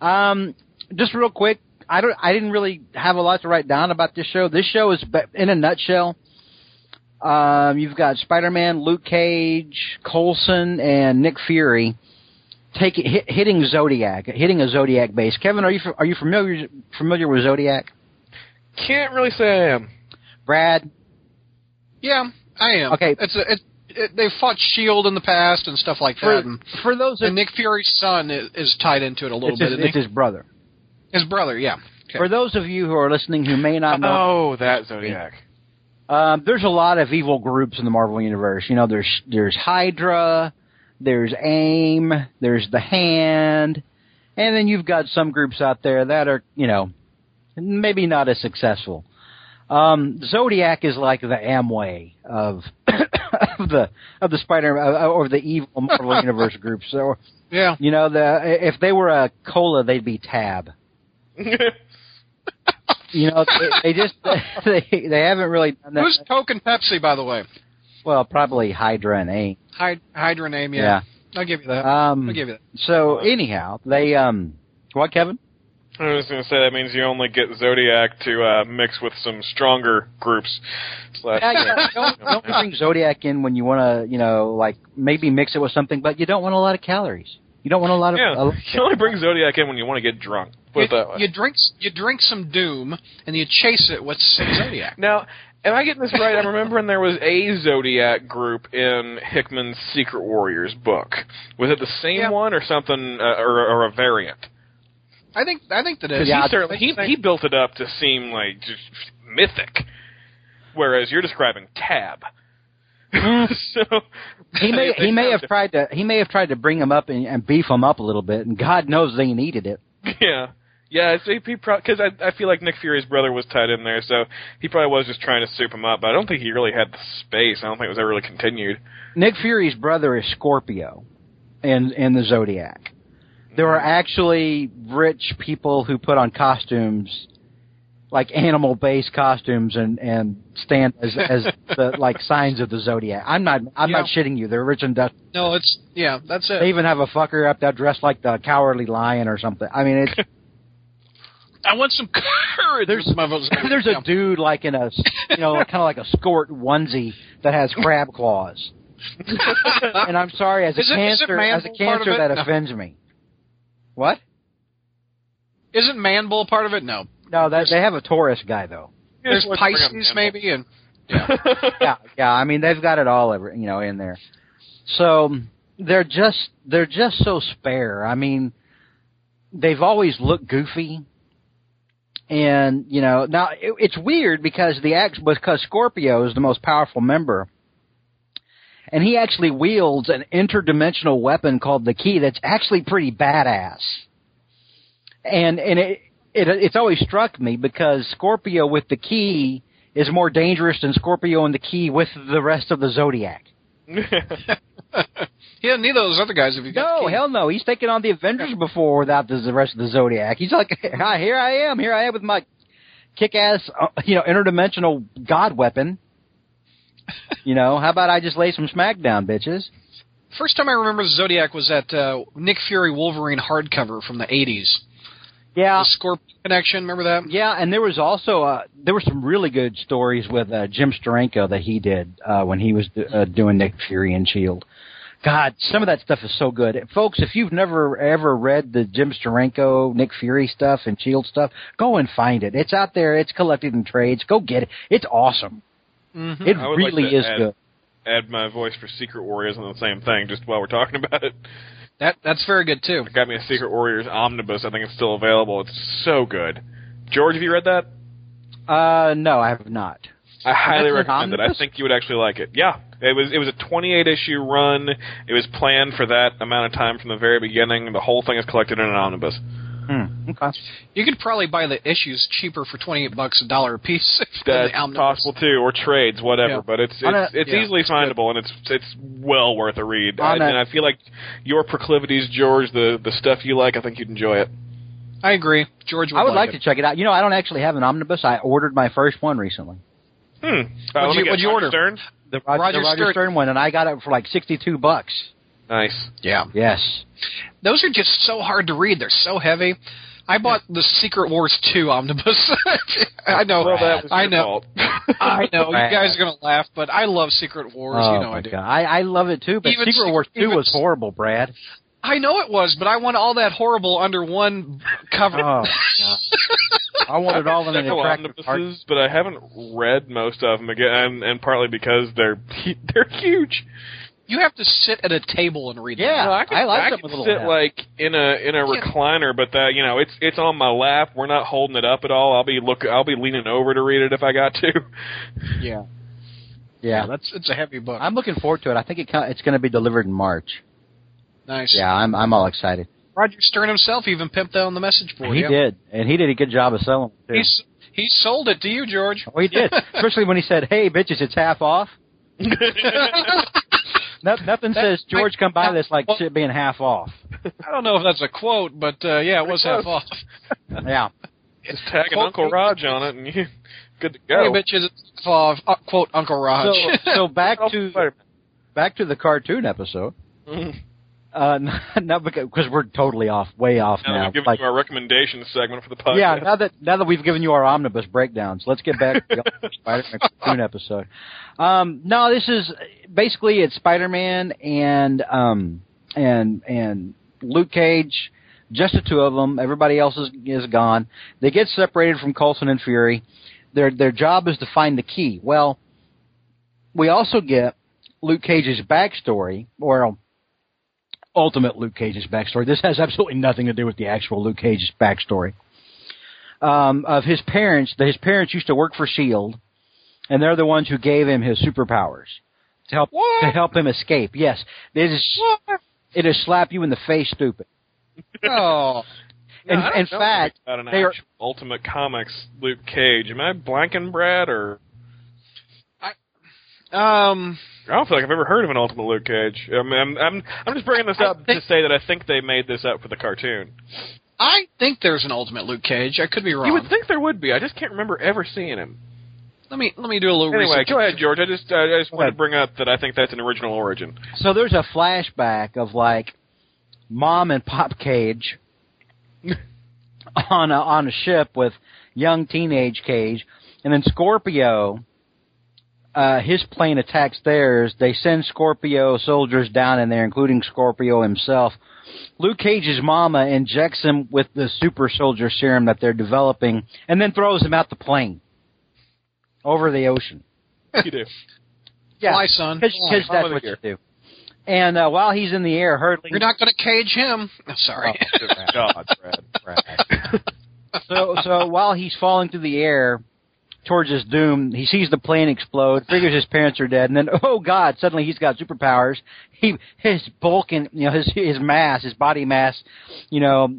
Yeah. Um, just real quick, I don't. I didn't really have a lot to write down about this show. This show is, in a nutshell, um, you've got Spider-Man, Luke Cage, Coulson, and Nick Fury taking hit, hitting Zodiac, hitting a Zodiac base. Kevin, are you are you familiar familiar with Zodiac? Can't really say I am. Brad, Yeah, I am. Okay. It's a, it, it, they've fought Shield in the past and stuff like for that. And, for those and of Nick Fury's son is, is tied into it a little it's, bit. his, isn't it's he? his brother. His brother. Yeah. Okay. For those of you who are listening who may not know, Oh, that Zodiac. Um, there's a lot of evil groups in the Marvel universe. You know, there's there's Hydra, there's AIM, there's the Hand, and then you've got some groups out there that are, you know, maybe not as successful. Um, Zodiac is like the Amway of of the of the Spider uh, or the evil Marvel universe groups. So yeah. you know, the if they were a cola, they'd be Tab. You know, they, they just they they haven't really done that. Who's Coke and Pepsi, by the way? Well, probably Hydra and AIM. Hyd- Hydra name. Yeah. I'll give you that. Um, I'll give you that. so anyhow, they um, what Kevin? I was going to say that means you only get Zodiac to uh, mix with some stronger groups. Slash, Yeah, yeah. Don't, don't bring Zodiac in when you want to, you know, like maybe mix it with something, but you don't want a lot of calories. You don't want a lot of. yeah, a- you only bring Zodiac in when you want to get drunk. Put it You, that way. you drink you drink some Doom and you chase it with some Zodiac. Now, am I getting this right? I'm remembering there was a Zodiac group in Hickman's Secret Warriors book. Was it the same Yeah. one or something, uh, or, or a variant? I think I think that is. 'Cause Yeah, he certainly he, he built it up to seem like just mythic, whereas you're describing Tab. so he may they he may have it. tried to he may have tried to bring him up and, and beef him up a little bit, and God knows they needed it. Yeah. Yeah, it's, he because I I feel like Nick Fury's brother was tied in there, so he probably was just trying to soup him up. But I don't think he really had the space. I don't think it was ever really continued. Nick Fury's brother is Scorpio, in in the Zodiac. There are mm-hmm. actually rich people who put on costumes, like animal based costumes, and and stand as as the like signs of the Zodiac. I'm not I'm not shitting you. They're rich and dust. No, it's yeah. That's it. They even have a fucker up there dressed like the Cowardly Lion or something. I mean, it's I want some courage. There's- with my Zodiac. there's a dude like in a you know kind of like a skort onesie that has crab claws. and I'm sorry, as a Is it- is it cancer, as a Manbull part of cancer that No. offends me. What? Isn't Manbull part of it? No. No, that they have a Taurus guy though. There's Let's bring up Pisces maybe, and Yeah, yeah. I mean, they've got it all, ever you know, in there. So they're just they're just so spare. I mean, they've always looked goofy, and you know, now it, it's weird because the act because Scorpio is the most powerful member. And he actually wields an interdimensional weapon called the Key that's actually pretty badass. And and it, it it's always struck me because Scorpio with the Key is more dangerous than Scorpio and the Key with the rest of the Zodiac. yeah, neither of those other guys have you got. No, hell no. He's taken on the Avengers before without the, rest of the Zodiac. He's like, "Hi, here I am, here I am with my kick-ass, uh, you know, interdimensional god weapon. you know, how about I just lay some smackdown, bitches? First time I remember Zodiac was that uh, Nick Fury Wolverine hardcover from the '80s. Yeah, The Scorpio connection. Remember that? Yeah, and there was also uh, there were some really good stories with uh, Jim Steranko that he did uh, when he was uh, doing Nick Fury and Shield. God, some of that stuff is so good, folks. If you've never ever read the Jim Steranko, Nick Fury stuff and Shield stuff, go and find it. It's out there. It's collected in trades. Go get it. It's awesome. Mm-hmm. It I would like really is add- good. Add my voice for Secret Warriors on the same thing, just while we're talking about it. That that's very good too. I got me a Secret Warriors omnibus. I think it's still available. It's so good. George, have you read that? Uh, no, I have not. I highly an recommend it. I think you would actually like it. Yeah, it was it was a 28 issue run. It was planned for that amount of time from the very beginning. The whole thing is collected in an omnibus. Hmm. Okay. You could probably buy the issues cheaper for 28 bucks a dollar a piece. That's possible too, or trades, whatever. Yeah. But it's it's, a- it's yeah, easily it's good. findable, and it's it's well worth a read. I, On and I feel like your proclivities, George, the the stuff you like, I think you'd enjoy it. I agree. George would I would like it. to check it out. You know, I don't actually have an omnibus. I ordered my first one recently. Hmm. Uh, What'd you- what'd you order? Stern? The Roger, Roger the Roger Stern- Stern one, and I got it for like sixty-two bucks. Nice. Yeah. Yes. Those are just so hard to read. They're so heavy. I bought the Secret Wars 2 omnibus. I know. Well, that was I your know. fault. I know. You guys are going to laugh, but I love Secret Wars. oh you know I do. God. I, I love it too, but Even Secret Secret- Wars two even was horrible, Brad. I know it was, but I want all that horrible under one cover. Oh, God. I want it all in an Several attractive part. omnibuses, but I haven't read most of them again, and, and partly because they're they're huge. You have to sit at a table and read Yeah. them. No, I could, I like I them could with a sit little like in a in a Yeah. recliner, but that you know it's it's on my lap. We're not holding it up at all. I'll be look I'll be leaning over to read it if I got to. Yeah. Yeah, That's it's a heavy book. I'm looking forward to it. I think it co- it's going to be delivered in March. nice. Yeah, I'm I'm all excited. Roger Stern himself even pimped that on the message board. he yeah. did, and he did a good job of selling it too. He's he sold it to you, George. Oh, he did, especially when he said, "Hey, bitches, it's half off." No, nothing That- says George, come buy now- this like well- shit being half off. I don't know if that's a quote, but uh, yeah, it was half off. Yeah, Just tagging Quote- Uncle Raj on it, and you good to go. Hey, bitches, it's off. Uh, quote Uncle Raj. so so back to back to the cartoon episode. Mhm. Uh, not because because we're totally off, way off Now now. we've given Like, you our recommendation segment for the podcast. yeah, now that now that we've given you our omnibus breakdowns, let's get back to the Spider-Man cartoon episode. Um, no, this is basically it's Spider-Man and um and and Luke Cage, just the two of them. Everybody else is is gone. They get separated from Coulson and Fury. Their their job is to find the key. Well, we also get Luke Cage's backstory, or ultimate Luke Cage's backstory. This has absolutely nothing to do with the actual Luke Cage's backstory. Um, of his parents, his parents used to work for Shield, and they're the ones who gave him his superpowers to help What? to help him escape. Yes, it is. It is slap you in the face, stupid. oh, No, in in fact, about an they are- Ultimate Comics Luke Cage. Am I blanking, Brad, or um, I don't feel like I've ever heard of an Ultimate Luke Cage. I mean, I'm, I'm I'm just bringing this I up think- to say that I think they made this up for the cartoon. I think there's an Ultimate Luke Cage. I could be wrong. You would think there would be. I just can't remember ever seeing him. let me let me do a little Anyway, research. go ahead, George. I just I just Go wanted to bring up that I think that's an original origin. so there's a flashback of like mom and pop Cage on a, on a ship with young teenage Cage, and then Scorpio. Uh, his plane attacks theirs. They send Scorpio soldiers down in there, including Scorpio himself. Luke Cage's mama injects him with the super soldier serum that they're developing, and then throws him out the plane over the ocean. you do. Fly, son. because Fly. that's Over what here. you do. And uh, while he's in the air hurtling, You're not going to cage him. Oh, sorry. God, Brad. so so while he's falling through the air towards his doom, he sees the plane explode, figures his parents are dead, and then oh god, suddenly he's got superpowers. He his bulk and you know his his mass, his body mass, you know,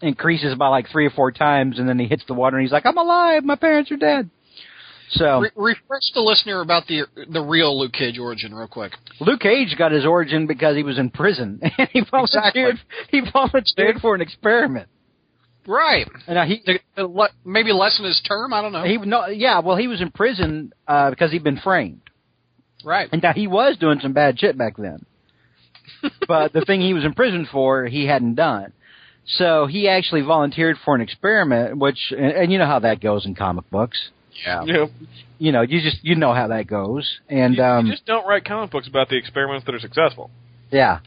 increases by like three or four times, and then he hits the water and he's like, I'm alive, my parents are dead. So Re- refresh the listener about the the real Luke Cage origin, real quick. Luke Cage got his origin because he was in prison and he volunteered he volunteered for an experiment. Right. And uh, he To, to le- maybe lessen his term. I don't know. he no yeah well he was in prison uh, because he'd been framed. right. And now he was doing some bad shit back then. but the thing he was in prison for, he hadn't done. So he actually volunteered for an experiment, which, and, and you know how that goes in comic books. Yeah. You know, You know, you just, you know how that goes. And, you, um, you just don't write comic books about the experiments that are successful. yeah.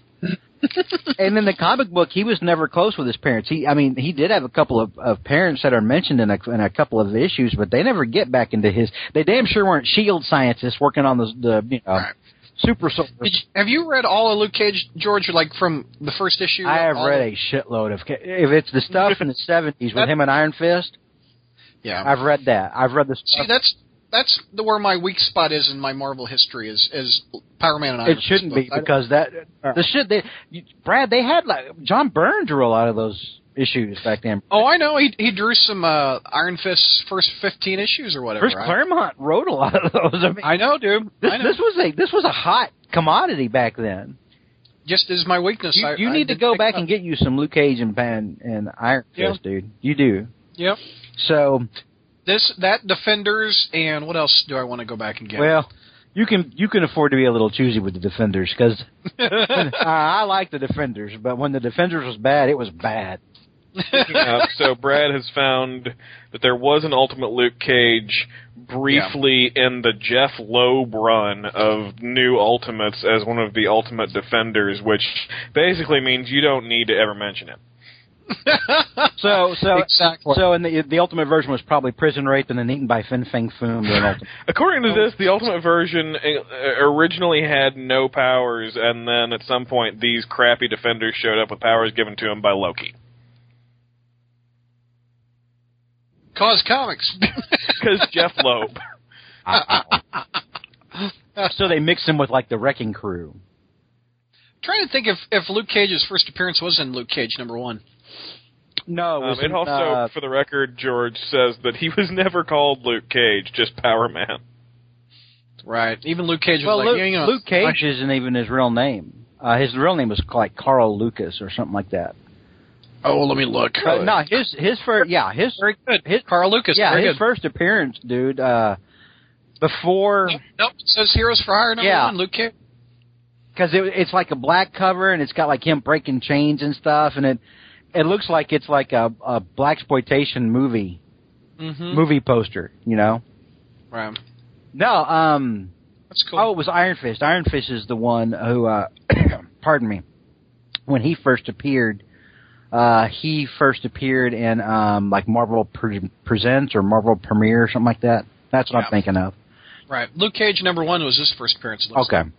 and in the comic book, he was never close with his parents. He, I mean, he did have a couple of, of parents that are mentioned in a, in a couple of issues, but they never get back into his. They damn sure weren't shield scientists working on the, the you know, Right. super soldier. You, have you read all of Luke Cage, George, like from the first issue? I have read of- a shitload of. ca- If it's the stuff in the seventies with him and Iron Fist, Yeah. I've read that. I've read the See, stuff. that's that's the where my weak spot is in my Marvel history is is Power Man and Iron It shouldn't be because that the shit they you- Brad they had like John Byrne drew a lot of those issues back then. Oh, I know. He he drew some uh, Iron Fist's first fifteen issues or whatever. Chris right? Claremont wrote a lot of those. I mean, I know, dude. this I know. this was a this was a hot commodity back then. just is my weakness. You, you I need to go back up. and get you some Luke Cage and Pan and Iron Yeah. Fist, dude. You do. Yep. So This that Defenders and what else do I want to go back and get? well, you can you can afford to be a little choosy with the defenders because uh, I like the defenders, but when the defenders was bad, it was bad. uh, so Brad has found that there was an Ultimate Luke Cage briefly yeah. in the Jeff Loeb run of New Ultimates as one of the Ultimate Defenders, which basically means you don't need to ever mention it. So so exactly. so in the the ultimate version was probably prison rape and then eaten by Fin Fang Foom. According to this, the ultimate version uh, originally had no powers, and then at some point these crappy defenders showed up with powers given to them by Loki. Cause comics. Because Jeff Loeb. so they mixed him with like the Wrecking Crew. I'm trying to think if if Luke Cage's first appearance was in Luke Cage number one. No, it, um, it also, uh, for the record, George says that he was never called Luke Cage, just Power Man. Right. Even Luke Cage was well, like, Luke, yeah, you know, Luke Cage isn't even his real name. Uh, his real name was like Carl Lucas or something like that. Oh, let me look. Uh, no, his his first yeah his very good. His Carl Lucas. Yeah, his good. first appearance, dude. Uh, before. Nope, nope, it says Heroes for Hire number yeah. one. Luke Cage. Because it, it's like a black cover and it's got like him breaking chains and stuff, and it it looks like it's like a, a black exploitation movie mm-hmm. movie poster. You know. Right. No. Um. That's cool. Oh, it was Iron Fist. Iron Fist is the one who, uh, pardon me, when he first appeared, uh, he first appeared in um, like Marvel Pre- Presents or Marvel Premiere or something like that. That's what yeah. I'm thinking of. Right. Luke Cage number one was his first appearance. Okay. Like.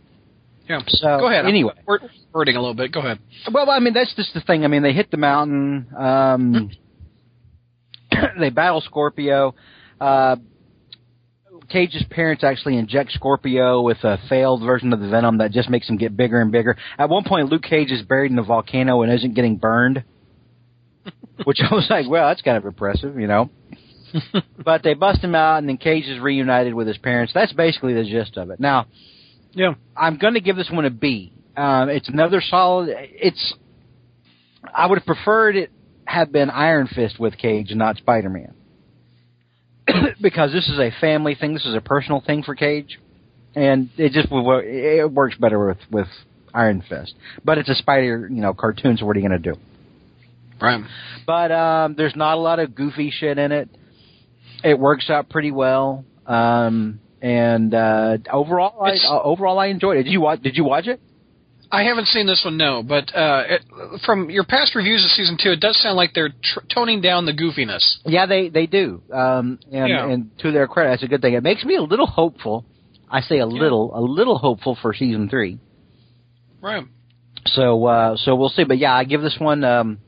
Yeah. So go ahead. Anyway, we're wording a little bit. Go ahead. Well, I mean that's just the thing. I mean they hit the mountain. Um, they battle Scorpio. Uh, Cage's parents actually inject Scorpio with a failed version of the venom that just makes him get bigger and bigger. At one point, Luke Cage is buried in a volcano and isn't getting burned. which I was like, well, that's kind of impressive, you know. but they bust him out, and then Cage is reunited with his parents. That's basically the gist of it. Now, yeah, I'm going to give this one a B. Um, it's another solid. It's. I would have preferred it had been Iron Fist with Cage and not Spider Man, because this is a family thing. This is a personal thing for Cage, and it just it works better with with Iron Fist. But it's a Spider, you know, cartoon. So what are you going to do? Right. But um, there's not a lot of goofy shit in it. It works out pretty well. Um, and uh, overall, I, uh, overall, I enjoyed it. Did you watch? Did you watch it? I haven't seen this one, no. But uh, it, from your past reviews of season two, it does sound like they're tr- toning down the goofiness. Yeah, they they do. Um, and, yeah. and to their credit, that's a good thing. It makes me a little hopeful. I say a yeah. little, a little hopeful for season three. Right. So uh, so we'll see. But yeah, I give this one. Um,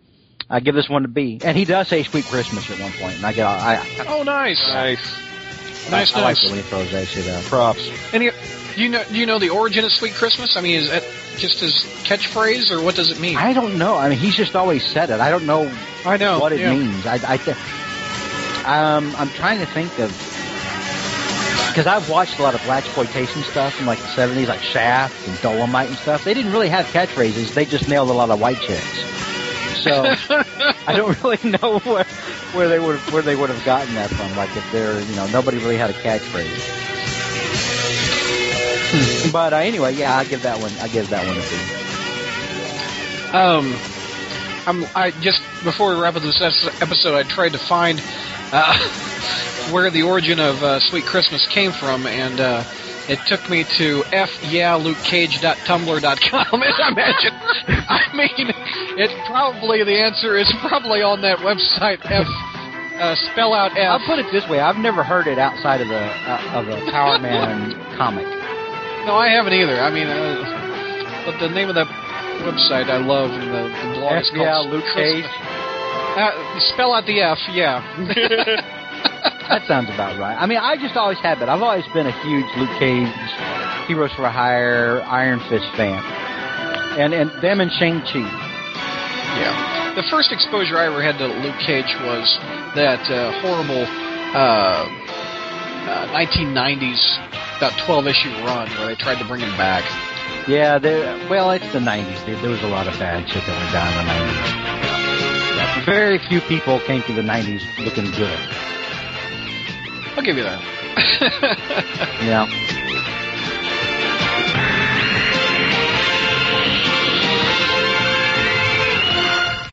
I give this one a B. And he does say "Sweet Christmas" at one point, and I get I. I oh, nice, nice, nice, I, I nice. like when he throws that shit out. Props. And you, you know, do you know the origin of "Sweet Christmas"? I mean, is that just his catchphrase, or what does it mean? I don't know. I mean, he's just always said it. I don't know. I know what it yeah. means. I, I th- um, I'm trying to think of because I've watched a lot of black exploitation stuff from like the '70s, like Shaft and Dolomite and stuff. They didn't really have catchphrases. They just nailed a lot of white chicks. So I don't really know where where they would where they would have gotten that from. Like if they're you know nobody really had a catchphrase. but uh, anyway, yeah, I give that one. I give that one a B. Um, I'm I just before we wrap up this episode, I tried to find uh, where the origin of uh, Sweet Christmas came from, and uh, it took me to fyeahlukecage.tumblr.com, as I imagine. I mean, it's probably the answer is probably on that website. F, uh, spell out F. I'll put it this way: I've never heard it outside of a uh, of a Power Man comic. No, I haven't either. I mean, uh, but the name of that website I love, and the, the blog F, is called yeah, Luke Cage. Uh, spell out the F, yeah. that sounds about right. I mean, I just always have it. I've always been a huge Luke Cage, Heroes for Hire, Iron Fist fan, and and them and Shang Chi. Yeah, the first exposure I ever had to Luke Cage was that uh, horrible uh, 1990s, about 12 issue run where they tried to bring him back. Yeah, well, it's the 90s. There was a lot of bad shit that went down in the 90s. Yeah, very few people came to the 90s looking good. I'll give you that. yeah.